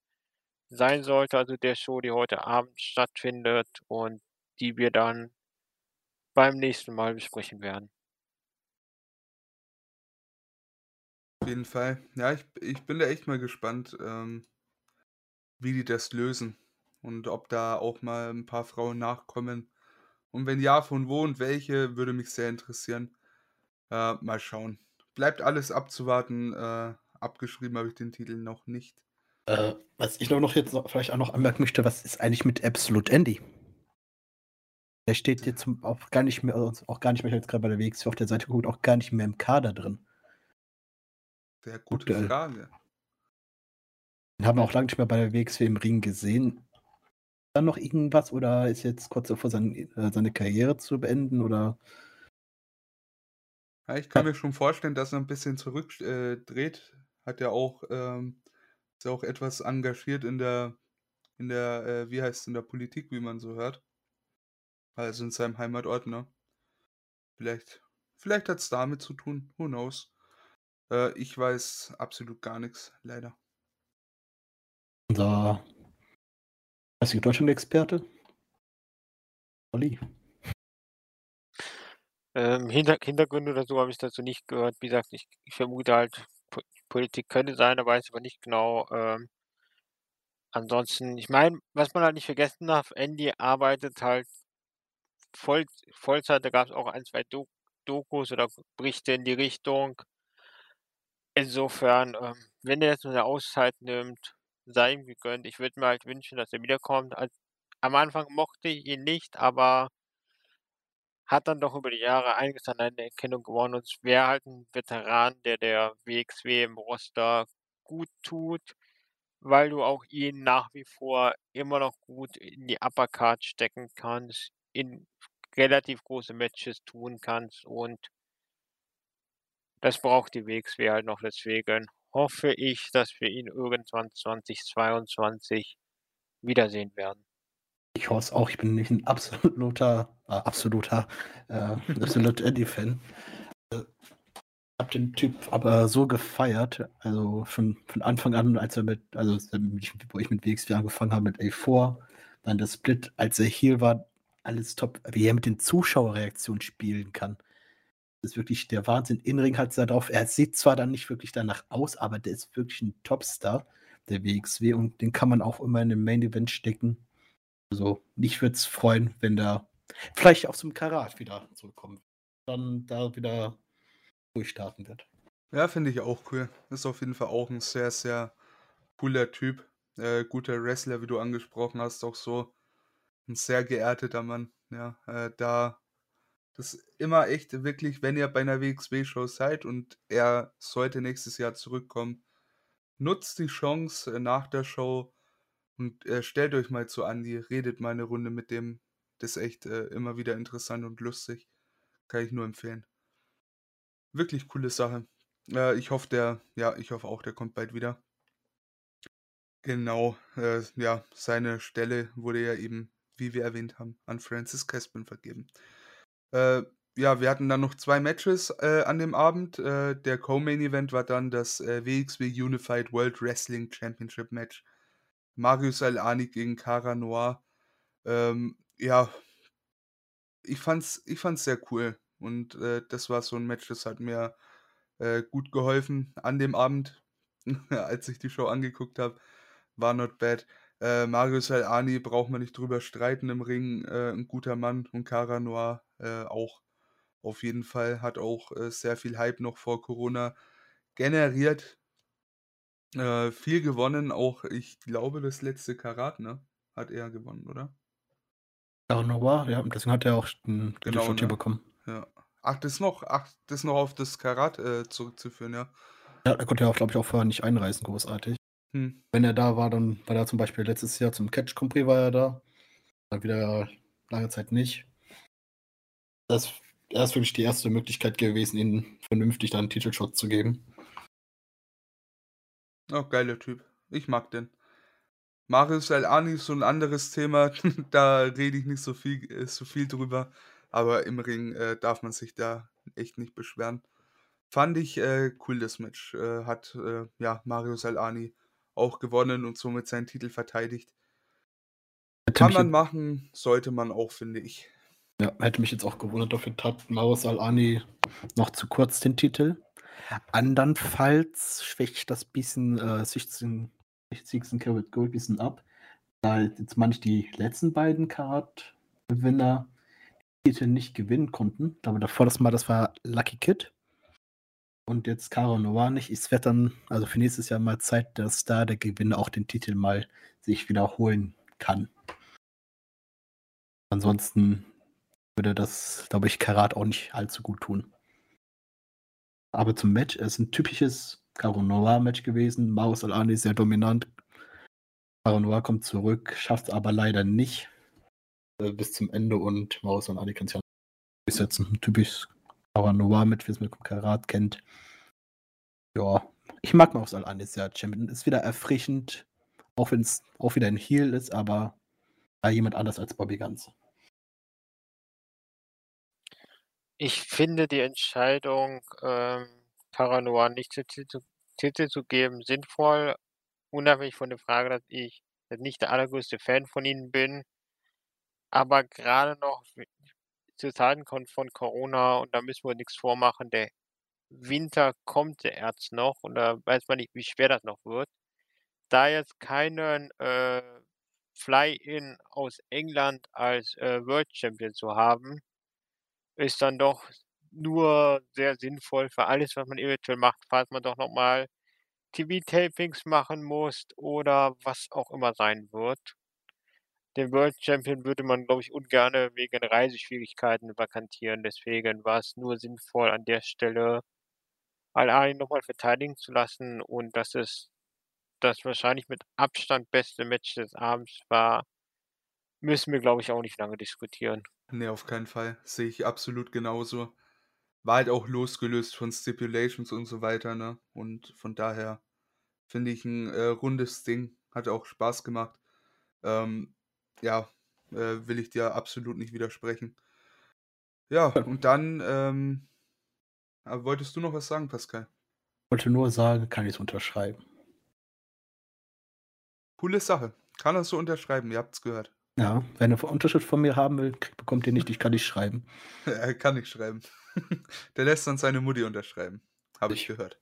[SPEAKER 3] sein sollte, also der Show, die heute Abend stattfindet und die wir dann beim nächsten Mal besprechen werden.
[SPEAKER 1] Auf jeden Fall. Ja, ich ich bin da echt mal gespannt, ähm wie die das lösen und ob da auch mal 'n paar Frauen nachkommen. Und wenn ja, von wo und welche, würde mich sehr interessieren. Äh, mal schauen. Bleibt alles abzuwarten. Äh, abgeschrieben habe ich den Titel noch nicht.
[SPEAKER 2] Äh, was ich nur noch jetzt noch vielleicht auch noch anmerken möchte, was ist eigentlich mit Absolute Andy? Der steht jetzt auch gar nicht mehr auch gar nicht mehr, jetzt grad bei der WXW auf der Seite geguckt, auch gar nicht mehr im Kader drin.
[SPEAKER 1] Sehr gute
[SPEAKER 2] Aktuell.
[SPEAKER 1] Frage.
[SPEAKER 2] Den haben wir auch lange nicht mehr bei der WXW im Ring gesehen. Dann noch irgendwas oder ist jetzt kurz davor, sein äh, seine Karriere zu beenden oder
[SPEAKER 1] Ja, ich kann mir schon vorstellen, dass er 'n bisschen zurück äh. Hat ja auch, ähm ist ja auch etwas engagiert in der in der, äh wie heißt's, in der Politik, wie man so hört. Also, in seinem Heimatort, ne? Vielleicht vielleicht hat's damit zu tun, who knows? Äh, ich weiß absolut gar nix, leider.
[SPEAKER 2] Unser einziger Deutschland-Experte? Olli.
[SPEAKER 3] Ähm, Hinter Hintergründe oder so habe ich dazu nicht gehört. Wie gesagt, ich ich vermute halt, Po Politik könnte sein, da weiß ich aber nicht genau, ähm ansonsten ich meine, was man halt nicht vergessen darf, Andy arbeitet halt Voll Vollzeit. Da gab's auch 1, 2 Do Dokus oder Berichte in die Richtung. Insofern, ähm, wenn er jetzt so 'ne Auszeit nimmt, sei ihm gegönnt. Ich würde mir halt wünschen, dass er wiederkommt. Al am Anfang mochte ich ihn nicht, aber hat dann doch über die Jahre einiges an Anerkennung gewonnen und wäre halt 'n Veteran, der der WXW im Roster guttut, weil du auch ihn nach wie vor immer noch gut in die Upper Card stecken kannst, in relativ große Matches tun kannst und das braucht die WXW halt noch. Deswegen hoffe ich, dass wir ihn irgendwann 2022 wiedersehen werden.
[SPEAKER 2] Ich hoffe es auch. Ich bin nicht ein absoluter, äh, absoluter, äh, absoluter Eddie-Fan. Äh, habe den Typ aber so gefeiert, also schon von Anfang an, als er mit, also wo ich mit WXW angefangen habe mit A4, dann der Split, als er hier war, alles top, wie er mit den Zuschauerreaktionen spielen kann. Das ist wirklich der Wahnsinn. Inring hat es da drauf. Er sieht zwar dann nicht wirklich danach aus, aber der ist wirklich ein Topstar, der WXW, und den kann man auch immer in den Main Event stecken. Also, mich würde es freuen, wenn der vielleicht auch zum Karat wieder zurückkommt. Dann da wieder durchstarten wird.
[SPEAKER 1] Ja, finde ich auch cool. Ist auf jeden Fall auch ein sehr, sehr cooler Typ. Äh, guter Wrestler, wie du angesprochen hast, auch so ein sehr geerdeter Mann. Ja, äh, da das immer echt wirklich, wenn ihr bei einer WXW-Show seid und er sollte nächstes Jahr zurückkommen, nutzt die Chance äh, nach der Show und äh, stellt euch mal zu Andi, redet mal eine Runde mit dem. Das ist echt äh, immer wieder interessant und lustig. Kann ich nur empfehlen wirklich coole Sache. Äh, ich hoffe, der, ja, ich hoffe auch, der kommt bald wieder. Genau, äh, ja, seine Stelle wurde ja eben, wie wir erwähnt haben, an Francis Caspin vergeben. Äh, ja, wir hatten dann noch zwei Matches äh, an dem Abend. Äh, der Co-Main-Event war dann das äh, WXW Unified World Wrestling Championship Match. Marius Al-Ani gegen Cara Noir. Ähm, ja, ich fand's, ich fand's sehr cool. Und äh, das war so ein Match, das hat mir äh, gut geholfen an dem Abend, als ich die Show angeguckt habe. War not bad. Äh, Marius Al-Ani braucht man nicht drüber streiten im Ring. Äh, ein guter Mann und Cara Noir äh, auch auf jeden Fall. Hat auch äh, sehr viel Hype noch vor Corona generiert. Äh, viel gewonnen, auch ich glaube das letzte Karat, ne? Hat er gewonnen, oder?
[SPEAKER 2] Cara Noir, ja, deswegen hat er auch einen genau, ne? bekommen.
[SPEAKER 1] Ja. Ach, das noch, ach, das noch auf das Karat äh, zurückzuführen, ja.
[SPEAKER 2] Ja, er konnte ja auch, glaube ich, auch vorher nicht einreisen, großartig. Hm. Wenn er da war, dann war er zum Beispiel letztes Jahr zum Catch Compris war er da. Dann wieder lange Zeit nicht. Das, das ist wirklich die erste Möglichkeit gewesen, ihm vernünftig dann einen Titelshot zu geben.
[SPEAKER 1] Oh, geiler Typ. Ich mag den. Marius Al-Ani ist so ein anderes Thema. da rede ich nicht so viel, äh, so viel drüber. Aber im Ring äh, darf man sich da echt nicht beschweren. Fand ich äh, cool, das Match. Äh, hat äh, ja Mario Salani auch gewonnen und somit seinen Titel verteidigt. Kann man machen, sollte man auch, finde ich.
[SPEAKER 2] Ja, hätte mich jetzt auch gewundert, dafür hat Mario Salani noch zu kurz den Titel. Andernfalls schwächt das bisschen äh, 16, 16 Karat Gold bisschen ab. Da jetzt manch die letzten beiden Karat-Gewinner Titel nicht gewinnen konnten. Aber davor das Mal, das war Lucky Kid. Und jetzt Caro Noir nicht. Es wird dann, also für nächstes Jahr mal Zeit, dass da der Gewinner auch den Titel mal sich wiederholen kann. Ansonsten würde das, glaube ich, Karat auch nicht allzu gut tun. Aber zum Match, es ist ein typisches Caro Noir-Match gewesen. Maus Alani sehr dominant. Caro Noir kommt zurück, schafft es aber leider nicht äh, bis zum Ende und und Adi kann es ja durchsetzen. Typisch aber Noir mit, wie es mit Karat kennt. Ja, ich mag Al ist ja Champion. Ist wieder erfrischend, auch wenn es auch wieder ein Heal ist, aber ja, jemand anders als Bobby Ganz.
[SPEAKER 3] Ich finde die Entscheidung, ähm, Paranoia nicht zu Titel, zu geben, sinnvoll, unabhängig von der Frage, dass ich nicht der allergrößte Fan von ihnen bin. Aber gerade noch zu Zeiten von Corona und da müssen wir nichts vormachen, der Winter kommt erst noch und da weiß man nicht, wie schwer das noch wird. Da jetzt keinen, äh, Fly-in aus England als, äh, World Champion zu haben, ist dann doch nur sehr sinnvoll für alles, was man eventuell macht, falls man doch noch mal TV-Tapings machen muss oder was auch immer sein wird. Den World Champion würde man, glaube ich, ungerne wegen Reiseschwierigkeiten vakantieren. Deswegen war es nur sinnvoll, an der Stelle Al-Ahly nochmal verteidigen zu lassen und dass es das wahrscheinlich mit Abstand beste Match des Abends war, müssen wir, glaube ich, auch nicht lange diskutieren.
[SPEAKER 1] Ne, auf keinen Fall. Sehe ich absolut genauso. War halt auch losgelöst von Stipulations und so weiter, ne? Und von daher finde ich ein äh, rundes Ding. Hat auch Spaß gemacht. Ähm, ja, Äh, will ich dir absolut nicht widersprechen. Ja, und dann, ähm, äh, wolltest du noch was sagen, Pascal?
[SPEAKER 2] Ich wollte nur sagen, kann ich es unterschreiben.
[SPEAKER 1] Coole Sache. Kann das so unterschreiben, ihr habt es gehört.
[SPEAKER 2] Ja, wenn er Unterschrift von mir haben will, bekommt ihr nicht, ich kann nicht schreiben.
[SPEAKER 1] er kann nicht schreiben. Der lässt dann seine Mutti unterschreiben. Habe ich gehört.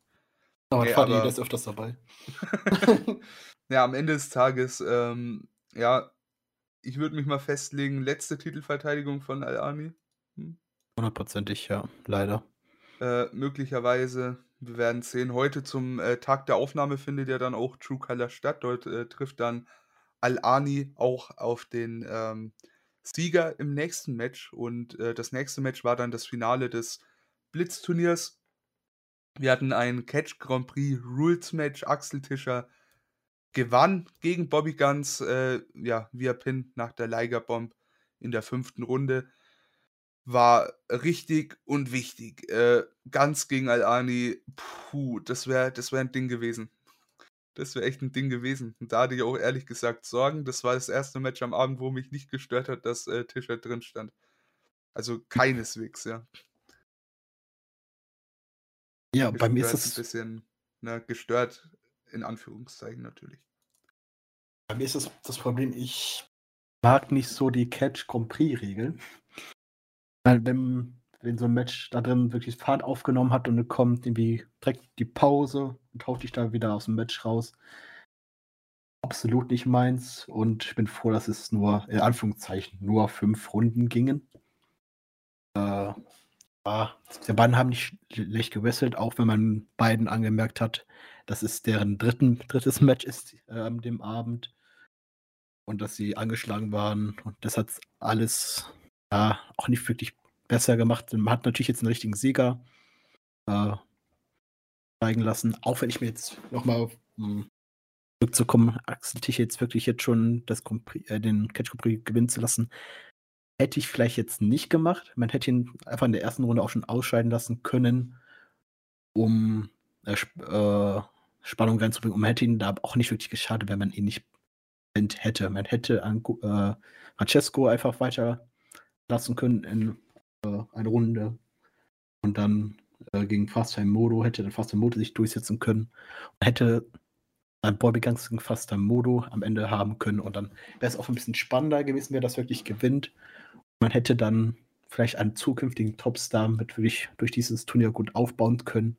[SPEAKER 2] Aber nee, Vati aber... ist öfters dabei.
[SPEAKER 1] ja, am Ende des Tages, ähm, ja, ich würde mich mal festlegen, letzte Titelverteidigung von Al-Ami.
[SPEAKER 2] Hm? Hundertprozentig, hm? ja, leider.
[SPEAKER 1] Äh, möglicherweise, wir werden sehen, heute zum äh, Tag der Aufnahme findet ja dann auch True Color statt. Dort äh, trifft dann Al-Ani auch auf den ähm, Sieger im nächsten Match. Und äh, das nächste Match war dann das Finale des Blitzturniers. Wir hatten ein Catch Grand Prix Rules Match. Axel Tischer gewann gegen Bobby Guns, äh, ja, via Pin nach der Liger Bomb in der fünften Runde. War richtig und wichtig. Äh, Guns gegen Al-Ani, puh, das wäre das wär ein Ding gewesen. Das wäre echt ein Ding gewesen. Und da hatte ich auch ehrlich gesagt Sorgen. Das war das erste Match am Abend, wo mich nicht gestört hat, dass äh, Tischer drin stand. Also keineswegs, ja.
[SPEAKER 2] Ja, bei mir ist es
[SPEAKER 1] ein bisschen ne, gestört, in Anführungszeichen natürlich.
[SPEAKER 2] Bei mir ist es das Problem, ich mag nicht so die Catch Grand Prix Regeln. Weil wenn wenn so ein Match da drin wirklich Fahrt aufgenommen hat und dann kommt irgendwie direkt die Pause und taucht dich da wieder aus dem Match raus. Absolut nicht meins und ich bin froh, dass es nur, in Anführungszeichen, nur fünf Runden gingen. Äh, die beiden haben nicht schlecht gewesselt, auch wenn man beiden angemerkt hat, dass es deren dritten, drittes Match ist äh, an dem Abend und dass sie angeschlagen waren und das hat alles ja, auch nicht wirklich besser gemacht. Man hat natürlich jetzt einen richtigen Sieger äh, zeigen lassen. Auch wenn ich mir jetzt nochmal um zurückzukommen, Axel Tich jetzt wirklich jetzt schon das äh, den Catch Compris gewinnen zu lassen, hätte ich vielleicht jetzt nicht gemacht. Man hätte ihn einfach in der ersten Runde auch schon ausscheiden lassen können, um äh, äh, Spannung reinzubringen. Und man hätte ihn da auch nicht wirklich geschadet, wenn man ihn nicht hätte. Man hätte an äh, Francesco einfach weiter lassen können in äh, eine Runde und dann äh, gegen Fast Modo hätte dann Fast Modo sich durchsetzen können und hätte ein Guns gegen Fast Modo am Ende haben können und dann wäre es auch ein bisschen spannender gewesen, wer das wirklich gewinnt. Man hätte dann vielleicht einen zukünftigen Topstar mit wirklich durch dieses Turnier gut aufbauen können.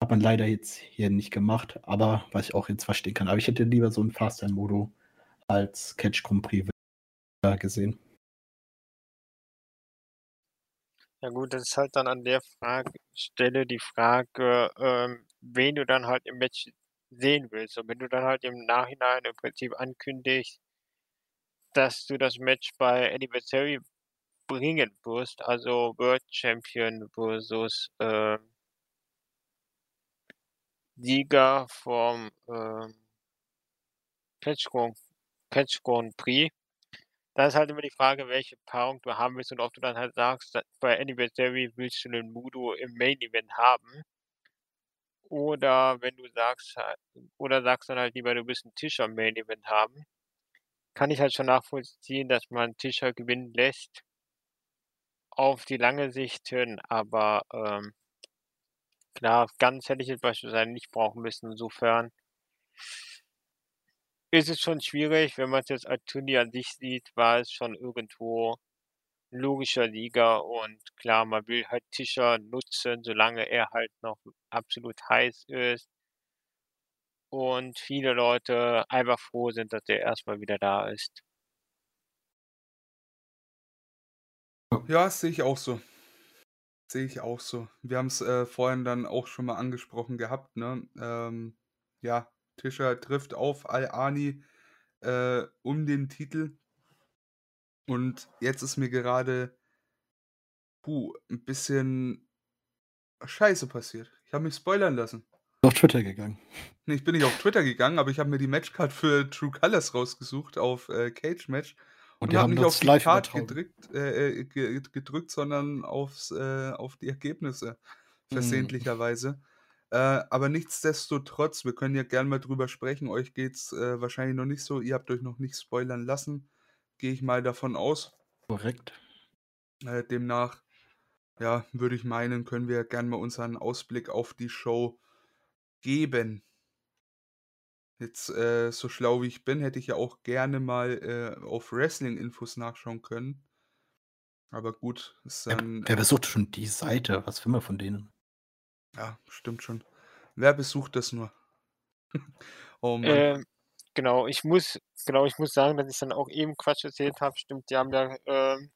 [SPEAKER 2] Hat man leider jetzt hier nicht gemacht, aber was ich auch jetzt verstehen kann. Aber ich hätte lieber so ein Fast Modo als Catch Grand Prix gesehen.
[SPEAKER 3] Ja gut, das ist halt dann an der Stelle die Frage, ähm, wen du dann halt im Match sehen willst. Und wenn du dann halt im Nachhinein im Prinzip ankündigst, dass du das Match bei Anniversary bringen wirst, also World Champion versus äh, Sieger vom äh, Catch Grand Prix, da ist halt immer die Frage, welche Paarung du haben willst und ob du dann halt sagst, bei Anniversary willst du einen Mudo im Main Event haben. Oder wenn du sagst oder sagst dann halt lieber, du willst einen Tischer im Main Event haben. Kann ich halt schon nachvollziehen, dass man Tischer gewinnen lässt auf die lange Sicht hin, aber, ähm klar, ganz hätte ich jetzt beispielsweise nicht brauchen müssen. Insofern ist es schon schwierig, wenn man es jetzt als Turnier an sich sieht, war es schon irgendwo 'n logischer Liga und klar, man will halt Tischer nutzen, solange er halt noch absolut heiß ist. Und viele Leute einfach froh sind, dass er erstmal wieder da ist.
[SPEAKER 1] Ja, sehe ich auch so. Sehe ich auch so. Wir haben's, äh, vorhin dann auch schon mal angesprochen gehabt, ne? Ähm, ja, Tischer trifft auf Al-Ani äh, um den Titel. Und jetzt ist mir gerade puh, ein bisschen Scheiße passiert. Ich habe mich spoilern lassen.
[SPEAKER 2] Auf Twitter gegangen.
[SPEAKER 1] Nee, ich bin nicht auf Twitter gegangen, aber ich habe mir die Matchcard für True Colors rausgesucht auf äh, Cage Match
[SPEAKER 2] und, und habe nicht auf die Card
[SPEAKER 1] gedrückt, äh, äh gedrückt, sondern aufs, äh, auf die Ergebnisse mhm. versehentlicherweise. Mm. Äh, aber nichtsdestotrotz, wir können ja gerne mal drüber sprechen. Euch geht's äh, wahrscheinlich noch nicht so. Ihr habt euch noch nicht spoilern lassen. gehe ich mal davon aus.
[SPEAKER 2] Korrekt.
[SPEAKER 1] Äh, demnach, ja, würde ich meinen, können wir gerne mal unseren Ausblick auf die Show geben. Jetzt, äh, so schlau wie ich bin, hätte ich ja auch gerne mal äh, auf Wrestling-Infos nachschauen können. Aber gut, ist
[SPEAKER 2] dann. Wer, wer besucht schon die Seite? Was will man von denen?
[SPEAKER 1] Ja, stimmt schon. Wer besucht das nur?
[SPEAKER 3] oh Mann. Ähm, genau, ich muss, genau, ich muss sagen, dass ich dann auch eben Quatsch erzählt habe. Stimmt, die haben ja ähm,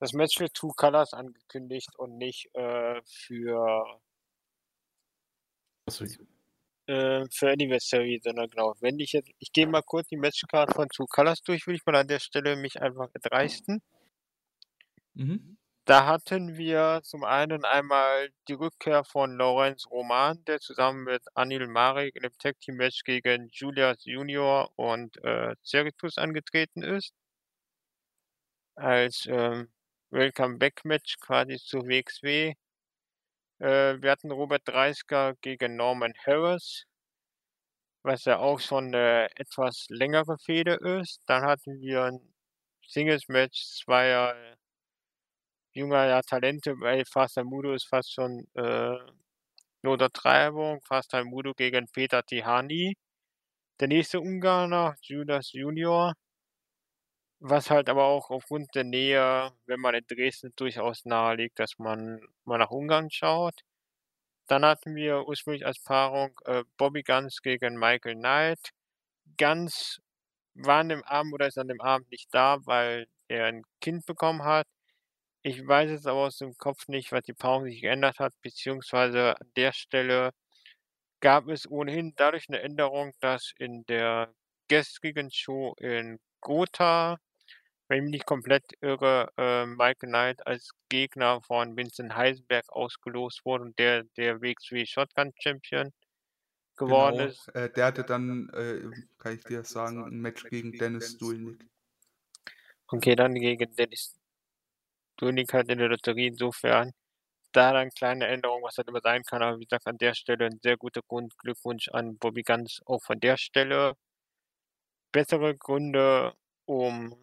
[SPEAKER 3] das Match für Two Colors angekündigt und nicht äh, für.
[SPEAKER 2] Achso,
[SPEAKER 3] äh, für Anniversary, sondern genau. Wenn ich jetzt, ich gehe mal kurz die Matchcard von Two Colors durch, würde ich mal an der Stelle mich einfach erdreisten. Mhm. Da hatten wir zum einen einmal die Rückkehr von Lorenz Roman, der zusammen mit Anil Marek in dem Tag Team Match gegen Julius Junior und äh, Ceritus angetreten ist. Als ähm, Welcome Back Match quasi zu WXW. Äh, wir hatten Robert Dreisker gegen Norman Harris, was ja auch schon eine etwas längere Fehde ist. Dann hatten wir ein Singles-Match zweier junger ja, Talente, weil Fast Mudo ist fast schon äh, eine Untertreibung. Fast Mudo gegen Peter Tihani. Der nächste Ungarner, Judas Junior, was halt aber auch aufgrund der Nähe, wenn man in Dresden durchaus nahe liegt, dass man mal nach Ungarn schaut. Dann hatten wir ursprünglich als Paarung äh, Bobby Guns gegen Michael Knight. Guns war an dem Abend oder ist an dem Abend nicht da, weil er ein Kind bekommen hat. Ich weiß jetzt aber aus dem Kopf nicht, was die Paarung sich geändert hat, beziehungsweise an der Stelle gab es ohnehin dadurch eine Änderung, dass in der gestrigen Show in Gotha wenn ich mich nicht komplett irre, äh, Mike Knight als Gegner von Vincent Heisenberg ausgelost wurde und der der WXW Shotgun Champion geworden
[SPEAKER 1] Genau,
[SPEAKER 3] ist.
[SPEAKER 1] äh, der hatte dann, äh, kann ich dir sagen, ein Match gegen Dennis Dulnik.
[SPEAKER 3] Okay, dann gegen Dennis Dulnik halt in der Lotterie. Insofern da dann kleine Änderung, was halt immer sein kann. Aber wie gesagt, an der Stelle ein sehr guter Grund. Glückwunsch an Bobby Guns auch von der Stelle. Bessere Gründe, um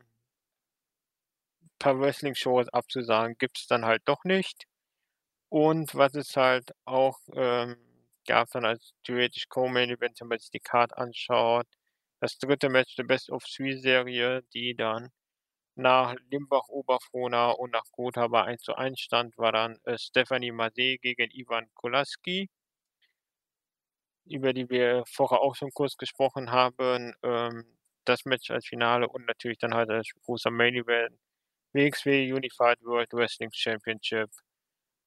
[SPEAKER 3] paar Wrestling-Shows abzusagen, gibt es dann halt doch nicht. Und was es halt auch ähm, gab dann als theoretisch Co-Main-Event, wenn man sich die Card anschaut, das dritte Match der Best of Three-Serie, die dann nach Limbach, Oberfrohna und nach Gotha bei 1 zu 1 stand, war dann äh, Stephanie Made gegen Ivan Kolaski, über die wir vorher auch schon kurz gesprochen haben. Ähm, das Match als Finale und natürlich dann halt als großer Main Event WXW Unified World Wrestling Championship.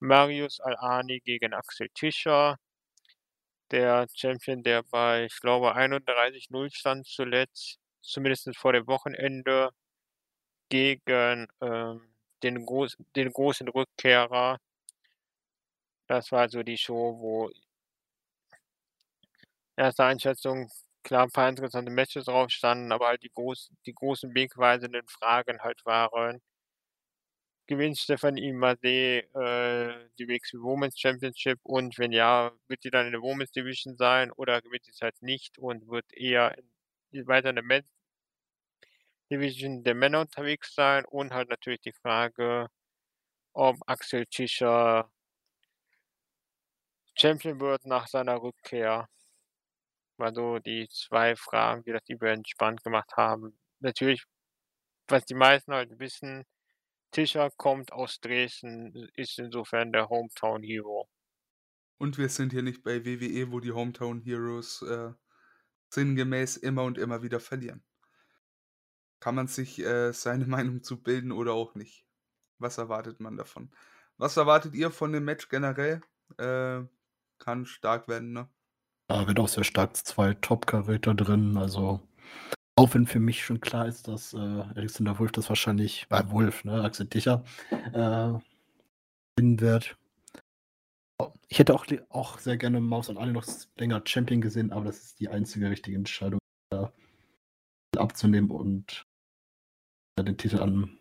[SPEAKER 3] Marius Al-Ani gegen Axel Tischer. Der Champion, der bei, ich glaube, 31-0 stand zuletzt, zumindest vor dem Wochenende, gegen ähm, den, Groß, den großen Rückkehrer. Das war also die Show, wo erste Einschätzung klar ein paar interessante Matches drauf standen, aber halt die, groß, die großen wegweisenden Fragen halt waren, gewinnt Stephanie Made äh, die WXW Women's Championship und wenn ja, wird sie dann in der Women's Division sein oder gewinnt sie es halt nicht und wird eher weiter in der Men's Division der Männer unterwegs sein und halt natürlich die Frage, ob Axel Tischer Champion wird nach seiner Rückkehr. War so die zwei Fragen, die das Event spannend gemacht haben. Natürlich, was die meisten halt wissen, Tischer kommt aus Dresden, ist insofern der Hometown Hero.
[SPEAKER 1] Und wir sind hier nicht bei WWE, wo die Hometown Heroes äh, sinngemäß immer und immer wieder verlieren. Kann man sich äh, seine Meinung zu bilden oder auch nicht? Was erwartet man davon? Was erwartet ihr von dem Match generell? Äh, kann stark werden, ne?
[SPEAKER 2] Da wird auch sehr stark zwei Top-Charakter drin, also auch wenn für mich schon klar ist, dass äh, Alexander Wolf das wahrscheinlich, bei äh, Wolf, ne, Axel Dicher, äh, wird. Ich hätte auch, auch sehr gerne Maus und alle noch länger Champion gesehen, aber das ist die einzige richtige Entscheidung, da abzunehmen und den Titel an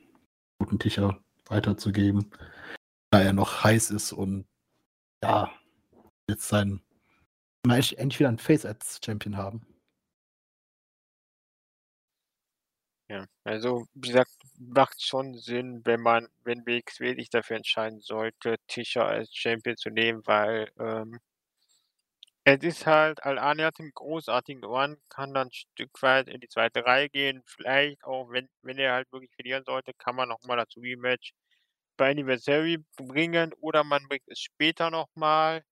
[SPEAKER 2] guten Ticher weiterzugeben, da er noch heiß ist und ja, jetzt sein endlich wieder ein Face als Champion haben.
[SPEAKER 3] Ja, also, wie gesagt, macht schon Sinn, wenn man wenn WXW sich dafür entscheiden sollte, Tisha als Champion zu nehmen, weil, ähm es ist halt Al-Ani hat 'n großartigen Run, kann dann Stück weit in die 2. Reihe gehen. Vielleicht auch, wenn wenn er halt wirklich verlieren sollte, kann man noch mal das Rematch bei Anniversary bringen oder man bringt es später noch mal.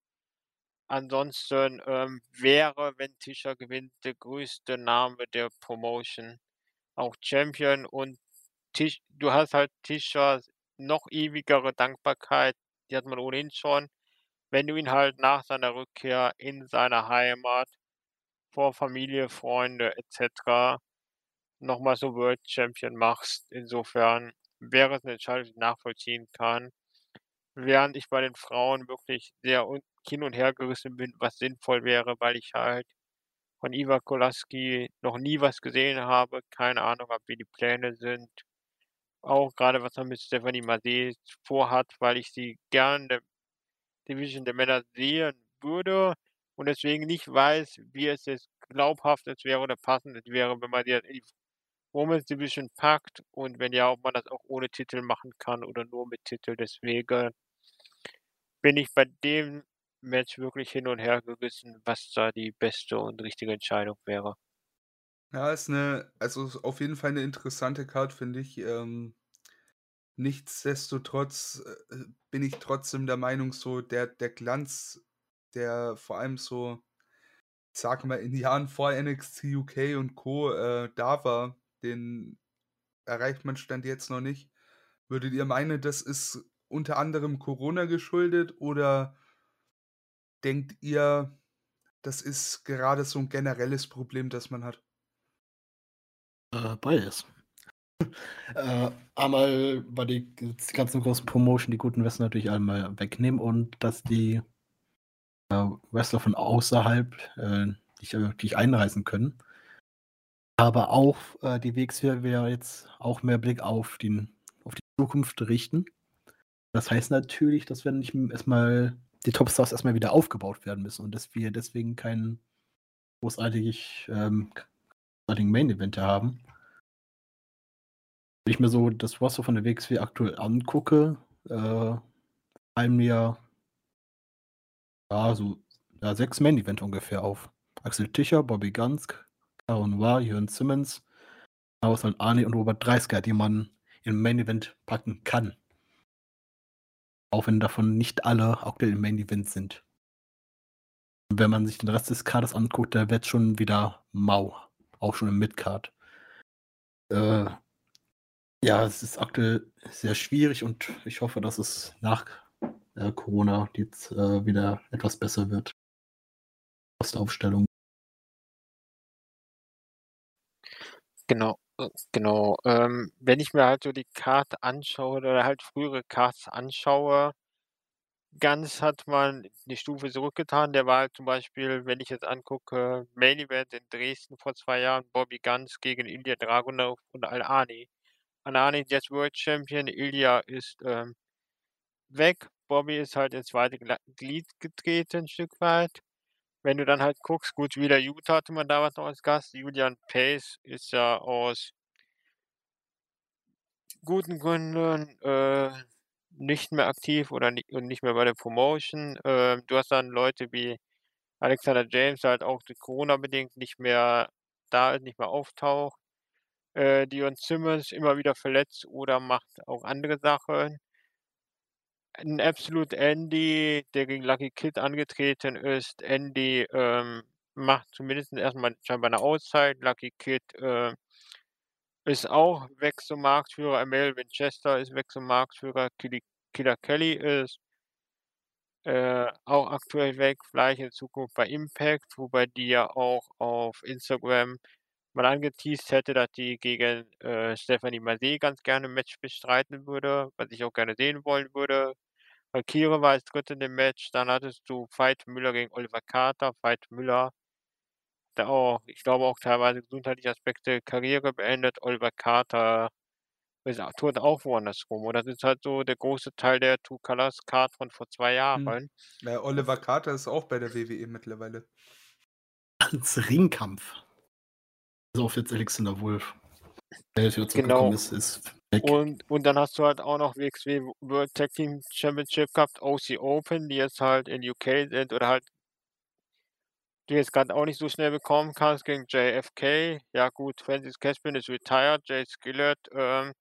[SPEAKER 3] Ansonsten, ähm, wäre, wenn Tisha gewinnt, der größte Name der Promotion auch Champion und Tish du hast halt Tishas noch ewigere Dankbarkeit, die hat man ohnehin schon, wenn du ihn halt nach seiner Rückkehr in seiner Heimat vor Familie, Freunde et cetera noch mal so World Champion machst. Insofern wäre es 'ne Entscheidung, die ich nachvollziehen kann. Während ich bei den Frauen wirklich sehr hin und hergerissen bin, was sinnvoll wäre, weil ich halt von Iva Kolaski noch nie was gesehen habe. Keine Ahnung habe, wie die Pläne sind. Auch grade, was er mit Stephanie Maze vorhat, weil ich sie gern in der Division der Männer sehen würde und deswegen nicht weiß, wie es jetzt glaubhaft es wäre oder passend es wäre, wenn man die in die Women's Division packt und wenn ja, ob man das auch ohne Titel machen kann oder nur mit Titel. Deswegen bin ich bei dem Match wirklich hin und hergerissen, was da die beste und richtige Entscheidung wäre.
[SPEAKER 1] Ja, ist 'ne also, auf jeden Fall 'ne interessante Card, finde ich. Ähm, nichtsdestotrotz, äh, äh, bin ich trotzdem der Meinung, so der der Glanz, der vor allem so, sage mal, in Jahren vor NXT UK und Co., äh, da war, den erreicht man Stand jetzt noch nicht. Würdet ihr meinen, das ist unter anderem Corona geschuldet oder denkt ihr, das ist gerade so 'n generelles Problem, das man hat?
[SPEAKER 2] Äh, beides. Äh, einmal, weil die die ganzen großen Promotion die guten Wrestler natürlich einmal wegnehmen und dass die, äh, Wrestler von außerhalb, äh, nicht wirklich einreisen können. Aber auch, äh, die will ja jetzt auch mehr Blick auf den auf die Zukunft richten. Das heißt natürlich, dass wenn nicht erst mal die Topstars erst mal wieder aufgebaut werden müssen und dass wir deswegen keinen großartig, ähm, großartigen Main Event haben. Wenn ich mir so das Roster von der WXW aktuell angucke, äh, fallen mir ja, so, ja, 6 Main Event ungefähr auf. Axel Tischer, Bobby Guns, Caro Noir, Jürgen Simmons, Auzhan Ani und Robert Dreissker, die man im Main Event packen kann. Auch wenn davon nicht alle aktuell im Main Event sind. Wenn man sich den Rest des Kaders anguckt, da wird's schon wieder mau, auch schon im Mid-Card. Äh, ja, es ist aktuell sehr schwierig und ich hoffe, dass es nach, äh, Corona jetzt, äh, wieder etwas besser wird. Aufstellung.
[SPEAKER 3] Genau, äh, genau. Ähm, wenn ich mir halt so die Card anschaue oder halt frühere Cards anschaue Guns hat mal 'ne Stufe zurückgetan. Der war halt zum Beispiel, wenn ich jetzt angucke, Main Event in Dresden vor 2 Jahren, Bobby Guns gegen Ilja Dragunov und Al-Ani. Al-Ani ist jetzt World Champion, Ilja ist, ähm, weg. Bobby ist halt ins zweite Glied getreten 'n Stück weit. Wenn du dann halt guckst, gut, Wheeler Yuta hatte man damals noch als Gast. Julian Pace ist ja aus guten Gründen, äh, nicht mehr aktiv oder ni und nicht mehr bei der Promotion. Ähm, du hast dann Leute wie Alexander James, der halt auch durch Corona bedingt nicht mehr da ist, nicht mehr auftaucht. Äh, Dion Simmons immer wieder verletzt oder macht auch andere Sachen. 'N Absolute Andy, der gegen Lucky Kid angetreten ist. Andy, ähm, macht zumindest erst mal scheinbar 'ne Auszeit. Lucky Kid, äh, ist auch weg zum Marktführer. Emmanuel Winchester ist weg zum Marktführer. Killer Kelly ist äh, auch aktuell weg, vielleicht in Zukunft bei Impact, wobei die ja auch auf Instagram mal angeteased hätte, dass die gegen, äh, Stephanie Maze ganz gerne 'n Match bestreiten würde, was ich auch gerne sehen wollen würde. Valkyrie war als Dritte in dem Match. Dann hattest du Veit Müller gegen Oliver Carter. Veit Müller der auch ich glaube auch teilweise gesundheitliche Aspekte, Karriere beendet. Oliver Carter ist auch woanders rum. Und das ist halt so der große Teil der Two Colors Card von vor 2
[SPEAKER 1] Mhm.
[SPEAKER 3] Jahren.
[SPEAKER 1] Ja, Oliver Carter ist auch bei der WWE mittlerweile.
[SPEAKER 2] Ans Ringkampf. So, auf jetzt Alexander Wolf. Der
[SPEAKER 3] Genau.
[SPEAKER 2] ist, ist.
[SPEAKER 3] Und, und dann hast du halt auch noch WXW World Tag Team Championship gehabt, OC Open, die jetzt halt in UK sind oder halt die jetzt gerade auch nicht so schnell bekommen kannst gegen JFK. Ja gut, Francis Caspian ist retired, Jay Skillett ähm,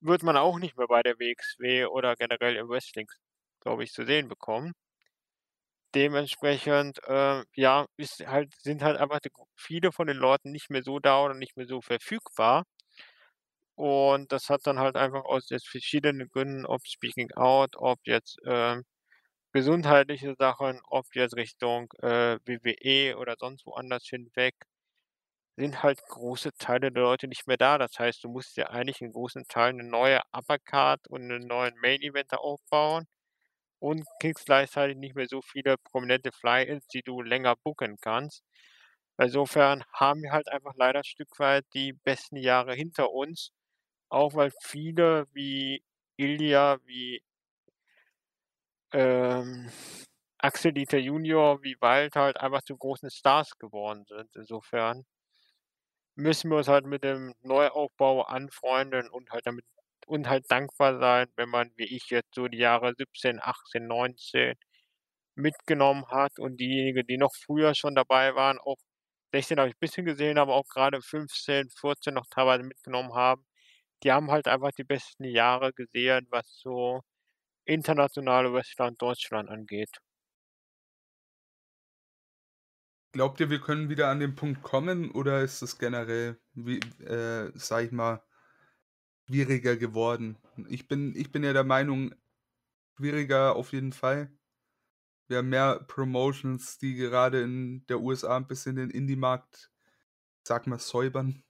[SPEAKER 3] wird man auch nicht mehr bei der WXW oder generell im Wrestling, glaube ich, zu sehen bekommen. Dementsprechend, äh, ja, ist halt, sind halt einfach viele von den Leuten nicht mehr so da oder nicht mehr so verfügbar. Und das hat dann halt einfach aus jetzt verschiedenen Gründen, ob Speaking Out, ob jetzt ähm, gesundheitliche Sachen, ob jetzt Richtung äh, WWE oder sonst woanders hinweg, sind halt große Teile der Leute nicht mehr da. Das heißt, du musst ja eigentlich in großen Teilen eine neue Uppercard und einen neuen Main Event aufbauen und kriegst gleichzeitig nicht mehr so viele prominente Fly-Ins, die du länger booken kannst. Insofern haben wir halt einfach leider ein Stück weit die besten Jahre hinter uns, auch weil viele wie Ilya, wie ähm, Axel Dieter Junior, wie Wald halt einfach zu großen Stars geworden sind. Insofern müssen wir uns halt mit dem Neuaufbau anfreunden und halt damit und halt dankbar sein, wenn man, wie ich jetzt, so die Jahre 17, 18, 19 mitgenommen hat und diejenigen, die noch früher schon dabei waren, auch 16 habe ich ein bisschen gesehen, aber auch gerade 15, 14 noch teilweise mitgenommen haben, die haben halt einfach die besten Jahre gesehen, was so internationale Wrestler in Deutschland angeht.
[SPEAKER 1] Glaubt ihr, wir können wieder an den Punkt kommen oder ist es generell, wie, äh, sag ich mal, schwieriger geworden? Ich bin, ich bin ja der Meinung, schwieriger auf jeden Fall. Wir haben mehr Promotions, die gerade in der USA ein bisschen den Indie-Markt, sag mal, säubern.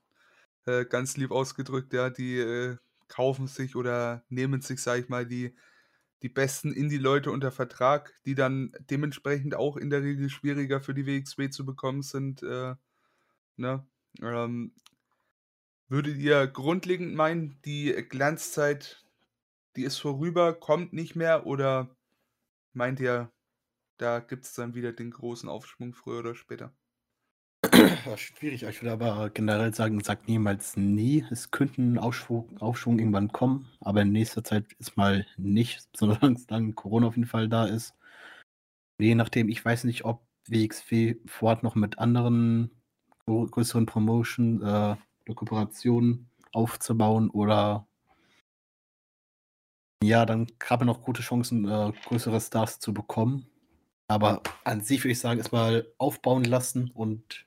[SPEAKER 1] Äh, ganz lieb ausgedrückt, ja, die äh, kaufen sich oder nehmen sich, sag ich mal, die die besten Indie-Leute unter Vertrag, die dann dementsprechend auch in der Regel schwieriger für die WXW zu bekommen sind. Äh, ne? ähm, würdet ihr grundlegend meinen, die Glanzzeit, die ist vorüber, kommt nicht mehr oder meint ihr, da gibt es dann wieder den großen Aufschwung früher oder später?
[SPEAKER 2] Schwierig, ich würde aber generell sagen, sagt niemals nie. Es könnte ein Aufschwung, Aufschwung irgendwann kommen, aber in nächster Zeit ist mal nicht, solange Corona auf jeden Fall da ist. Je nachdem, ich weiß nicht, ob WXW vorhat, noch mit anderen größeren Promotion äh, Kooperationen aufzubauen oder ja, dann haben wir noch gute Chancen, äh, größere Stars zu bekommen. Aber an sich würde ich sagen, erstmal aufbauen lassen und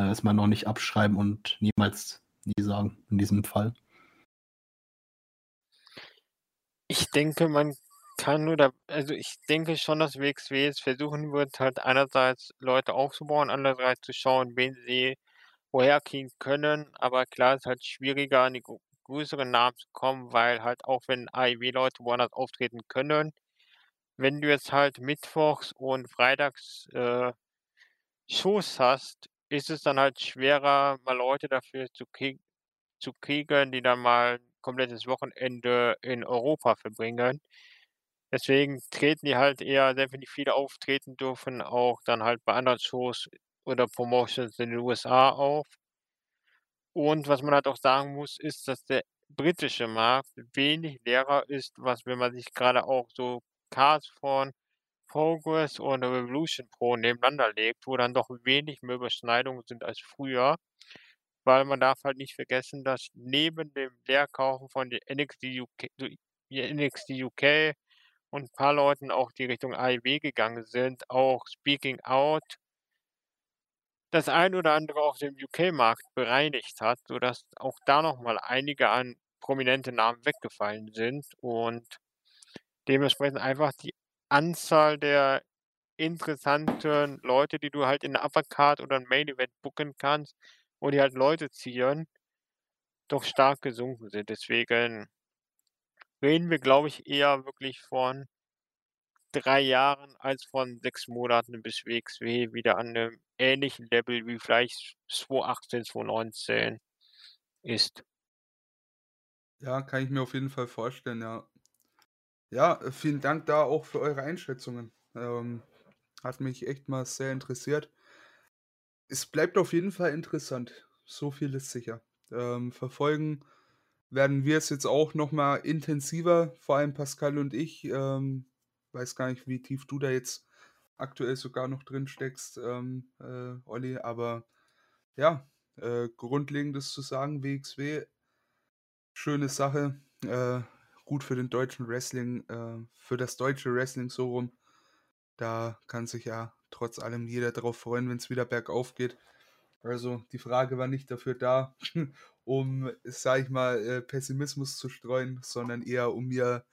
[SPEAKER 2] äh, erstmal noch nicht abschreiben und niemals nie sagen in diesem Fall.
[SPEAKER 3] Ich denke, man kann nur da, also ich denke schon, dass WXW jetzt versuchen wird, halt einerseits Leute aufzubauen, andererseits zu schauen, wen sie woher kriegen können. Aber klar, ist halt schwieriger, an die größeren Namen zu kommen, weil halt auch wenn AEW-Leute woanders auftreten können, wenn du jetzt halt mittwochs und freitags äh, Shows hast, ist es dann halt schwerer, mal Leute dafür zu, krieg zu kriegen, die dann mal ein komplettes Wochenende in Europa verbringen. Deswegen treten die halt eher, wenn die viele auftreten dürfen, auch dann halt bei anderen Shows oder Promotions in den USA auf. Und was man halt auch sagen muss, ist, dass der britische Markt wenig leerer ist, was wenn man sich gerade auch so Cards von Progress und Revolution Pro nebeneinander legt, wo dann doch wenig mehr Überschneidungen sind als früher. Weil man darf halt nicht vergessen, dass neben dem Leerkaufen von der NXT UK, NXT UK und ein paar Leuten auch die Richtung AEW gegangen sind, auch Speaking Out das ein oder andere auf dem UK-Markt bereinigt hat, sodass auch da nochmal einige an prominente Namen weggefallen sind und dementsprechend einfach die Anzahl der interessanten Leute, die du halt in der Uppercard oder ein Main Event booken kannst, wo die halt Leute ziehen, doch stark gesunken sind. Deswegen reden wir, glaube ich, eher wirklich von drei Jahren als von sechs Monaten bis WXW wieder an einem ähnlichen Level wie vielleicht 2018, 2019 ist.
[SPEAKER 1] Ja, kann ich mir auf jeden Fall vorstellen, ja. Ja, äh, vielen Dank da auch für eure Einschätzungen. Ähm, hat mich echt mal sehr interessiert. Es bleibt auf jeden Fall interessant. So viel ist sicher. ähm, verfolgen werden wir es jetzt auch noch mal intensiver, vor allem Pascal und ich. Ähm, weiß gar nicht, wie tief du da jetzt aktuell sogar noch drin steckst, ähm, äh, Olli, aber ja, äh, grundlegendes zu sagen, WXW, schöne Sache, äh, gut für den deutschen Wrestling, äh, für das deutsche Wrestling so rum. Da kann sich ja trotz allem jeder darauf freuen, wenn es wieder bergauf geht. Also die Frage war nicht dafür da, um, sag ich mal, äh, Pessimismus zu streuen, sondern eher um mir,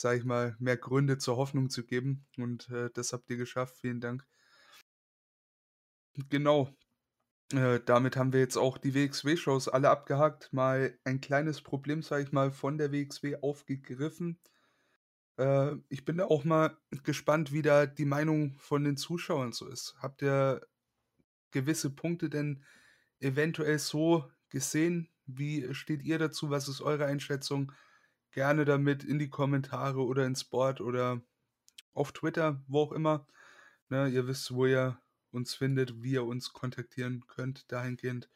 [SPEAKER 1] sag ich mal, mehr Gründe zur Hoffnung zu geben. Und äh, das habt ihr geschafft. Vielen Dank. Genau. Äh, damit haben wir jetzt auch die WXW-Shows alle abgehakt. Mal ein kleines Problem, sag ich mal, von der WXW aufgegriffen. Äh, ich bin da auch mal gespannt, wie da die Meinung von den Zuschauern so ist. Habt ihr gewisse Punkte denn eventuell so gesehen? Wie steht ihr dazu? Was ist eure Einschätzung? Gerne damit in die Kommentare oder ins Board oder auf Twitter, wo auch immer. Ne, ihr wisst, wo ihr uns findet, wie ihr uns kontaktieren könnt dahingehend.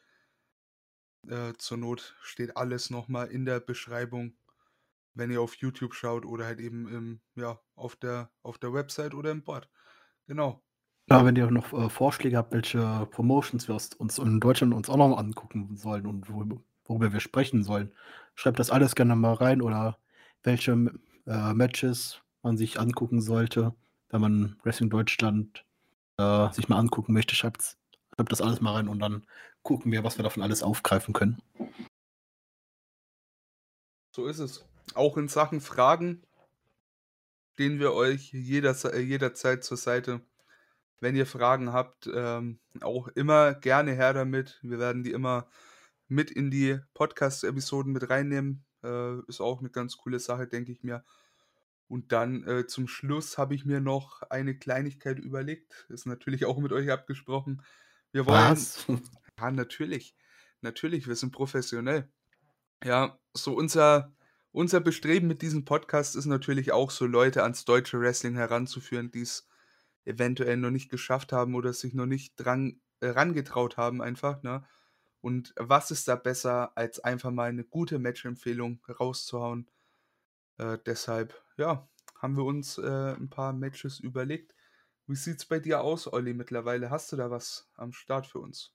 [SPEAKER 1] Äh, zur Not steht alles nochmal in der Beschreibung, wenn ihr auf YouTube schaut oder halt eben im, ja, auf der, auf der Website oder im Board. Genau.
[SPEAKER 2] Ja, wenn ihr noch äh, Vorschläge habt, welche Promotions wir uns in Deutschland uns auch noch angucken sollen und worüber, worüber wir sprechen sollen, schreibt das alles gerne mal rein oder welche äh, Matches man sich angucken sollte, wenn man Wrestling Deutschland äh, sich mal angucken möchte, schreibt, schreibt das alles mal rein und dann gucken wir, was wir davon alles aufgreifen können.
[SPEAKER 1] So ist es. Auch in Sachen Fragen stehen wir euch jeder, jederzeit zur Seite. Wenn ihr Fragen habt, ähm, auch immer gerne her damit. Wir werden die immer mit in die Podcast-Episoden mit reinnehmen. Äh, ist auch eine ganz coole Sache, denke ich mir. Und dann äh, zum Schluss habe ich mir noch eine Kleinigkeit überlegt. Ist natürlich auch mit euch abgesprochen. Wir wollen. Was? Ja, natürlich. Natürlich, wir sind professionell. Ja, so unser, unser Bestreben mit diesem Podcast ist natürlich auch so Leute ans deutsche Wrestling heranzuführen, die es eventuell noch nicht geschafft haben oder sich noch nicht dran äh, rangetraut haben einfach, ne? Und was ist da besser, als einfach mal eine gute Match-Empfehlung rauszuhauen? Äh, deshalb, ja, haben wir uns äh, ein paar Matches überlegt. Wie sieht's bei dir aus, Olli, mittlerweile? Hast du da was am Start für uns?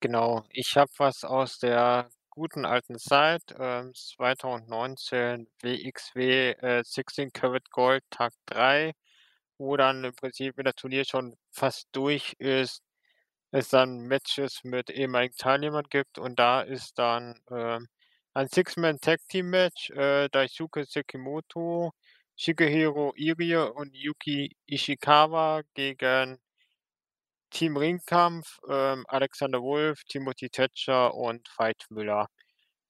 [SPEAKER 3] Genau, ich habe was aus der guten alten Zeit, ähm, 2019 WXW äh, 16 Karat Gold Tag 3 wo dann im Prinzip, wenn das Turnier schon fast durch ist, es dann Matches mit ehemaligen Teilnehmern gibt und da ist dann ähm, ein Six-Man-Tag-Team-Match, äh, Daisuke Sekimoto, Shigehiro Irie und Yuki Ishikawa gegen Team Ringkampf, ähm, Alexander Wolf, Timothy Thatcher und Veit Müller.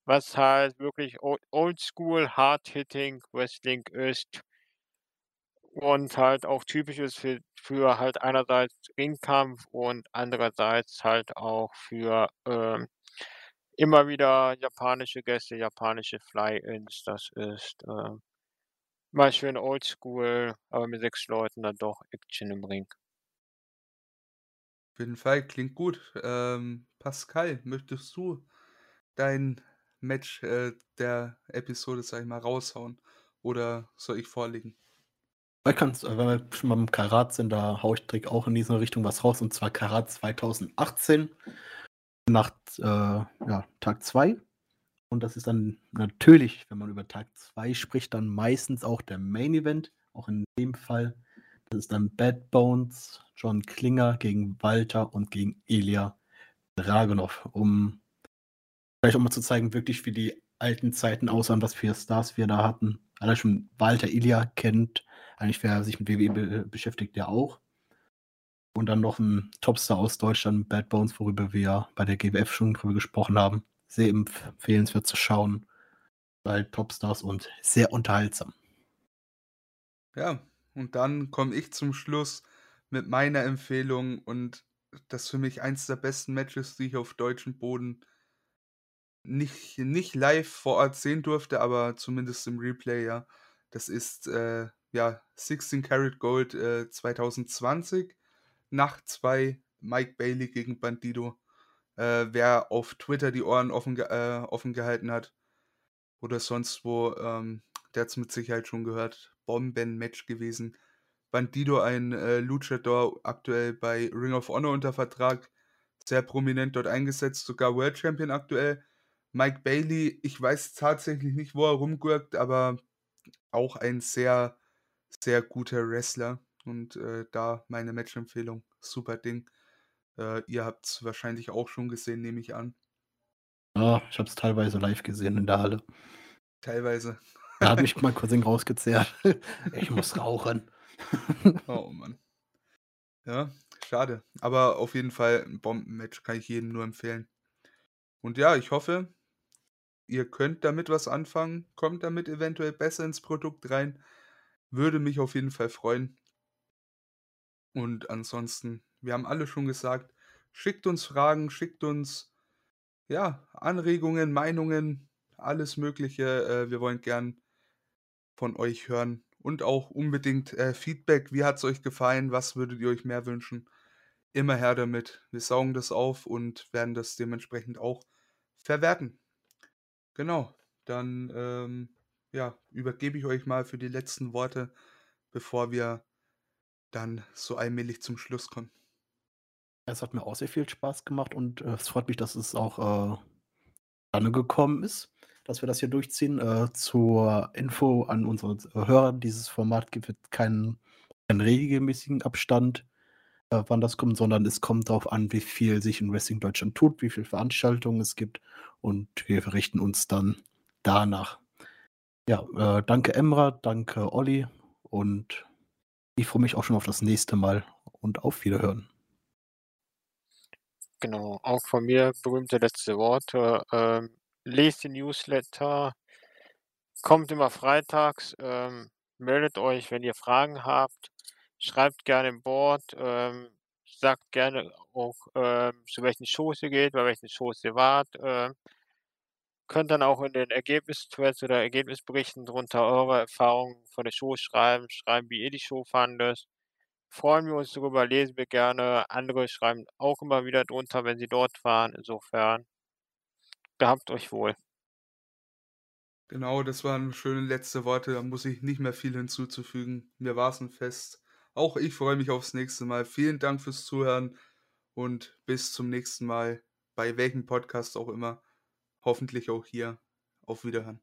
[SPEAKER 3] Was halt wirklich Oldschool Hard-Hitting Wrestling ist und halt auch typisch ist für für halt einerseits Ringkampf und andererseits halt auch für, ähm, immer wieder japanische Gäste, japanische Fly-ins. Das ist, ähm, mal schön oldschool, aber mit 6 Leuten dann doch Action im Ring.
[SPEAKER 1] Auf jeden Fall, klingt gut. Ähm, Pascal, möchtest du dein Match, äh, der Episode, sag ich mal, raushauen oder soll ich vorlegen?
[SPEAKER 2] Ich kann's, äh, wenn wir schon beim Karat sind, da haue ich direkt auch in diese Richtung was raus, und zwar Karat 2018 nach äh, ja, Tag 2. Und das ist dann natürlich, wenn man über Tag 2 spricht, dann meistens auch der Main Event, auch in dem Fall. Das ist dann Bad Bones, John Klinger gegen Walter und gegen Ilya Dragunov, um vielleicht auch mal zu zeigen, wirklich wie die alten Zeiten aussahen, was für Stars wir da hatten. Allein schon Walter Ilya kennt eigentlich, wer sich mit WWE be beschäftigt, der auch. Und dann noch ein Topstar aus Deutschland, Bad Bones, worüber wir ja bei der GWF schon drüber gesprochen haben. Sehr empfehlenswert zu schauen. Weil Topstars und sehr unterhaltsam.
[SPEAKER 1] Ja, und dann komme ich zum Schluss mit meiner Empfehlung und das für mich eins der besten Matches, die ich auf deutschem Boden nicht, nicht live vor Ort sehen durfte, aber zumindest im Replay, ja. Das ist äh, ja, 16 Karat Gold äh, 2020, Nacht 2, Mike Bailey gegen Bandido. Äh, wer auf Twitter die Ohren offen, äh, offen gehalten hat oder sonst wo, ähm, der hat es mit Sicherheit schon gehört. Bomben-Match gewesen. Bandido, ein äh, Luchador, aktuell bei Ring of Honor unter Vertrag, sehr prominent dort eingesetzt, sogar World Champion aktuell. Mike Bailey, ich weiß tatsächlich nicht, wo er rumgurkt, aber auch ein sehr, sehr guter Wrestler. Und äh, da meine Match-Empfehlung. Super Ding. Äh, ihr habt es wahrscheinlich auch schon gesehen, nehme ich an.
[SPEAKER 2] Ja, ich habe es teilweise live gesehen in der Halle.
[SPEAKER 1] Teilweise.
[SPEAKER 2] Da hat mich mein Cousin rausgezehrt. Ich muss rauchen.
[SPEAKER 1] oh Mann. Ja, schade. Aber auf jeden Fall ein Bombenmatch kann ich jedem nur empfehlen. Und ja, ich hoffe, ihr könnt damit was anfangen, kommt damit eventuell besser ins Produkt rein. Würde mich auf jeden Fall freuen. Und ansonsten, wir haben alle schon gesagt, schickt uns Fragen, schickt uns ja, Anregungen, Meinungen, alles Mögliche. Äh, wir wollen gern von euch hören und auch unbedingt äh, Feedback. Wie hat es euch gefallen? Was würdet ihr euch mehr wünschen? Immer her damit. Wir saugen das auf und werden das dementsprechend auch verwerten. Genau, dann ähm, ja, übergebe ich euch mal für die letzten Worte, bevor wir dann so allmählich zum Schluss kommen.
[SPEAKER 2] Es hat mir auch sehr viel Spaß gemacht und äh, es freut mich, dass es auch äh, gekommen ist, dass wir das hier durchziehen. Äh, zur Info an unsere Hörer, dieses Format gibt keinen, keinen regelmäßigen Abstand, äh, wann das kommt, sondern es kommt darauf an, wie viel sich in Wrestling Deutschland tut, wie viele Veranstaltungen es gibt und wir verrichten uns dann danach. Ja, äh, danke Emra, danke Olli und ich freue mich auch schon auf das nächste Mal und auf Wiederhören.
[SPEAKER 3] Genau, auch von mir berühmte letzte Worte. Ähm, lest die Newsletter, kommt immer freitags, ähm, meldet euch, wenn ihr Fragen habt, schreibt gerne im Board, ähm, sagt gerne auch, ähm, zu welchen Shows ihr geht, bei welchen Shows ihr wart. Könnt dann auch in den Ergebnisthreads oder Ergebnisberichten drunter eure Erfahrungen von der Show schreiben, schreiben, wie ihr die Show fandet. Freuen wir uns darüber, lesen wir gerne. Andere schreiben auch immer wieder drunter, wenn sie dort waren. Insofern, gehabt euch wohl.
[SPEAKER 1] Genau, das waren schöne letzte Worte. Da muss ich nicht mehr viel hinzuzufügen. Mir war es ein Fest. Auch ich freue mich aufs nächste Mal. Vielen Dank fürs Zuhören und bis zum nächsten Mal, bei welchem Podcast auch immer hoffentlich auch hier. Auf Wiederhören.